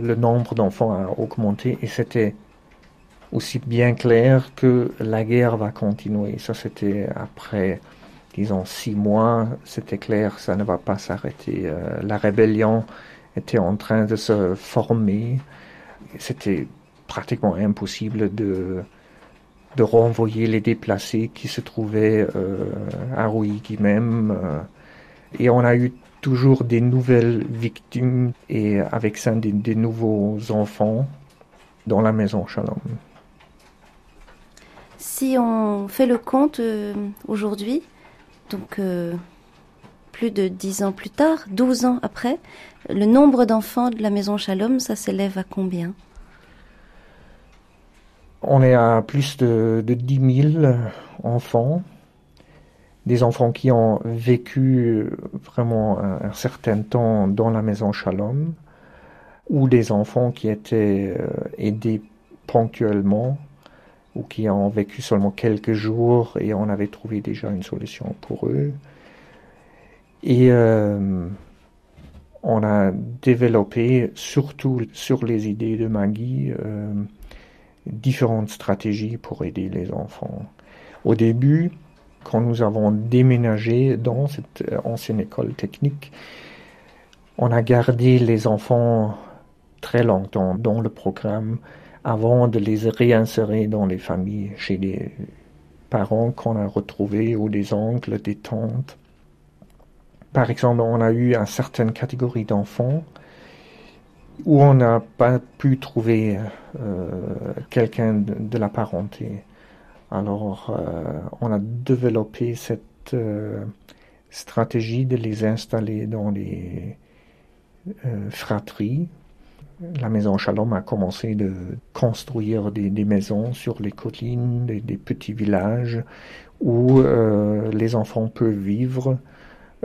le nombre d'enfants a augmenté et c'était aussi bien clair que la guerre va continuer. Ça, c'était après, disons, six mois, c'était clair, ça ne va pas s'arrêter. Euh, la rébellion était en train de se former. C'était pratiquement impossible de, de renvoyer les déplacés qui se trouvaient euh, à Rouigi même. et on a eu toujours des nouvelles victimes et avec ça des, des nouveaux enfants dans la maison Shalom. Si on fait le compte euh, aujourd'hui, donc euh, plus de 10 ans plus tard, 12 ans après, le nombre d'enfants de la maison Shalom, ça s'élève à combien? On est à plus de, de 10 000 enfants des enfants qui ont vécu vraiment un, certain temps dans la maison Shalom. ou des enfants qui étaient euh, aidés ponctuellement ou qui ont vécu seulement quelques jours et on avait trouvé déjà une solution pour eux. Et euh, on a développé, surtout sur les idées de Maggie, euh, différentes stratégies pour aider les enfants. Au début, quand nous avons déménagé dans cette ancienne école technique, on a gardé les enfants très longtemps dans le programme avant de les réinsérer dans les familles, chez les parents qu'on a retrouvés ou des oncles, des tantes. Par exemple, on a eu une certaine catégorie d'enfants où on n'a pas pu trouver euh, quelqu'un de, la parenté. Alors, euh, on a développé cette euh, stratégie de les installer dans les fratries. La maison Shalom a commencé de construire des, maisons sur les collines, des, petits villages où les enfants peuvent vivre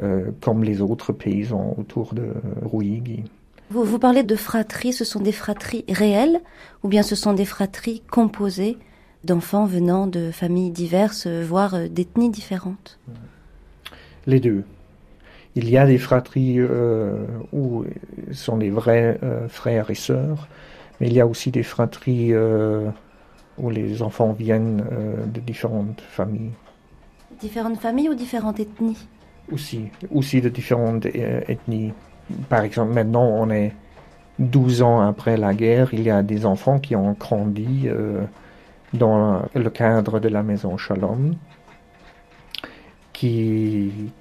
euh, comme les autres paysans autour de Ruigi. Vous, vous parlez de fratries, ce sont des fratries réelles ou bien ce sont des fratries composées d'enfants venant de familles diverses, voire euh, d'ethnies différentes Les deux. Il y a des fratries euh, où sont des vrais frères et sœurs, mais il y a aussi des fratries où les enfants viennent de différentes familles. Différentes familles ou différentes ethnies? Aussi, aussi de différentes euh, ethnies. Par exemple, maintenant, on est 12 ans après la guerre, il y a des enfants qui ont grandi euh, dans le cadre de la maison Shalom, qui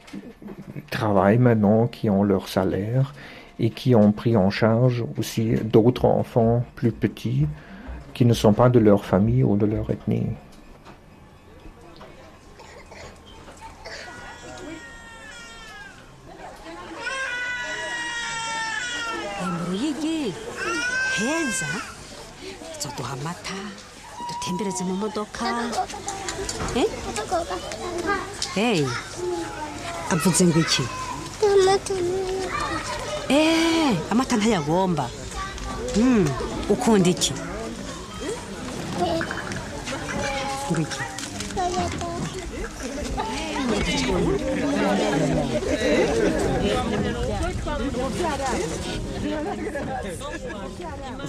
travaillent maintenant, qui ont leur salaire et qui ont pris en charge aussi d'autres enfants plus petits qui ne sont pas de leur famille ou de leur ethnie. Henza dzotohamata totemberedza mamotoka hei abvudze ngwichi e amatana yagomba mm. ukunda iki ngwiki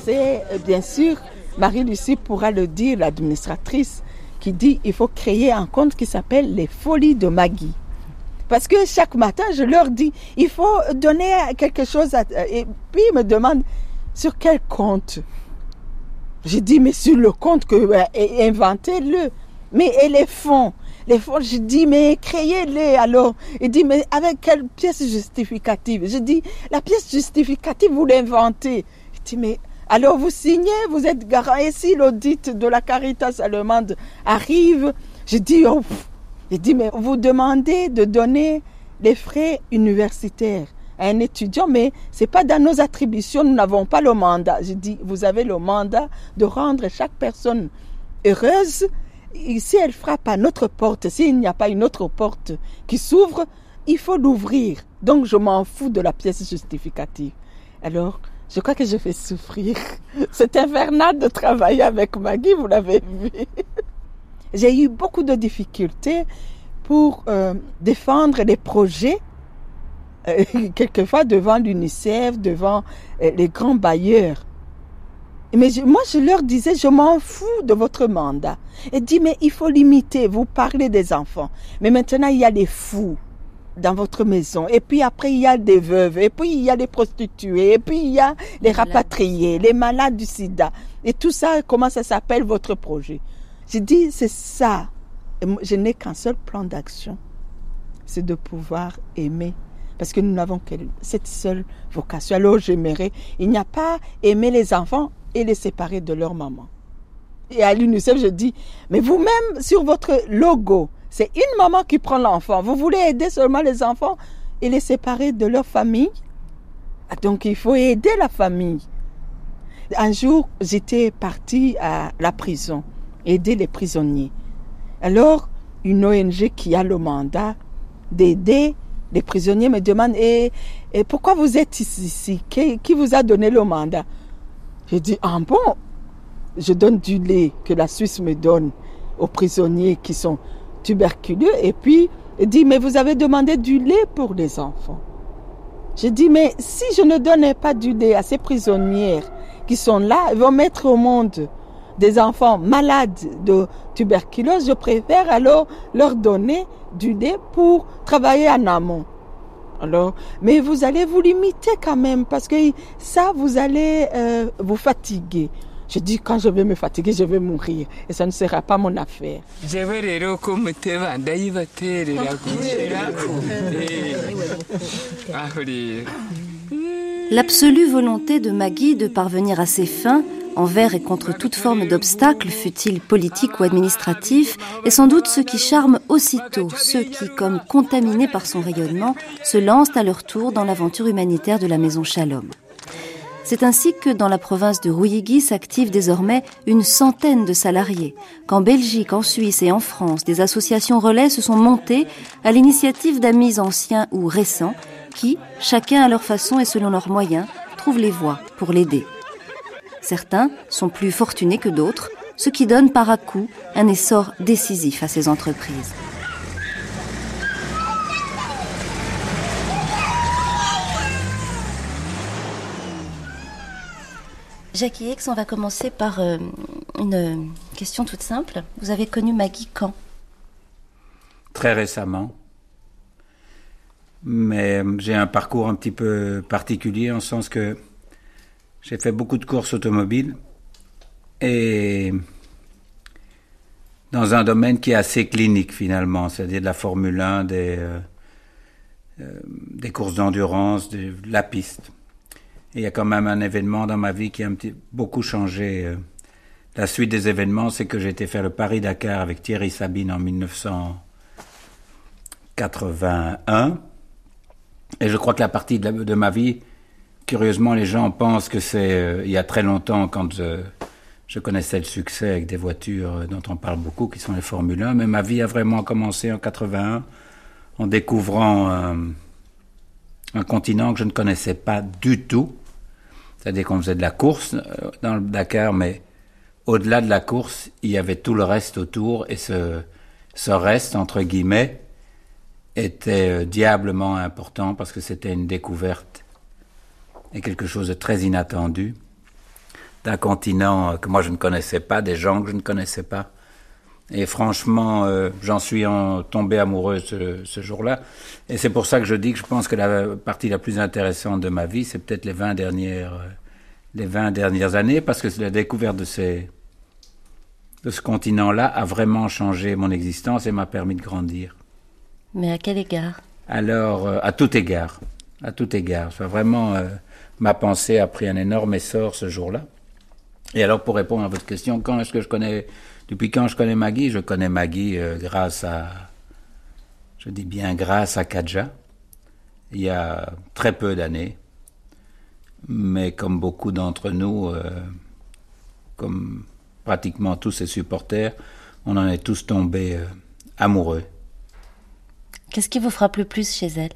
C'est euh, bien sûr, Marie-Lucie pourra le dire, l'administratrice, qui dit il faut créer un compte qui s'appelle les folies de Maggie. Parce que chaque matin, je leur dis, il faut donner quelque chose. À... Et puis, ils me demandent, sur quel compte? J'ai dit, mais sur le compte que euh, inventez-le. Mais et les fonds? Les fonds, je dis, mais créez-les alors. Il dit, mais avec quelle pièce justificative? Je dis, la pièce justificative, vous l'inventez. Il dit, mais alors vous signez, vous êtes garant. Et si l'audit de la Caritas allemande arrive, je dis, oh, il dit, mais vous demandez de donner les frais universitaires à un étudiant, mais ce n'est pas dans nos attributions, nous n'avons pas le mandat. Je dis, vous avez le mandat de rendre chaque personne heureuse si elle frappe à notre porte, s'il n'y a pas une autre porte qui s'ouvre, il faut l'ouvrir. Donc je m'en fous de la pièce justificative. Alors, je crois que je fais souffrir. C'est infernal de travailler avec Maggie, vous l'avez vu. J'ai eu beaucoup de difficultés pour euh, défendre les projets, euh, quelquefois devant l'UNICEF, devant euh, les grands bailleurs. Mais moi, je leur disais, je m'en fous de votre mandat. Et dit, mais il faut limiter, vous parlez des enfants. Mais maintenant, il y a les fous dans votre maison. Et puis après, il y a des veuves. Et puis, il y a les prostituées. Et puis, il y a les rapatriés, les malades du sida. Et tout ça, comment ça s'appelle votre projet? J'ai dit, c'est ça. je n'ai qu'un seul plan d'action. C'est de pouvoir aimer parce que nous n'avons que cette seule vocation. Alors j'aimerais, il n'y a pas aimer les enfants et les séparer de leur maman. Et à l'UNICEF, je dis, mais vous-même, sur votre logo, c'est une maman qui prend l'enfant. Vous voulez aider seulement les enfants et les séparer de leur famille? Ah, Donc il faut aider la famille. Un jour, j'étais partie à la prison, aider les prisonniers. Alors, une ONG qui a le mandat d'aider Les prisonniers me demandent et, et pourquoi vous êtes ici qui, qui vous a donné le mandat Je dis Ah bon Je donne du lait que la Suisse me donne aux prisonniers qui sont tuberculeux. Et puis, il dit Mais vous avez demandé du lait pour les enfants. Je dis Mais si je ne donnais pas du lait à ces prisonnières qui sont là, ils vont mettre au monde des enfants malades de tuberculose, je préfère alors leur donner du lait pour travailler en amont. Alors, mais vous allez vous limiter quand même parce que ça, vous allez euh, vous fatiguer. Je dis, quand je vais me fatiguer, je vais mourir. Et ça ne sera pas mon affaire. L'absolue volonté de Maggie de parvenir à ses fins, envers et contre toute forme d'obstacle, fût-il politique ou administratif, est sans doute ce qui charme aussitôt ceux qui, comme contaminés par son rayonnement, se lancent à leur tour dans l'aventure humanitaire de la maison Shalom. C'est ainsi que dans la province de Rouilligui s'activent désormais une centaine de salariés, qu'en Belgique, en Suisse et en France, des associations relais se sont montées à l'initiative d'amis anciens ou récents qui, chacun à leur façon et selon leurs moyens, trouvent les voies pour l'aider. Certains sont plus fortunés que d'autres, ce qui donne par à coup un essor décisif à ces entreprises. Jackie X, on va commencer par euh, une question toute simple. Vous avez connu Maggie quand? Très récemment. Mais euh, j'ai un parcours un petit peu particulier en sens que j'ai fait beaucoup de courses automobiles et dans un domaine qui est assez clinique finalement, c'est-à-dire de la Formule 1, des, euh, des courses d'endurance, de la piste il y a quand même un événement dans ma vie qui a beaucoup changé. Euh. La suite des événements, c'est que j'ai été faire le Paris-Dakar avec Thierry Sabine en 1981. Et je crois que la partie de, ma vie, curieusement, les gens pensent que c'est euh, il y a très longtemps quand je, je, connaissais le succès avec des voitures dont on parle beaucoup, qui sont les Formule 1. Mais ma vie a vraiment commencé en 81 en découvrant un continent que je ne connaissais pas du tout c'est-à-dire qu'on faisait de la course euh, dans le Dakar, mais au-delà de la course, il y avait tout le reste autour, et ce, ce reste, entre guillemets, était euh, diablement important parce que c'était une découverte et quelque chose de très inattendu d'un continent euh, que moi je ne connaissais pas, des gens que je ne connaissais pas. Et franchement, j'en suis en, tombé amoureux ce, ce jour-là. Et c'est pour ça que je dis que je pense que la partie la plus intéressante de ma vie, c'est peut-être les 20 dernières, les 20 dernières années, parce que la découverte de, ces, de ce continent-là a vraiment changé mon existence et m'a permis de grandir. Mais à quel égard? Alors, à tout égard. À tout égard. Soit vraiment, ma pensée a pris un énorme essor ce jour-là. Et alors, pour répondre à votre question, quand est-ce que je connais depuis quand je connais Maggie? Je connais Maggie euh, grâce à, je dis bien grâce à Kadja, il y a très peu d'années. Mais comme beaucoup d'entre nous, euh, comme pratiquement tous ses supporters, on en est tous tombés euh, amoureux. Qu'est-ce qui vous frappe le plus chez elle?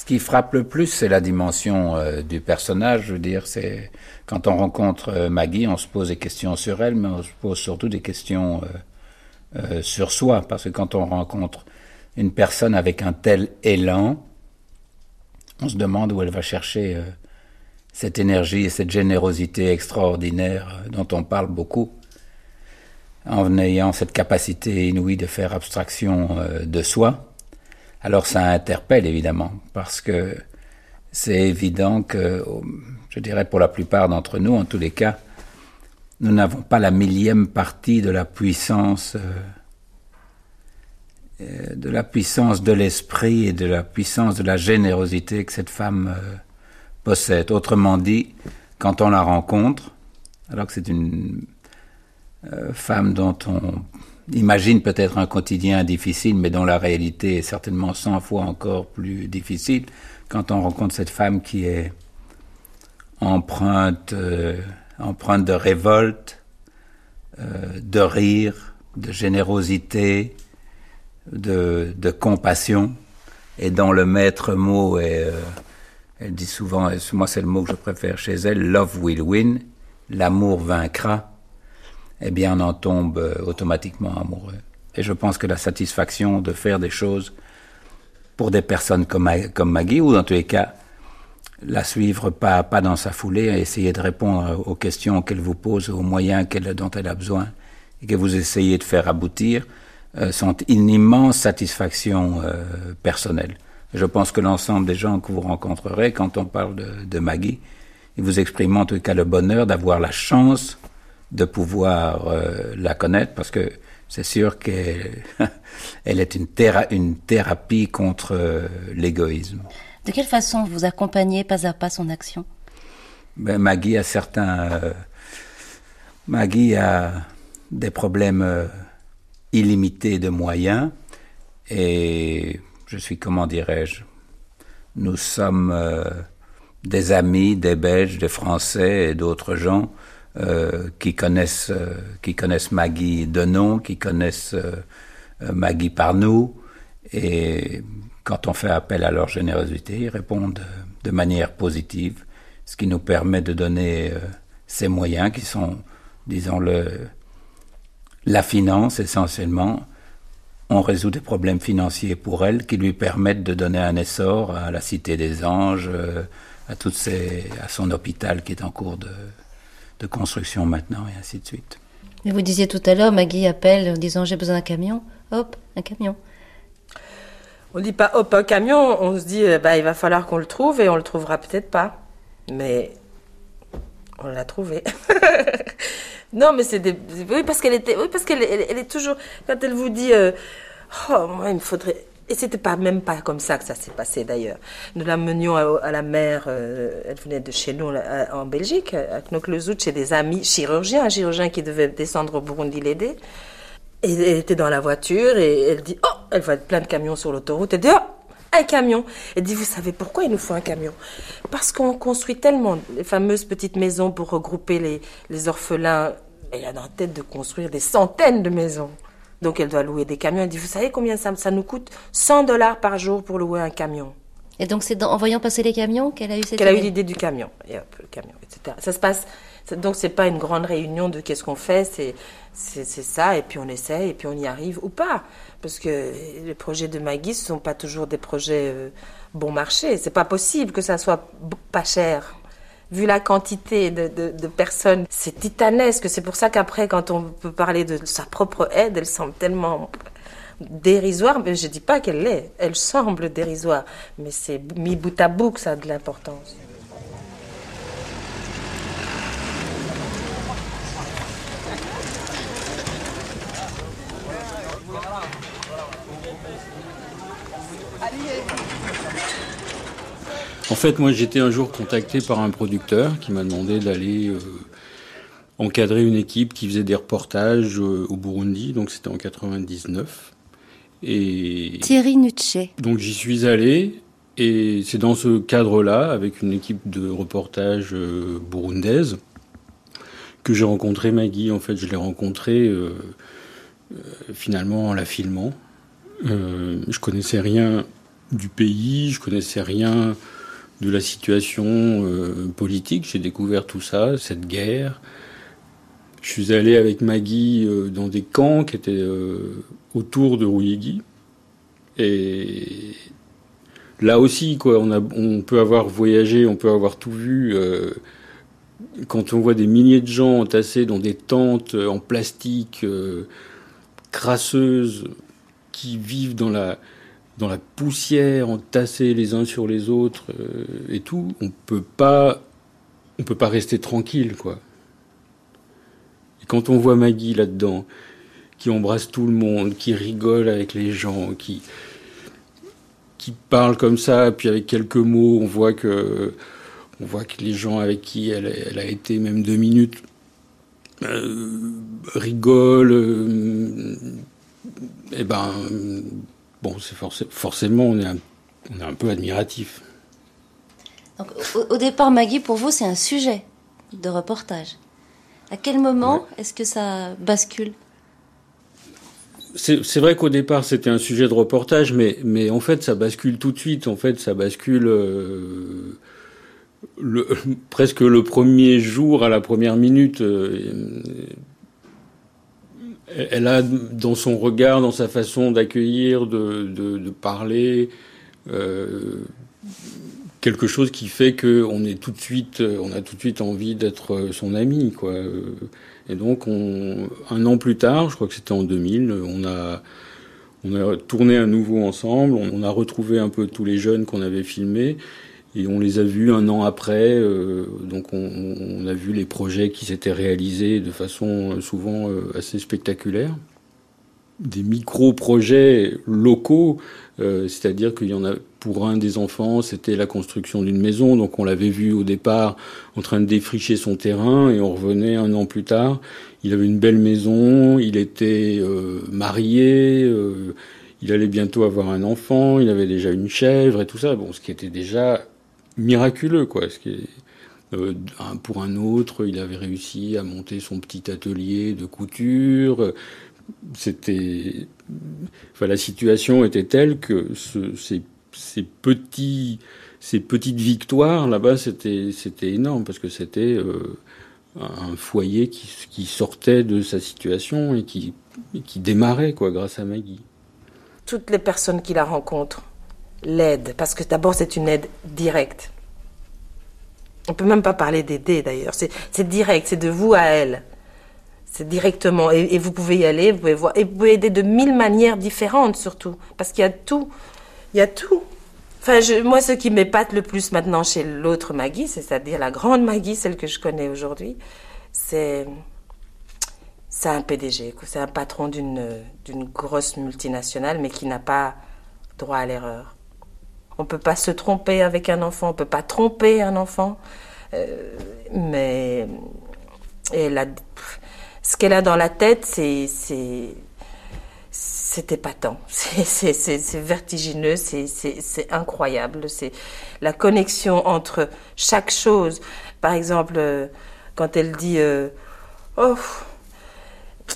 Ce qui frappe le plus, c'est la dimension euh, du personnage. Je veux dire, c'est quand on rencontre euh, Maggie, on se pose des questions sur elle, mais on se pose surtout des questions euh, sur soi, parce que quand on rencontre une personne avec un tel élan, on se demande où elle va chercher cette énergie et cette générosité extraordinaire dont on parle beaucoup, en ayant cette capacité inouïe de faire abstraction de soi alors ça interpelle évidemment, parce que c'est évident que, je dirais pour la plupart d'entre nous, en tous les cas, nous n'avons pas la millième partie de la puissance, euh, euh, de la puissance de l'esprit et de la puissance de la générosité que cette femme euh, possède. Autrement dit, quand on la rencontre, alors que c'est une femme dont on imagine peut-être un quotidien difficile, mais dont la réalité est certainement 100 fois encore plus difficile, quand on rencontre cette femme qui est empreinte, euh, empreinte de révolte, euh, de rire, de générosité, de, de compassion, et dont le maître mot est, euh, elle dit souvent, moi c'est le mot que je préfère chez elle, love will win, l'amour vaincra, eh bien on en tombe euh, automatiquement amoureux. Et je pense que la satisfaction de faire des choses pour des personnes comme, comme Maggie, ou dans tous les cas, la suivre pas, pas dans sa foulée, essayer de répondre aux questions qu'elle vous pose, aux moyens qu'elle, dont elle a besoin, et que vous essayez de faire aboutir, euh, sont une immense satisfaction euh, personnelle. Je pense que l'ensemble des gens que vous rencontrerez, quand on parle de, de Maggie, ils vous expriment en tout cas le bonheur d'avoir la chance de pouvoir euh, la connaître, parce que c'est sûr qu'elle elle est une, théra- une thérapie contre euh, l'égoïsme. De quelle façon vous accompagnez pas à pas son action? Ben, Maggie a certains. euh, Maggie a des problèmes euh, illimités de moyens et je suis, comment dirais-je, nous sommes des amis, des Belges, des Français et d'autres gens qui connaissent euh, qui connaissent Maggie de nom, qui connaissent euh, euh, Maggie par nous et quand on fait appel à leur générosité, ils répondent euh, de manière positive, ce qui nous permet de donner euh, ces moyens qui sont, disons-le, la finance essentiellement. On résout des problèmes financiers pour elle qui lui permettent de donner un essor à la Cité des Anges, euh, à son hôpital qui est en cours de, de construction maintenant et ainsi de suite. Mais vous disiez tout à l'heure, Maggie appelle en disant j'ai besoin d'un camion. Hop, un camion. On dit pas hop un camion, on se dit bah il va falloir qu'on le trouve et on le trouvera peut-être pas. Mais on l'a trouvé. non mais c'est des oui parce qu'elle était oui parce qu'elle elle, elle est toujours quand elle vous dit euh, oh moi il me faudrait et c'était pas même pas comme ça que ça s'est passé d'ailleurs. Nous l'amenions à, la mer, euh, elle venait de chez nous en Belgique, à Knokke-le-Zout, chez des amis chirurgiens, un chirurgien qui devait descendre au Burundi l'aider. Et elle était dans la voiture et elle dit Oh, elle voit plein de camions sur l'autoroute. Elle dit Oh, un camion. Elle dit Vous savez pourquoi il nous faut un camion? Parce qu'on construit tellement les fameuses petites maisons pour regrouper les, les orphelins. Elle a dans la tête de construire des centaines de maisons. Donc elle doit louer des camions. Elle dit Vous savez combien ça, ça nous coûte? 100 dollars par jour pour louer un camion. Et donc c'est en voyant passer les camions qu'elle a eu cette Qu'elle a eu idée? l'idée du camion. Et hop, le camion, etc. Ça se passe. Donc c'est pas une grande réunion de qu'est-ce qu'on fait, c'est c'est ça et puis on essaie et puis on y arrive ou pas parce que les projets de Maggie ce sont pas toujours des projets euh, bon marché. C'est pas possible que ça soit pas cher. Vu la quantité de, de, de personnes, c'est titanesque. C'est pour ça qu'après, quand on peut parler de sa propre aide, elle semble tellement dérisoire. Mais je dis pas qu'elle l'est. Elle semble dérisoire. Mais c'est mis bout à bout que ça a de l'importance. En fait, moi, j'étais un jour contacté par un producteur qui m'a demandé d'aller euh, encadrer une équipe qui faisait des reportages euh, au Burundi. Donc, c'était en 99. Et Thierry Nuchet. donc, j'y suis allé. Et c'est dans ce cadre-là, avec une équipe de reportage euh, burundaise, que j'ai rencontré Maggie. En fait, je l'ai rencontrée euh, euh, finalement en la filmant. Je connaissais rien du pays, je connaissais rien de la situation euh, politique. J'ai découvert tout ça, cette guerre. Je suis allé avec Maggie euh, dans des camps qui étaient euh, autour de Ruyigi. Et là aussi, quoi, on, a, on peut avoir voyagé, on peut avoir tout vu. euh, quand on voit des milliers de gens entassés dans des tentes euh, en plastique, euh, crasseuses, qui vivent dans la, dans la poussière, entassés les uns sur les autres euh, et tout, on peut pas, on peut pas rester tranquille, quoi. Et quand on voit Maggie là-dedans, qui embrasse tout le monde, qui rigole avec les gens, qui qui parle comme ça, puis avec quelques mots, on voit que on voit que les gens avec qui elle, a été même deux minutes euh, rigolent. euh, eh ben, bon, c'est forcé- forcément, on est, un, on est un peu admiratif. Donc, au, au départ, Maggie, pour vous, c'est un sujet de reportage. À quel moment est-ce que ça bascule? C'est vrai qu'au départ c'était un sujet de reportage, mais, mais en fait ça bascule tout de suite. En fait, ça bascule euh, le, presque le premier jour à la première minute. Euh, elle a dans son regard, dans sa façon d'accueillir, de, de, de, parler, euh, quelque chose qui fait qu'on est tout de suite, on a tout de suite envie d'être son ami, quoi. Et donc, on, un an plus tard, je crois que c'était en 2000, on a, on a tourné à nouveau ensemble, on a retrouvé un peu tous les jeunes qu'on avait filmés, et on les a vus un an après. Euh, donc, on, on, a vu les projets qui s'étaient réalisés de façon euh, souvent euh, assez spectaculaire. Des micro-projets locaux, euh, c'est-à-dire qu'il y en a pour un des enfants, c'était la construction d'une maison. Donc on l'avait vu au départ en train de défricher son terrain et on revenait un an plus tard. Il avait une belle maison, il était euh, marié, euh, il allait bientôt avoir un enfant, il avait déjà une chèvre et tout ça. Bon, ce qui était déjà miraculeux, quoi. Euh, pour un autre, il avait réussi à monter son petit atelier de couture. C'était, enfin, la situation était telle que ce, ces ces petits ces petites victoires là-bas c'était c'était énorme parce que c'était euh, un foyer qui, qui, sortait de sa situation et qui qui démarrait quoi grâce à Maggie. Toutes les personnes qui la rencontrent l'aident parce que d'abord c'est une aide directe. On peut même pas parler d'aider d'ailleurs, c'est direct, c'est de vous à elle. C'est directement. Et, vous pouvez y aller, vous pouvez voir. Et vous pouvez aider de mille manières différentes surtout. Parce qu'il y a tout. Il y a tout. Enfin, moi, ce qui m'épate le plus maintenant chez l'autre Maggie, c'est-à-dire la grande Maggie, celle que je connais aujourd'hui, c'est c'est un PDG, c'est un patron d'une grosse multinationale, mais qui n'a pas droit à l'erreur. On peut pas se tromper avec un enfant, on peut pas tromper un enfant, euh, mais elle a, ce qu'elle a dans la tête, c'est c'est épatant, c'est vertigineux, c'est incroyable. C'est la connexion entre chaque chose. Par exemple, euh, quand elle dit euh, Oh,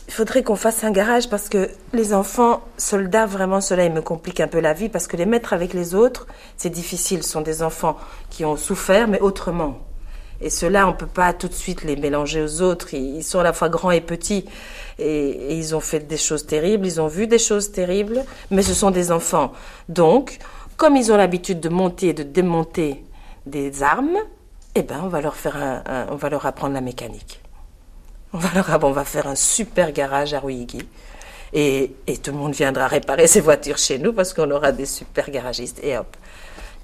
il faudrait qu'on fasse un garage parce que les enfants, soldats, vraiment, cela, il me complique un peu la vie parce que les mettre avec les autres, c'est difficile. Ce sont des enfants qui ont souffert, mais autrement. Et ceux-là, on ne peut pas tout de suite les mélanger aux autres. Ils sont à la fois grands et petits. Et, ils ont fait des choses terribles, ils ont vu des choses terribles, mais ce sont des enfants. Donc, comme ils ont l'habitude de monter et de démonter des armes, eh ben, on va leur faire un, on va leur apprendre la mécanique. On va leur va faire un super garage à Ruigi. Et, et tout le monde viendra réparer ses voitures chez nous parce qu'on aura des super garagistes. Et hop.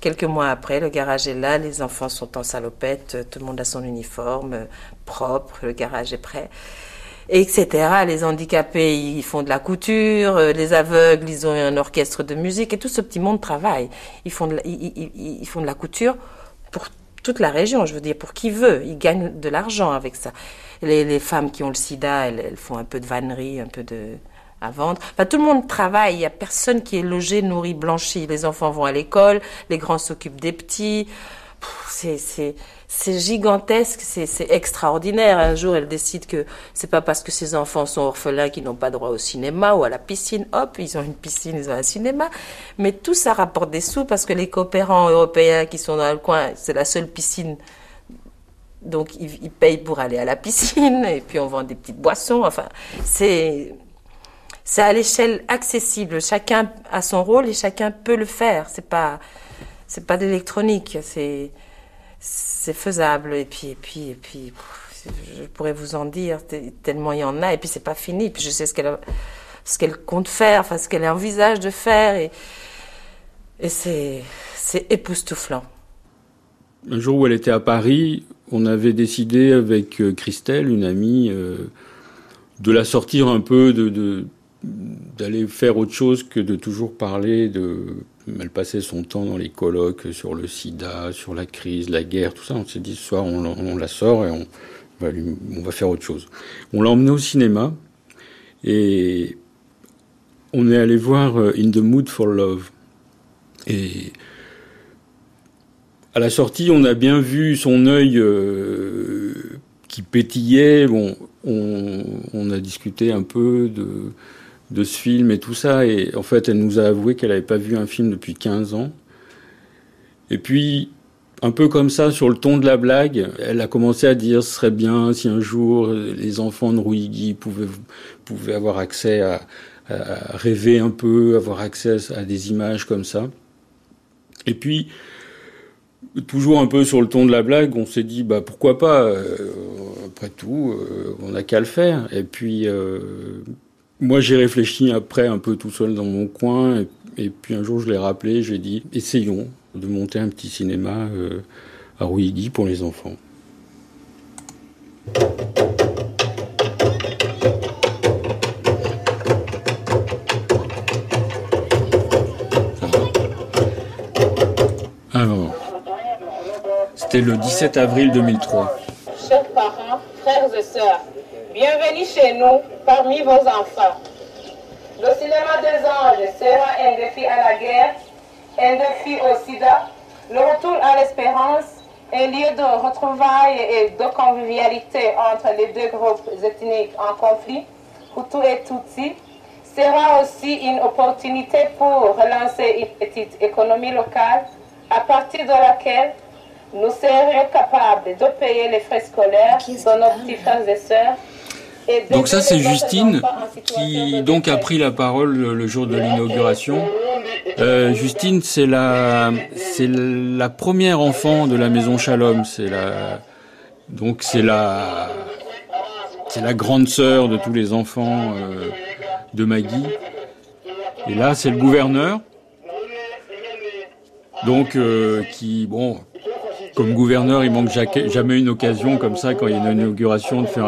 Quelques mois après, le garage est là, les enfants sont en salopette, tout le monde a son uniforme propre, le garage est prêt, etc. Les handicapés, ils font de la couture, les aveugles, ils ont un orchestre de musique, et tout ce petit monde travaille. Ils font ils font de la couture pour toute la région, je veux dire, pour qui veut. Ils gagnent de l'argent avec ça. Les, les, femmes qui ont le sida, elles, elles font un peu de vannerie, un peu de à vendre. Enfin, tout le monde travaille. Il n'y a personne qui est logé, nourri, blanchi. Les enfants vont à l'école, les grands s'occupent des petits. C'est gigantesque, c'est extraordinaire. Un jour, elle décide que c'est pas parce que ses enfants sont orphelins qu'ils n'ont pas droit au cinéma ou à la piscine. Hop, ils ont une piscine, ils ont un cinéma. Mais tout ça rapporte des sous parce que les coopérants européens qui sont dans le coin, c'est la seule piscine donc ils, payent pour aller à la piscine et puis on vend des petites boissons. Enfin, c'est à l'échelle accessible. Chacun a son rôle et chacun peut le faire. C'est pas, c'est pas d'électronique. C'est, c'est faisable. Et puis, et puis, et puis, je pourrais vous en dire tellement il y en a. Et puis c'est pas fini. Puis je sais ce qu'elle, ce qu'elle compte faire, enfin ce qu'elle envisage de faire. Et, et c'est, c'est époustouflant. Un jour où elle était à Paris, on avait décidé avec euh, Christelle, une amie, euh, de la sortir un peu de, d'aller faire autre chose que de toujours parler de. Elle passait son temps dans les colloques sur le sida, sur la crise, la guerre, tout ça. On s'est dit ce soir, on, la sort et on va, on va faire autre chose. On l'a emmenée au cinéma et on est allé voir euh, In the Mood for Love. Et à la sortie, on a bien vu son œil euh, qui pétillait. Bon, on, on, a discuté un peu de de ce film et tout ça. Et en fait, elle nous a avoué qu'elle n'avait pas vu un film depuis 15 ans. Et puis, un peu comme ça, sur le ton de la blague, elle a commencé à dire ce serait bien si un jour les enfants de Ruigi pouvaient, pouvaient avoir accès à, à rêver un peu, avoir accès à des images comme ça. Et puis, toujours un peu sur le ton de la blague, on s'est dit bah pourquoi pas. euh, après tout, euh, on n'a qu'à le faire. Et puis euh, moi j'ai réfléchi après un peu tout seul dans mon coin. Et, puis un jour je l'ai rappelé, j'ai dit essayons de monter un petit cinéma à Rouilly pour les enfants. C'était le 17 avril 2003. Chers parents, frères et sœurs, bienvenue chez nous parmi vos enfants. Le cinéma des anges sera un défi à la guerre, un défi au sida, le retour à l'espérance, un lieu de retrouvailles et de convivialité entre les deux groupes ethniques en conflit, Hutu et Tutsi, sera aussi une opportunité pour relancer une petite économie locale à partir de laquelle nous serions capables de payer les frais scolaires de nos petits frères et sœurs. Donc ça c'est Justine qui donc a pris la parole le, le jour de l'inauguration. Euh, Justine c'est la c'est la première enfant de la maison Shalom, c'est la donc c'est la c'est la grande sœur de tous les enfants euh, de Maggie. Et là c'est le gouverneur donc euh, qui bon comme gouverneur, il manque ja- jamais une occasion comme ça quand il y a une inauguration de faire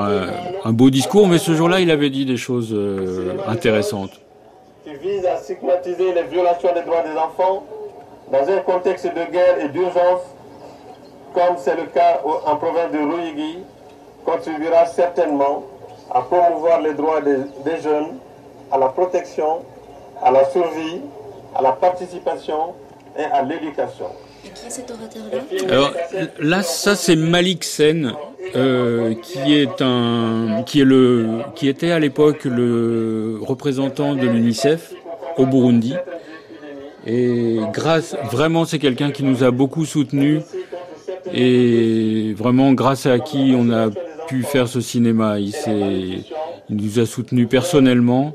un, beau discours, mais ce jour-là, il avait dit des choses euh, intéressantes. qui vise à stigmatiser les violations des droits des enfants dans un contexte de guerre et d'urgence, comme c'est le cas en province de Ruigi, contribuera certainement à promouvoir les droits des jeunes, à la protection, à la survie, à la participation et à l'éducation. Alors là, ça c'est Malik Sen, euh, qui est un, qui est le, qui était à l'époque le représentant de l'UNICEF au Burundi. Et grâce, vraiment, c'est quelqu'un qui nous a beaucoup soutenus et vraiment grâce à qui on a pu faire ce cinéma. Il il nous a soutenus personnellement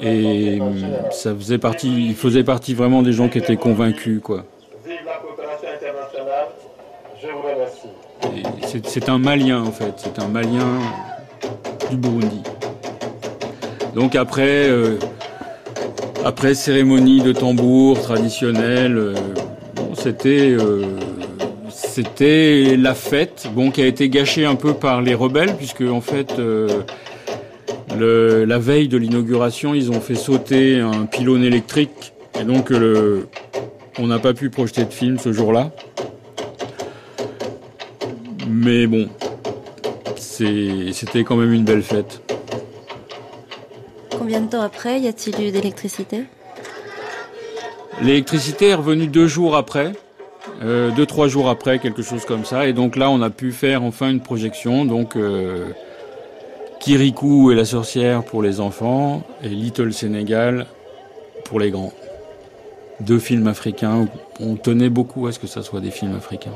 et hum, ça faisait partie, il faisait partie vraiment des gens qui étaient convaincus, quoi. Vive la coopération internationale. Je vous remercie. Et C'est un Malien en fait, c'est un Malien du Burundi. Donc après, euh, cérémonie de tambour traditionnelle, euh, euh, c'était la fête, bon qui a été gâchée un peu par les rebelles puisque en fait la veille de l'inauguration, ils ont fait sauter un pylône électrique et donc on n'a pas pu projeter de film ce jour-là. Mais bon, c'était quand même une belle fête. Combien de temps après y a-t-il eu d'électricité? L'électricité est revenue deux jours après, euh, deux trois jours après, quelque chose comme ça. Et donc là, on a pu faire enfin une projection. Donc euh, Kirikou et la sorcière pour les enfants et Little Sénégal pour les grands. Deux films africains. On tenait beaucoup à ce que ça soit des films africains.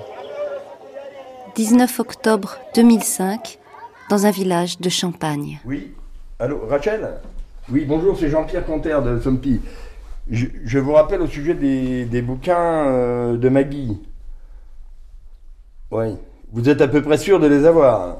19 octobre 2005, dans un village de Champagne. Oui. Allô, Rachel? Oui, bonjour, c'est Jean-Pierre Conter de Sompi. Je, je vous rappelle au sujet des, des bouquins euh, de Maggie. Oui. Vous êtes à peu près sûr de les avoir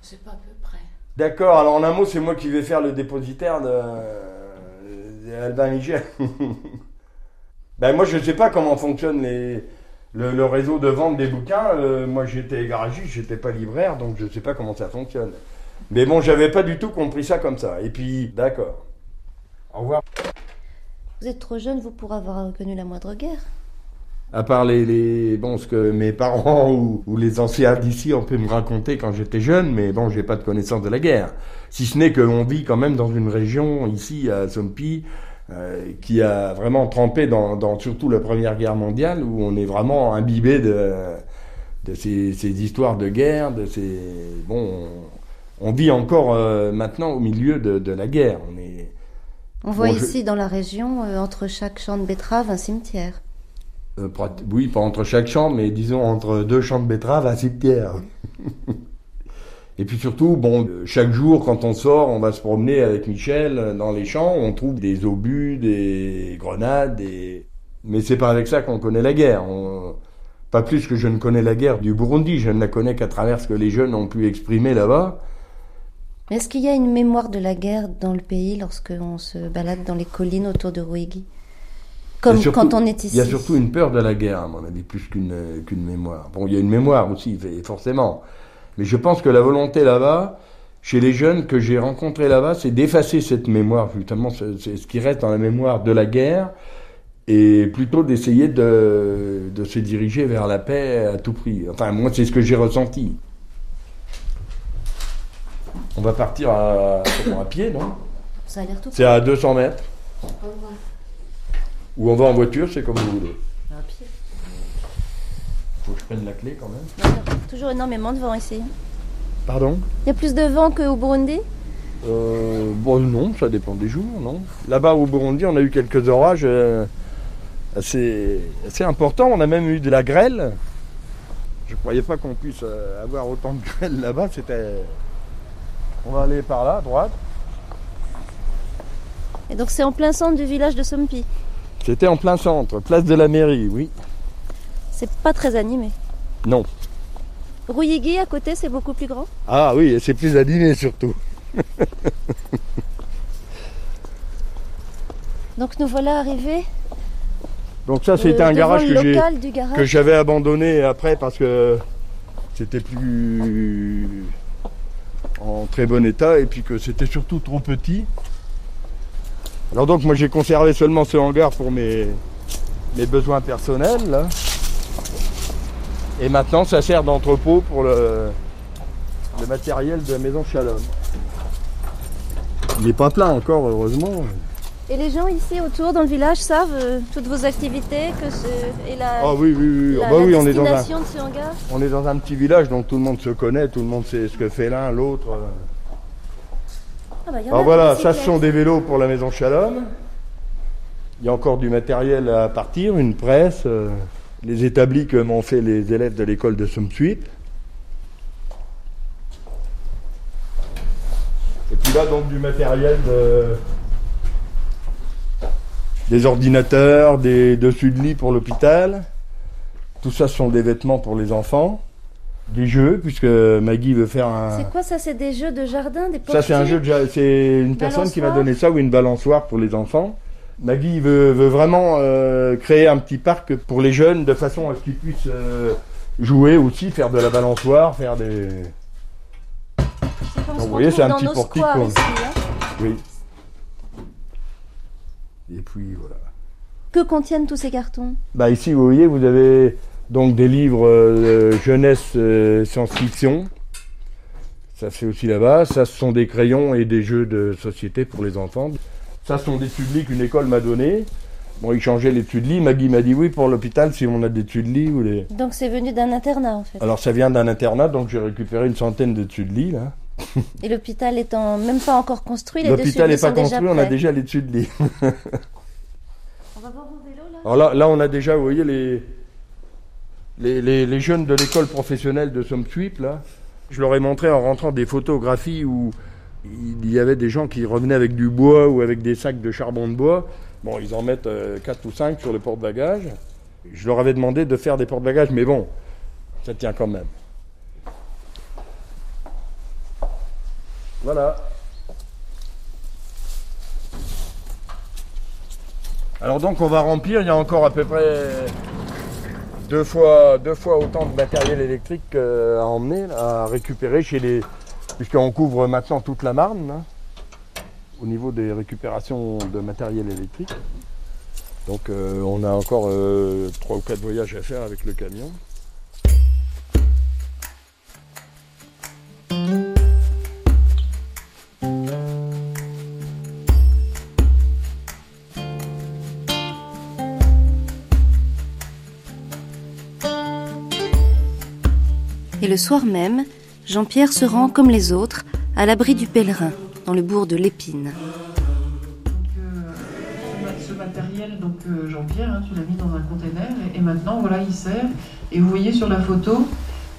C'est pas à peu près. D'accord, alors en un mot, c'est moi qui vais faire le dépositaire de, de Albin Michel. ben moi, je ne sais pas comment fonctionne les, le, le réseau de vente des bouquins. Euh, moi, j'étais garagiste, j'étais pas libraire, donc je ne sais pas comment ça fonctionne. Mais bon, j'avais pas du tout compris ça comme ça. Et puis, d'accord. Au revoir. Vous êtes trop jeune, vous, pour avoir reconnu la moindre guerre. À part les, les bon ce que mes parents ou, ou les anciens d'ici ont pu me raconter quand j'étais jeune, mais bon j'ai pas de connaissance de la guerre. Si ce n'est qu'on vit quand même dans une région ici à Sompi euh, qui a vraiment trempé dans, dans surtout la Première Guerre mondiale où on est vraiment imbibé de de ces, ces histoires de guerre, de ces bon on, on vit encore euh, maintenant au milieu de, de la guerre. On est On voit Bon, je- ici dans la région, euh, entre chaque champ de betterave, un cimetière. Oui, pas entre chaque champ, mais disons entre deux champs de betteraves, un cimetière. Et puis surtout, bon, euh, chaque jour, quand on sort, on va se promener avec Michel euh, dans les champs, on trouve des obus, des grenades, des... Mais c'est pas avec ça qu'on connaît la guerre. On- Pas plus que je ne connais la guerre du Burundi, je ne la connais qu'à travers ce que les jeunes ont pu exprimer là-bas. Est-ce qu'il y a une mémoire de la guerre dans le pays lorsque on se balade dans les collines autour de Ruigi Comme surtout- quand on est ici. Il y a surtout une peur de la guerre, à mon avis, plus qu'une euh, qu'une mémoire. Bon, il y a une mémoire aussi, forcément. Mais je pense que la volonté là-bas, chez les jeunes que j'ai rencontrés là-bas, c'est d'effacer cette mémoire, justement, c'est ce qui reste dans la mémoire de la guerre, et plutôt d'essayer de, de se diriger vers la paix à tout prix. Enfin, moi, c'est ce que j'ai ressenti. On va partir à, à pied, non? Ça a l'air tout C'est à 200 mètres. Ou on va en voiture, c'est comme vous voulez. Faut que je prenne la clé quand même. Toujours énormément de vent ici. Pardon? Il y a plus de vent qu'au Burundi? Euh, Bon, non, ça dépend des jours, non Là-bas au Burundi, on a eu quelques orages euh, assez, assez importants. On a même eu de la grêle. Je croyais pas qu'on puisse euh, avoir autant de grêle là-bas. C'était. On va aller par là, à droite. Et donc c'est en plein centre du village de Sompi? C'était en plein centre, place de la mairie, oui. C'est pas très animé. Non. Ruyigi à côté, c'est beaucoup plus grand? Ah oui, et c'est plus animé surtout. Donc nous voilà arrivés. Donc ça, c'était Euh, un garage le que j'ai local du garage. que j'avais abandonné après parce que c'était plus en très bon état et puis que c'était surtout trop petit. Alors donc moi j'ai conservé seulement ce hangar pour mes, mes besoins personnels là. Et maintenant ça sert d'entrepôt pour le, le matériel de la maison Shalom. Il n'est pas plein encore heureusement. Et les gens ici autour dans le village savent euh, toutes vos activités que ce... et la, Ah oui, oui, oui. la, Ah bah la oui, on est dans un- de ce hangar. On est dans un petit village, donc tout le monde se connaît, tout le monde sait ce que fait l'un, l'autre. Ah bah, Alors voilà, ça ce sont des vélos pour la maison Shalom. Il y a encore du matériel à partir, une presse, euh, les établis que m'ont fait les élèves de l'école de Somsuite. Et puis là donc du matériel de des ordinateurs, des dessus de lit pour l'hôpital. Tout ça ce sont des vêtements pour les enfants, des jeux puisque Maggie veut faire un C'est quoi ça? C'est des jeux de jardin, des ça, c'est un portiers? jeu de ja- C'est une personne qui m'a donné ça ou une balançoire pour les enfants. Maggie veut, veut vraiment euh, créer un petit parc pour les jeunes de façon à ce qu'ils puissent euh, jouer aussi, faire de la balançoire, faire des. Donc, vous voyez, c'est un petit portique. squares quoi. ici, hein. Oui. Et puis voilà. Que contiennent tous ces cartons? Bah ici, vous voyez, vous avez donc des livres euh, jeunesse euh, science-fiction. Ça c'est aussi là-bas. Ça, ce sont des crayons et des jeux de société pour les enfants. Ça, ce sont des tubes qu'une école m'a donné. Bon, ils changeaient les lit. Maggie m'a dit oui pour l'hôpital si on a des lit ou les. Donc c'est venu d'un internat en fait. Alors ça vient d'un internat, donc j'ai récupéré une centaine de lit là. Et l'hôpital étant même pas encore construit, les L'hôpital dessus n'est pas construit, on a déjà les tubes de lit. On va voir vos vélos là Alors là, là, on a déjà, vous voyez, les, les, les- les jeunes de l'école professionnelle de Somsweep, là. Je leur ai montré en rentrant des photographies où il y avait des gens qui revenaient avec du bois ou avec des sacs de charbon de bois. Bon, ils en mettent 4 ou 5 sur le porte-bagages. Je leur avais demandé de faire des porte-bagages, mais bon, ça tient quand même. Voilà. Alors donc on va remplir, il y a encore à peu près deux fois, deux fois autant de matériel électrique euh, à emmener, à récupérer chez les... Puisqu'on couvre maintenant toute la Marne, là, au niveau des récupérations de matériel électrique. Donc euh, on a encore euh, trois ou quatre voyages à faire avec le camion. Et le soir même, Jean-Pierre se rend comme les autres à l'abri du pèlerin, dans le bourg de l'Épine. ce matériel, donc euh, Jean-Pierre, hein, tu l'as mis dans un container, et, et maintenant, voilà, il sert. Et vous voyez sur la photo,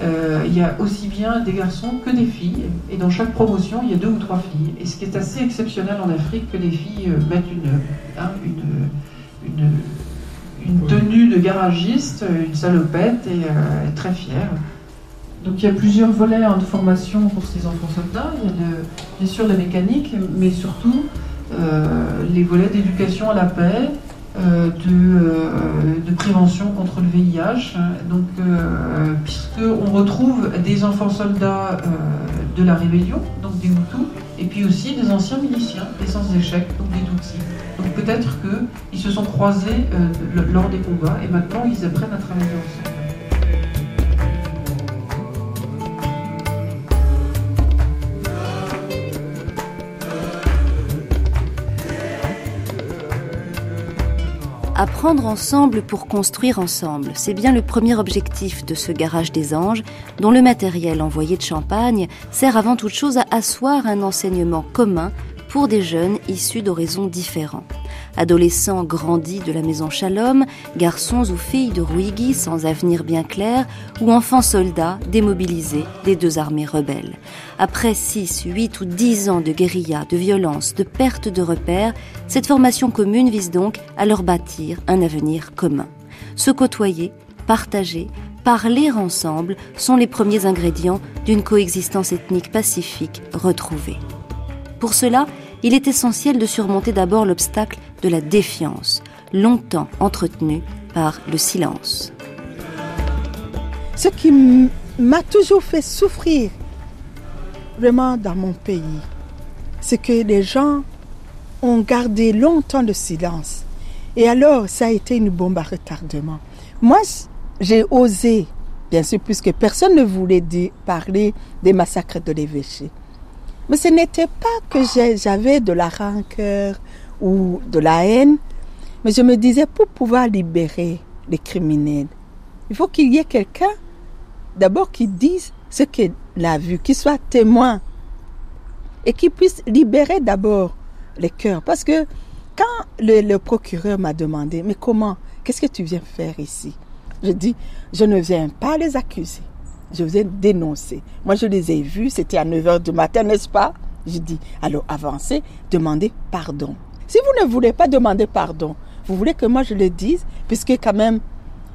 euh, il y a aussi bien des garçons que des filles. Et dans chaque promotion, il y a deux ou trois filles. Et ce qui est assez exceptionnel en Afrique, que les filles euh, mettent une, hein, une, une, une tenue de garagiste, une salopette, et euh, est très fière. Donc il y a plusieurs volets hein, de formation pour ces enfants soldats. Il y a bien sûr la mécanique, mais surtout euh, les volets d'éducation à la paix, euh, de, euh, de prévention contre le VIH. Donc, puisqu'on retrouve des enfants soldats de la rébellion, donc des Hutus, et puis aussi des anciens miliciens, des sans-échec, donc des Tutsis. Donc peut-être qu'ils se sont croisés lors des combats et maintenant ils apprennent à travailler ensemble. Apprendre ensemble pour construire ensemble, c'est bien le premier objectif de ce garage des anges, dont le matériel envoyé de Champagne sert avant toute chose à asseoir un enseignement commun pour des jeunes issus d'horizons différents. Adolescents grandis de la maison Shalom, garçons ou filles de Ruigi sans avenir bien clair, ou enfants soldats démobilisés des deux armées rebelles. Après 6, 8 ou 10 ans de guérilla, de violence, de perte de repères, cette formation commune vise donc à leur bâtir un avenir commun. Se côtoyer, partager, parler ensemble sont les premiers ingrédients d'une coexistence ethnique pacifique retrouvée. Pour cela, il est essentiel de surmonter d'abord l'obstacle de la défiance, longtemps entretenu par le silence. Ce qui m'a toujours fait souffrir, vraiment dans mon pays, c'est que les gens ont gardé longtemps le silence. Et alors, ça a été une bombe à retardement. Moi, j'ai osé, bien sûr, puisque personne ne voulait parler des massacres de l'évêché. Mais ce n'était pas que j'avais de la rancœur ou de la haine, mais je me disais, pour pouvoir libérer les criminels, il faut qu'il y ait quelqu'un, d'abord, qui dise ce qu'il a vu, qui soit témoin, et qui puisse libérer d'abord les cœurs. Parce que quand le procureur m'a demandé, mais comment, qu'est-ce que tu viens faire ici? Je dis, je ne viens pas les accuser, je viens dénoncer. Moi, je les ai vus, c'était à 9 h du matin, n'est-ce pas? Je dis, alors avancez, demandez pardon. Si vous ne voulez pas demander pardon, vous voulez que moi je le dise, puisque quand même,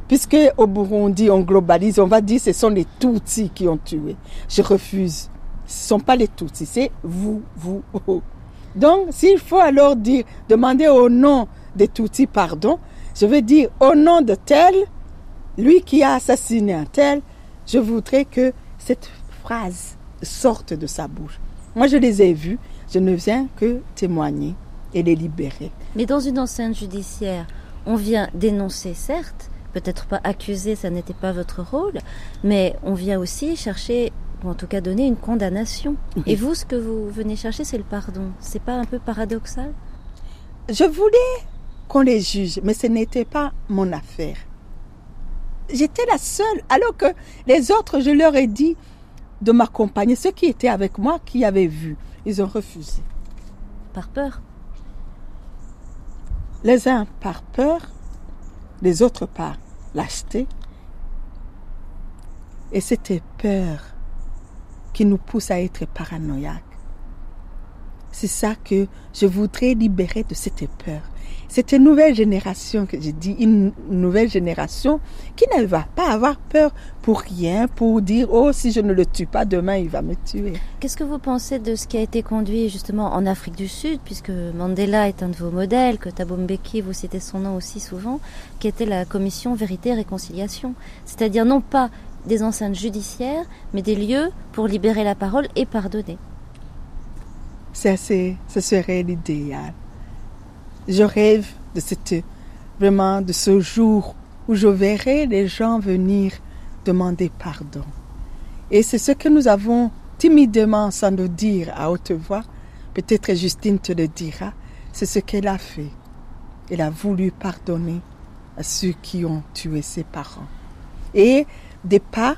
puisque au Burundi on globalise, on va dire ce sont les Tutsis qui ont tué. Je refuse. Ce ne sont pas les Tutsis, c'est vous, vous. oh. Donc, s'il faut alors dire, demander au nom des Tutsis pardon, je veux dire au nom de tel, lui qui a assassiné un tel, je voudrais que cette phrase sorte de sa bouche. Moi, je les ai vus, je ne viens que témoigner et les libérer. Mais dans une enceinte judiciaire, on vient dénoncer, certes, peut-être pas accuser, ça n'était pas votre rôle, mais on vient aussi chercher, ou en tout cas donner une condamnation. Et vous, ce que vous venez chercher, c'est le pardon. C'est pas un peu paradoxal? Je voulais qu'on les juge, mais ce n'était pas mon affaire. J'étais la seule, alors que les autres, je leur ai dit de m'accompagner. Ceux qui étaient avec moi, qui avaient vu, ils ont refusé. Par peur? Les uns par peur, les autres par lâcheté. Et c'était peur qui nous pousse à être paranoïaques. C'est ça que je voudrais libérer de cette peur. Cette nouvelle génération que j'ai dit, une nouvelle génération qui ne va pas avoir peur pour rien, pour dire oh si je ne le tue pas demain il va me tuer. Qu'est-ce que vous pensez de ce qui a été conduit justement en Afrique du Sud, puisque Mandela est un de vos modèles, que Thabo Mbeki, vous citez son nom aussi souvent, qui était la commission Vérité Réconciliation, c'est-à-dire non pas des enceintes judiciaires, mais des lieux pour libérer la parole et pardonner. C'est assez, ce serait l'idéal. Je rêve de cette, vraiment de ce jour où je verrai les gens venir demander pardon. Et c'est ce que nous avons timidement, sans le dire à haute voix, peut-être Justine te le dira, c'est ce qu'elle a fait. Elle a voulu pardonner à ceux qui ont tué ses parents. Et des pas,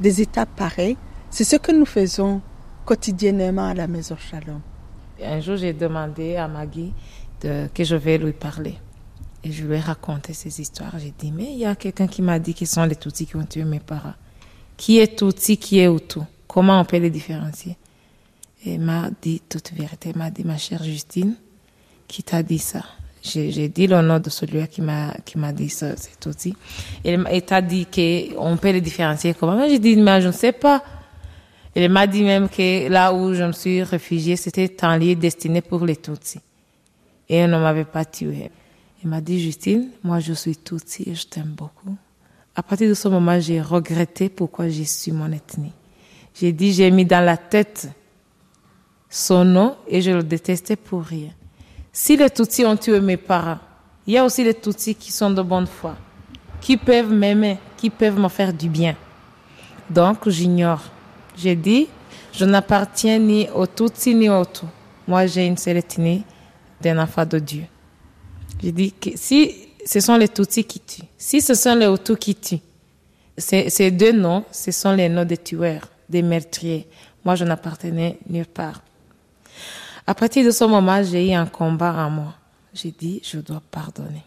des étapes pareilles, c'est ce que nous faisons quotidiennement à la Maison Shalom. Un jour, j'ai demandé à Maggie de, que je vais lui parler. Et je lui ai raconté ces histoires. J'ai dit, mais il y a quelqu'un qui m'a dit qu'ils sont les Tutsis qui ont tué mes parents. Qui est Tutsi, qui est Hutu? Comment on peut les différencier? Et il m'a dit toute vérité. Il m'a dit, ma chère Justine, qui t'a dit ça? J'ai dit le nom de celui qui m'a qui m'a dit ça, c'est Tutsi. Et il t'a dit qu'on peut les différencier comment? J'ai dit, mais je ne sais pas. Il m'a dit même que là où je me suis réfugiée, c'était un lieu destiné pour les Tutsis. Et on ne m'avait pas tué. Il m'a dit, Justine, moi je suis Tutsi et je t'aime beaucoup. À partir de ce moment, j'ai regretté pourquoi j'ai su mon ethnie. J'ai dit, j'ai mis dans la tête son nom et je le détestais pour rien. Si les Tutsis ont tué mes parents, il y a aussi les Tutsis qui sont de bonne foi, qui peuvent m'aimer, qui peuvent me faire du bien. Donc, j'ignore. J'ai dit, je n'appartiens ni aux Tutsis ni aux tout. Moi, j'ai une seule ethnie d'un enfant de Dieu. J'ai dit que si ce sont les Tutsis qui tuent, si ce sont les Hutus qui tuent, ces deux noms, ce sont les noms des tueurs, des meurtriers. Moi, je n'appartenais nulle part. À partir de ce moment, j'ai eu un combat en moi. J'ai dit, je dois pardonner.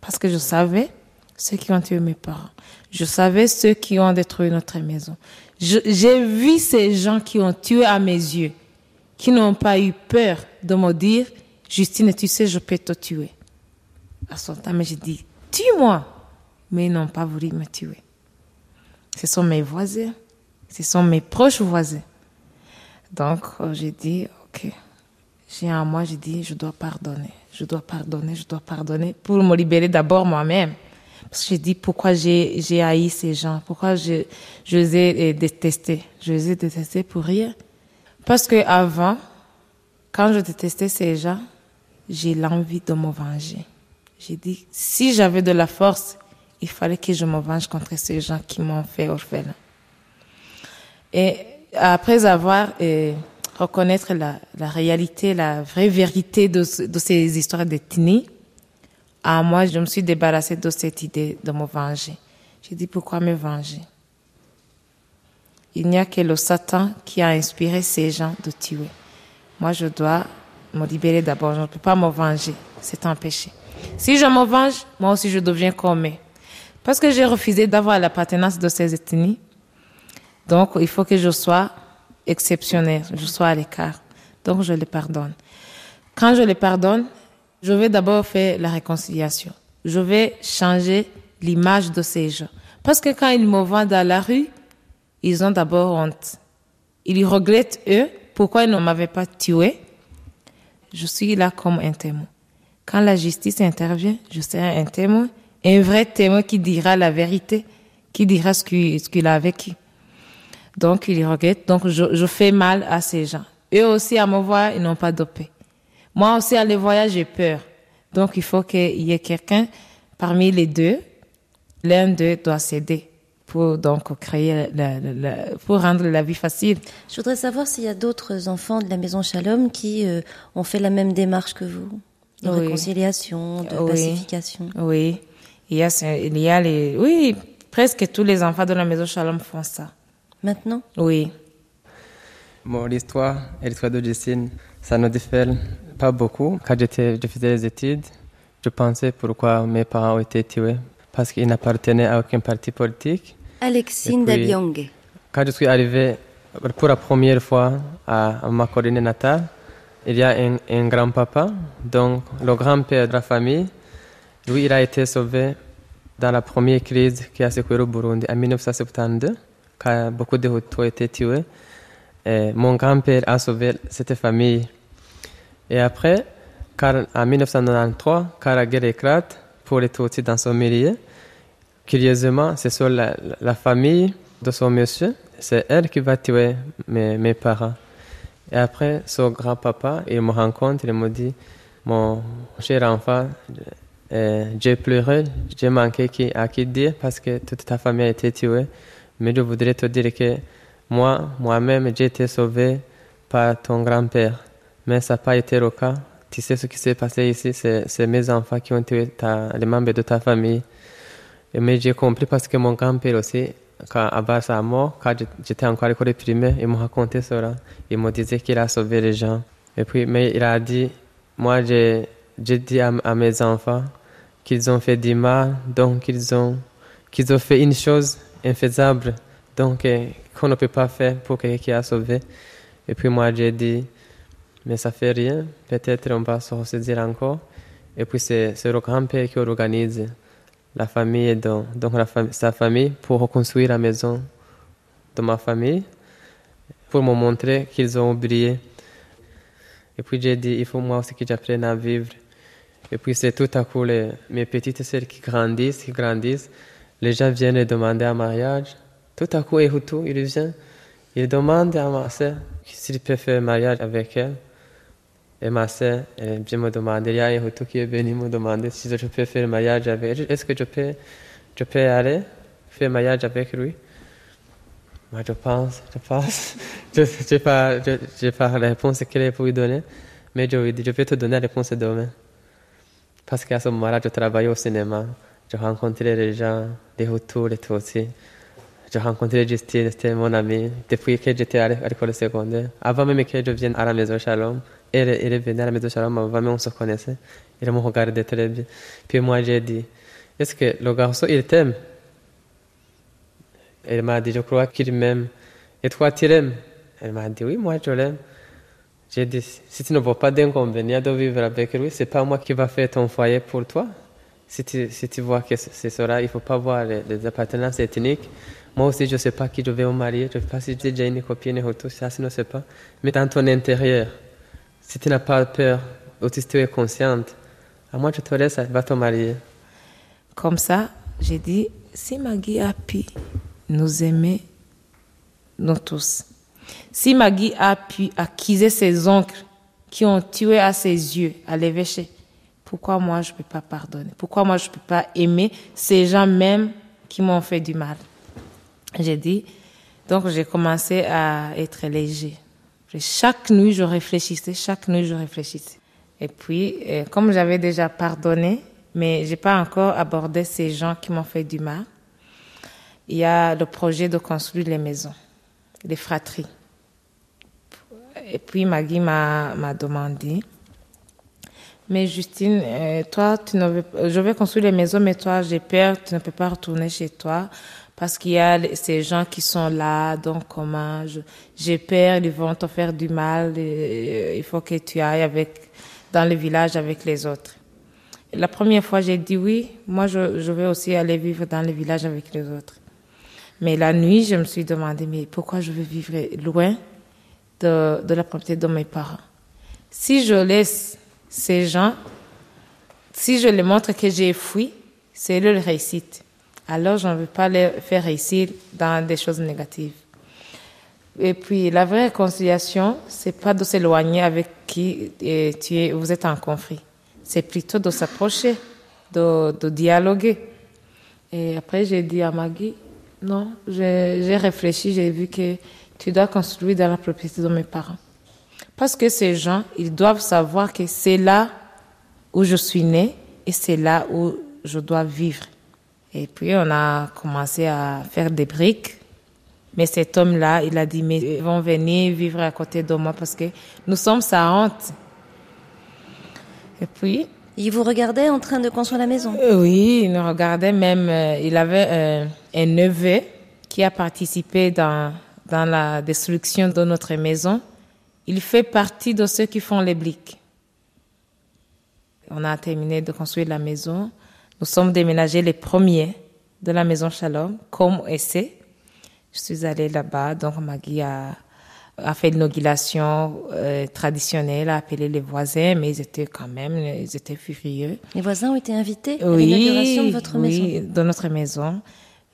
Parce que je savais ceux qui ont tué mes parents. Je savais ceux qui ont détruit notre maison. J'ai vu ces gens qui ont tué à mes yeux, qui n'ont pas eu peur de me dire, Justine, tu sais, je peux te tuer. À son temps, mais j'ai dit, tue-moi. Mais ils n'ont pas voulu me tuer. Ce sont mes voisins. Ce sont mes proches voisins. Donc, j'ai dit, OK. J'ai un moi, j'ai dit, je dois pardonner. Je dois pardonner, je dois pardonner pour me libérer d'abord moi-même. Parce que j'ai dit, pourquoi j'ai haï ces gens? Pourquoi je, je les ai détestés? Je les ai détestés pour rien. Parce que avant, quand je détestais ces gens, j'ai l'envie de me venger. J'ai dit, si j'avais de la force, il fallait que je me venge contre ces gens qui m'ont fait orphelin. Et après avoir euh, reconnaître la, la, réalité, la vraie vérité de, de ces histoires d'ethnie, à moi, je me suis débarrassée de cette idée de me venger. J'ai dit, pourquoi me venger? Il n'y a que le Satan qui a inspiré ces gens de tuer. Moi, je dois me libérer d'abord. Je ne peux pas me venger. C'est un péché. Si je me venge, moi aussi je deviens comme. Parce que j'ai refusé d'avoir l'appartenance de ces ethnies. Donc, il faut que je sois exceptionnel, je sois à l'écart. Donc, je les pardonne. Quand je les pardonne, je vais d'abord faire la réconciliation. Je vais changer l'image de ces gens. Parce que quand ils me voient dans la rue, ils ont d'abord honte. Ils regrettent, eux, pourquoi ils ne m'avaient pas tué. Je suis là comme un témoin. Quand la justice intervient, je serai un témoin, un vrai témoin qui dira la vérité, qui dira ce qu'il a vécu. Donc, ils regrettent. Donc, je, fais mal à ces gens. Eux aussi, à me voir, ils n'ont pas paix. Moi aussi, à les voir, j'ai peur. Donc, il faut qu'il y ait quelqu'un parmi les deux. L'un d'eux doit céder pour donc créer la, la, la, pour rendre la vie facile. Je voudrais savoir s'il y a d'autres enfants de la maison Shalom qui euh, ont fait la même démarche que vous, de Oui. réconciliation, de Oui. pacification. Oui, il y a, il y a les, oui, presque tous les enfants de la maison Shalom font ça. Maintenant? Oui. Bon, l'histoire et l'histoire de Justine, ça ne diffère pas beaucoup. Quand j'étais, je faisais les études, je pensais pourquoi mes parents ont été tués. Parce qu'ils n'appartenaient à aucun parti politique. Alexine Dabiong. Quand je suis arrivé pour la première fois à, à ma colonie natale, il y a un, un grand-papa, donc le grand-père de la famille. Lui, il a été sauvé dans la première crise qui a secoué le Burundi en 1972, quand beaucoup de Hutus ont été tués. Et mon grand-père a sauvé cette famille. Et après, car, en 1993, quand la guerre éclate pour les Tutsis dans son milieu, curieusement, c'est sur la, famille de son monsieur, c'est elle qui va tuer mes, mes parents. Et après, son grand-papa, il me rencontre, il me dit, mon cher enfant, euh, j'ai pleuré, j'ai manqué à qui dire parce que toute ta famille a été tuée. Mais je voudrais te dire que moi, moi-même, j'ai été sauvé par ton grand-père. Mais ça n'a pas été le cas. Tu sais ce qui s'est passé ici, c'est mes enfants qui ont tué les membres de ta famille. Et mais j'ai compris parce que mon grand-père aussi, quand avant sa mort, quand j'étais encore à l'école primaire, il me racontait cela. Il me disait qu'il a sauvé les gens. Et puis, mais il a dit, moi, j'ai dit à, mes enfants qu'ils ont fait du mal, donc ils ont, qu'ils ont fait une chose infaisable, donc qu'on ne peut pas faire pour quelqu'un qui a sauvé. Et puis moi, j'ai dit, mais ça fait rien, peut-être on va se ressaisir encore. Et puis c'est le grand-père qui organise la famille, donc, donc sa famille, pour reconstruire la maison de ma famille, pour me montrer qu'ils ont oublié. Et puis j'ai dit, il faut moi aussi que j'apprenne à vivre. Et puis c'est tout à coup les, mes petites sœurs qui grandissent, qui grandissent. Les gens viennent demander un mariage. Tout à coup, Ehutu, il vient, il demande à ma sœur s'il peut faire mariage avec elle. Et ma sœur, vient me demander, il y a Ehutu qui est venu me demander si je peux faire un mariage avec. Est-ce que je peux, je peux aller faire un mariage avec lui Moi, je pense, je pense. je n'ai pas, pas la réponse qu'elle peut lui donner, mais je lui dis, je peux te donner la réponse demain. Parce qu'à ce moment-là, je travaillais au cinéma. Je rencontrais les gens, des Hutus, les Tutsis. Je rencontrais Justine, c'était mon amie, depuis que j'étais à l'école secondaire. Avant même que je vienne à la maison Shalom, elle, elle venait à la maison Shalom, avant même on se connaissait. Elle me regardait très bien. Puis moi, j'ai dit, est-ce que le garçon, il t'aime? Elle m'a dit, je crois qu'il m'aime. Et toi, tu l'aimes? Elle m'a dit, oui, moi, je l'aime. J'ai dit, si tu ne vois pas d'inconvénient de vivre avec lui, c'est pas moi qui va faire ton foyer pour toi. Si tu, si tu vois que c'est cela, il ne faut pas voir les, les, appartenances ethniques. Moi aussi, je ne sais pas qui je vais me marier. Je ne sais pas si j'ai déjà une copine ou tout ça, je ne sais pas. Mais dans ton intérieur, si tu n'as pas peur, ou si tu es consciente, à moi, je te laisse, va te marier. Comme ça, j'ai dit, si Maggie a pu nous aimer, nous tous, si Maggie a pu accuser ses oncles qui ont tué à ses yeux, à l'évêché, pourquoi moi je ne peux pas pardonner? Pourquoi moi je ne peux pas aimer ces gens même qui m'ont fait du mal? J'ai dit, donc j'ai commencé à être léger. Chaque nuit je réfléchissais, chaque nuit je réfléchissais. Et puis, comme j'avais déjà pardonné, mais je n'ai pas encore abordé ces gens qui m'ont fait du mal, il y a le projet de construire les maisons, les fratries. Et puis Maggie m'a demandé, mais Justine, euh, toi, tu ne veux, je vais construire les maisons, mais toi, j'ai peur, tu ne peux pas retourner chez toi parce qu'il y a ces gens qui sont là, donc comment, j'ai peur, ils vont te faire du mal, il faut que tu ailles avec, dans le village avec les autres. La première fois, j'ai dit oui, moi, je, je vais aussi aller vivre dans le village avec les autres. Mais la nuit, je me suis demandé, mais pourquoi je veux vivre loin de, de la propriété de mes parents? Si je laisse ces gens, si je les montre que j'ai fui, c'est leur réussite. Alors, je ne veux pas les faire réussir dans des choses négatives. Et puis, la vraie réconciliation, c'est pas de s'éloigner avec qui tu es, vous êtes en conflit. C'est plutôt de s'approcher, de, dialoguer. Et après, j'ai dit à Maggie, non, j'ai réfléchi, j'ai vu que tu dois construire dans la propriété de mes parents. Parce que ces gens, ils doivent savoir que c'est là où je suis née et c'est là où je dois vivre. Et puis on a commencé à faire des briques. Mais cet homme-là, il a dit, mais ils vont venir vivre à côté de moi parce que nous sommes sa honte. Et puis... Il vous regardait en train de construire la maison Oui, il nous regardait même. Euh, il avait euh, un neveu qui a participé dans, dans la destruction de notre maison. Il fait partie de ceux qui font les briques. On a terminé de construire la maison. Nous sommes déménagés les premiers de la maison Shalom, comme essai. Je suis allée là-bas, donc Maggie a, a fait l'inaugulation euh, traditionnelle, a appelé les voisins, mais ils étaient quand même, ils étaient furieux. Les voisins ont été invités à oui, l'inauguration de votre maison Oui, de notre maison.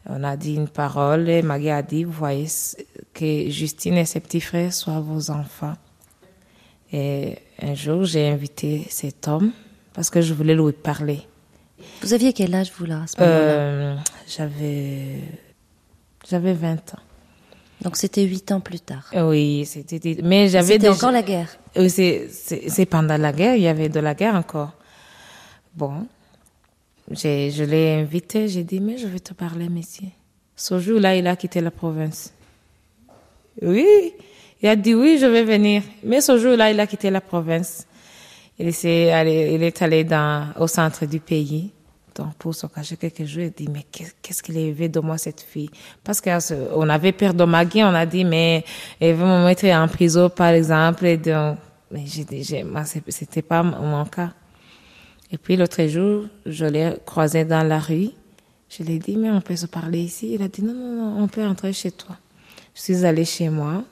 On a dit une parole et Maggie a dit, vous voyez, que Justine et ses petits frères soient vos enfants. Et un jour, j'ai invité cet homme parce que je voulais lui parler. Vous aviez quel âge, vous, là, à ce moment-là Euh, j'avais, j'avais 20 ans. Donc c'était huit ans plus tard. Oui, c'était, mais j'avais C'était déjà- encore la guerre. Oui, c'est, c'est, pendant la guerre, il y avait de la guerre encore. Bon, je l'ai invité, j'ai dit, mais je vais te parler, monsieur. Ce jour-là, il a quitté la province. Oui, il a dit, oui, je vais venir. Mais ce jour-là, il a quitté la province. Il, est allé, il est allé dans, au centre du pays. Pour se cacher quelques jours, il dit, mais qu'est-ce qu'il est veut de moi, cette fille? Parce qu'on avait peur de Maggie, on a dit, mais elle veut me mettre en prison, par exemple. Et donc, mais c'était pas mon cas. Et puis, l'autre jour, je l'ai croisé dans la rue. Je lui ai dit, mais on peut se parler ici? Il a dit, non, non, non, on peut entrer chez toi. Je suis allée chez moi.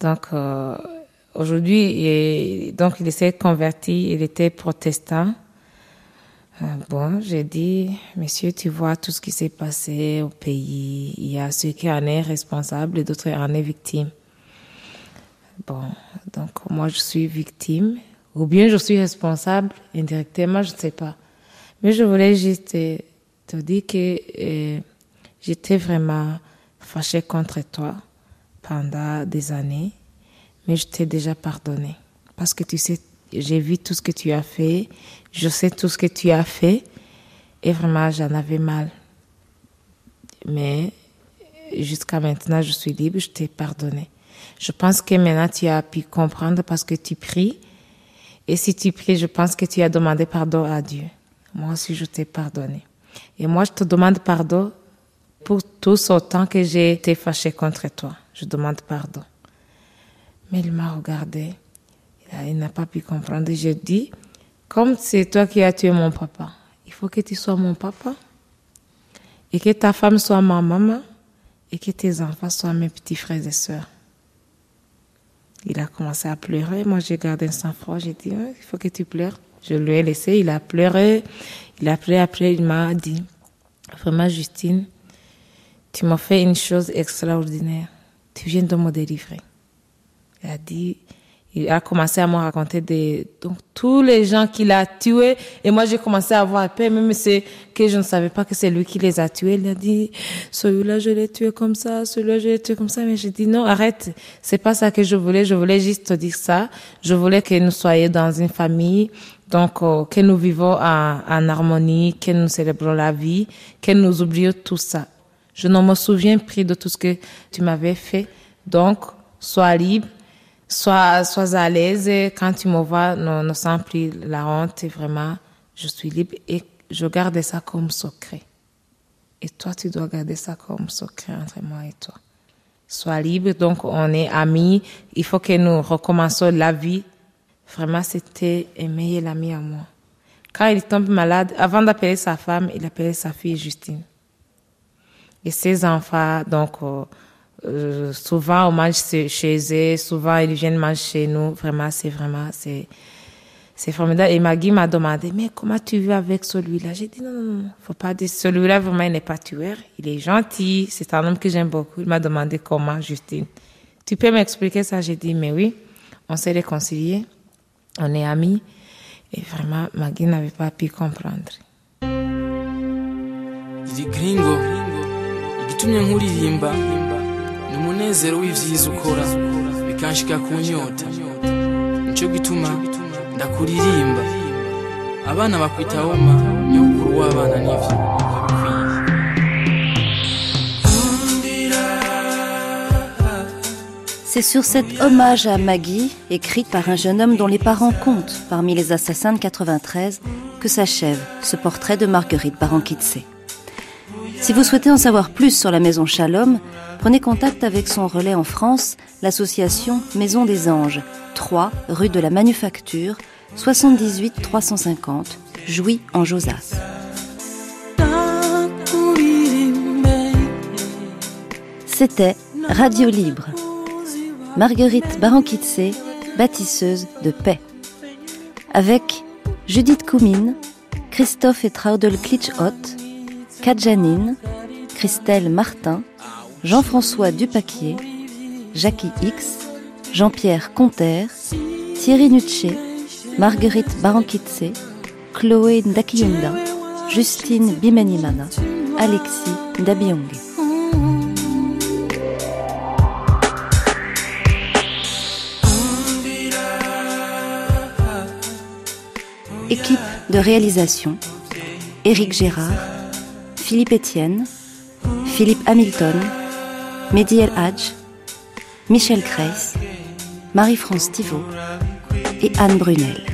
Donc, euh, aujourd'hui, donc, il s'est converti, il était protestant. Euh, bon, j'ai dit, monsieur, tu vois tout ce qui s'est passé au pays. Il y a ceux qui en est responsable et d'autres en est victime. Bon, donc moi je suis victime, ou bien je suis responsable indirectement, je ne sais pas. Mais je voulais juste te, te dire que euh, j'étais vraiment fâchée contre toi pendant des années, mais je t'ai déjà pardonné. Parce que tu sais, j'ai vu tout ce que tu as fait, je sais tout ce que tu as fait, et vraiment j'en avais mal. Mais jusqu'à maintenant, je suis libre, je t'ai pardonné. Je pense que maintenant tu as pu comprendre parce que tu pries. Et si tu pries, je pense que tu as demandé pardon à Dieu. Moi aussi, je t'ai pardonné. Et moi, je te demande pardon pour tout ce temps que j'ai été fâchée contre toi. Je demande pardon. Mais il m'a regardé. Il n'a pas pu comprendre. Je dis, comme c'est toi qui as tué mon papa, il faut que tu sois mon papa. Et que ta femme soit ma maman. Et que tes enfants soient mes petits frères et sœurs. Il a commencé à pleurer. Moi, j'ai gardé un sang-froid. J'ai dit, il faut que tu pleures. Je lui ai laissé. Il a pleuré. Il a pleuré. Après, il m'a dit, vraiment, Justine, tu m'as fait une chose extraordinaire. Tu viens de me délivrer. Il a dit, il a commencé à me raconter des, donc, tous les gens qu'il a tués. Et moi, j'ai commencé à avoir peur, même c'est que je ne savais pas que c'est lui qui les a tués. Il a dit, celui-là, je l'ai tué comme ça, celui-là, je l'ai tué comme ça. Mais j'ai dit, non, arrête. C'est pas ça que je voulais. Je voulais juste te dire ça. Je voulais que nous soyons dans une famille. Donc, euh, que nous vivons en, en harmonie, que nous célébrons la vie, que nous oublions tout ça. Je ne me souviens plus de tout ce que tu m'avais fait. Donc, sois libre sois, sois à l'aise. Quand tu me vois, ne, ne sens plus la honte. Et vraiment, je suis libre et je garde ça comme secret. Et toi, tu dois garder ça comme secret entre moi et toi. Sois libre, donc on est amis. Il faut que nous recommencions la vie. Vraiment, c'était un meilleur ami à moi. Quand il tombe malade, avant d'appeler sa femme, il appelait sa fille Justine. Et ses enfants, donc, euh, souvent on mange chez eux, souvent ils viennent manger chez nous. Vraiment, c'est vraiment, c'est, formidable. Et Maggie m'a demandé, mais comment tu vis avec celui-là? J'ai dit, non, non, non, faut pas dire, celui-là vraiment, il n'est pas tueur. Il est gentil. C'est un homme que j'aime beaucoup. Il m'a demandé comment, Justine. Tu peux m'expliquer ça? J'ai dit, mais oui, on s'est réconciliés. On est amis. Et vraiment, Maggie n'avait pas pu comprendre. iri gringo igitumye nkuririmba ni C'est sur cet hommage à Maggie, écrit par un jeune homme dont les parents comptent parmi les assassins de 93, que s'achève ce portrait de Marguerite Barankitse. Si vous souhaitez en savoir plus sur la maison Shalom, prenez contact avec son relais en France, l'association Maison des Anges, 3 rue de la Manufacture, 78 350, Jouy en Josas. C'était Radio Libre. Marguerite Barankitse, bâtisseuse de paix. Avec Judith Koumine, Christophe et Traudel Klitschhott, Kadjanine, Christelle Martin, Jean-François Dupaquier, Jackie X, Jean-Pierre Conter, Thierry Nucci, Marguerite Barankitse, Chloé Ndakiyunda, Justine Bimenimana, Alexis Dabiongé. Équipe de réalisation Éric Gérard, Philippe Etienne, Philippe Hamilton, Mehdi El Hadj, Michel Kreis, Marie-France Thivaud et Anne Brunel.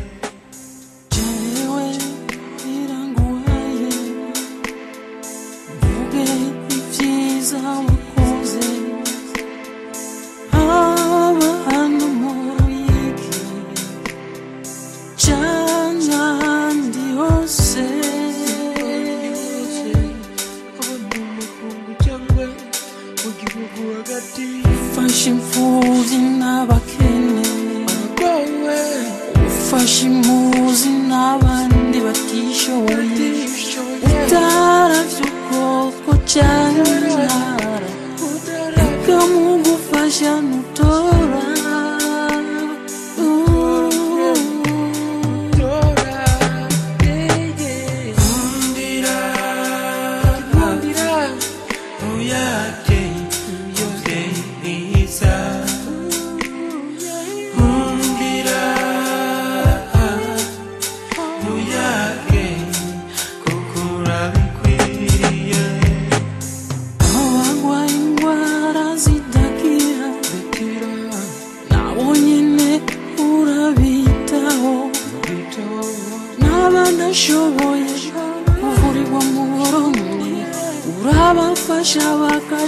aqui.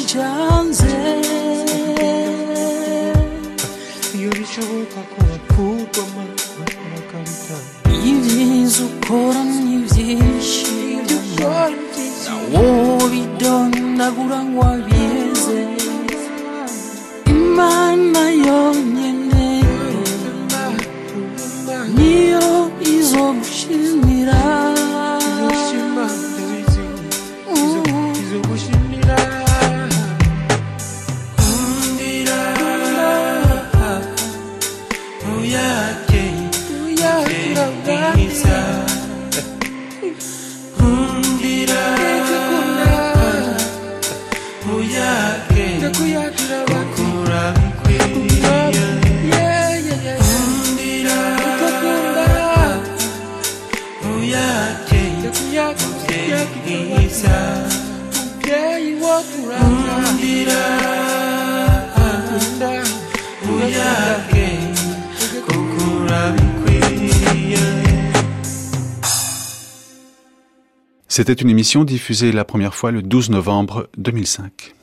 Joneses. C'était une émission diffusée la première fois le 12 novembre 2005.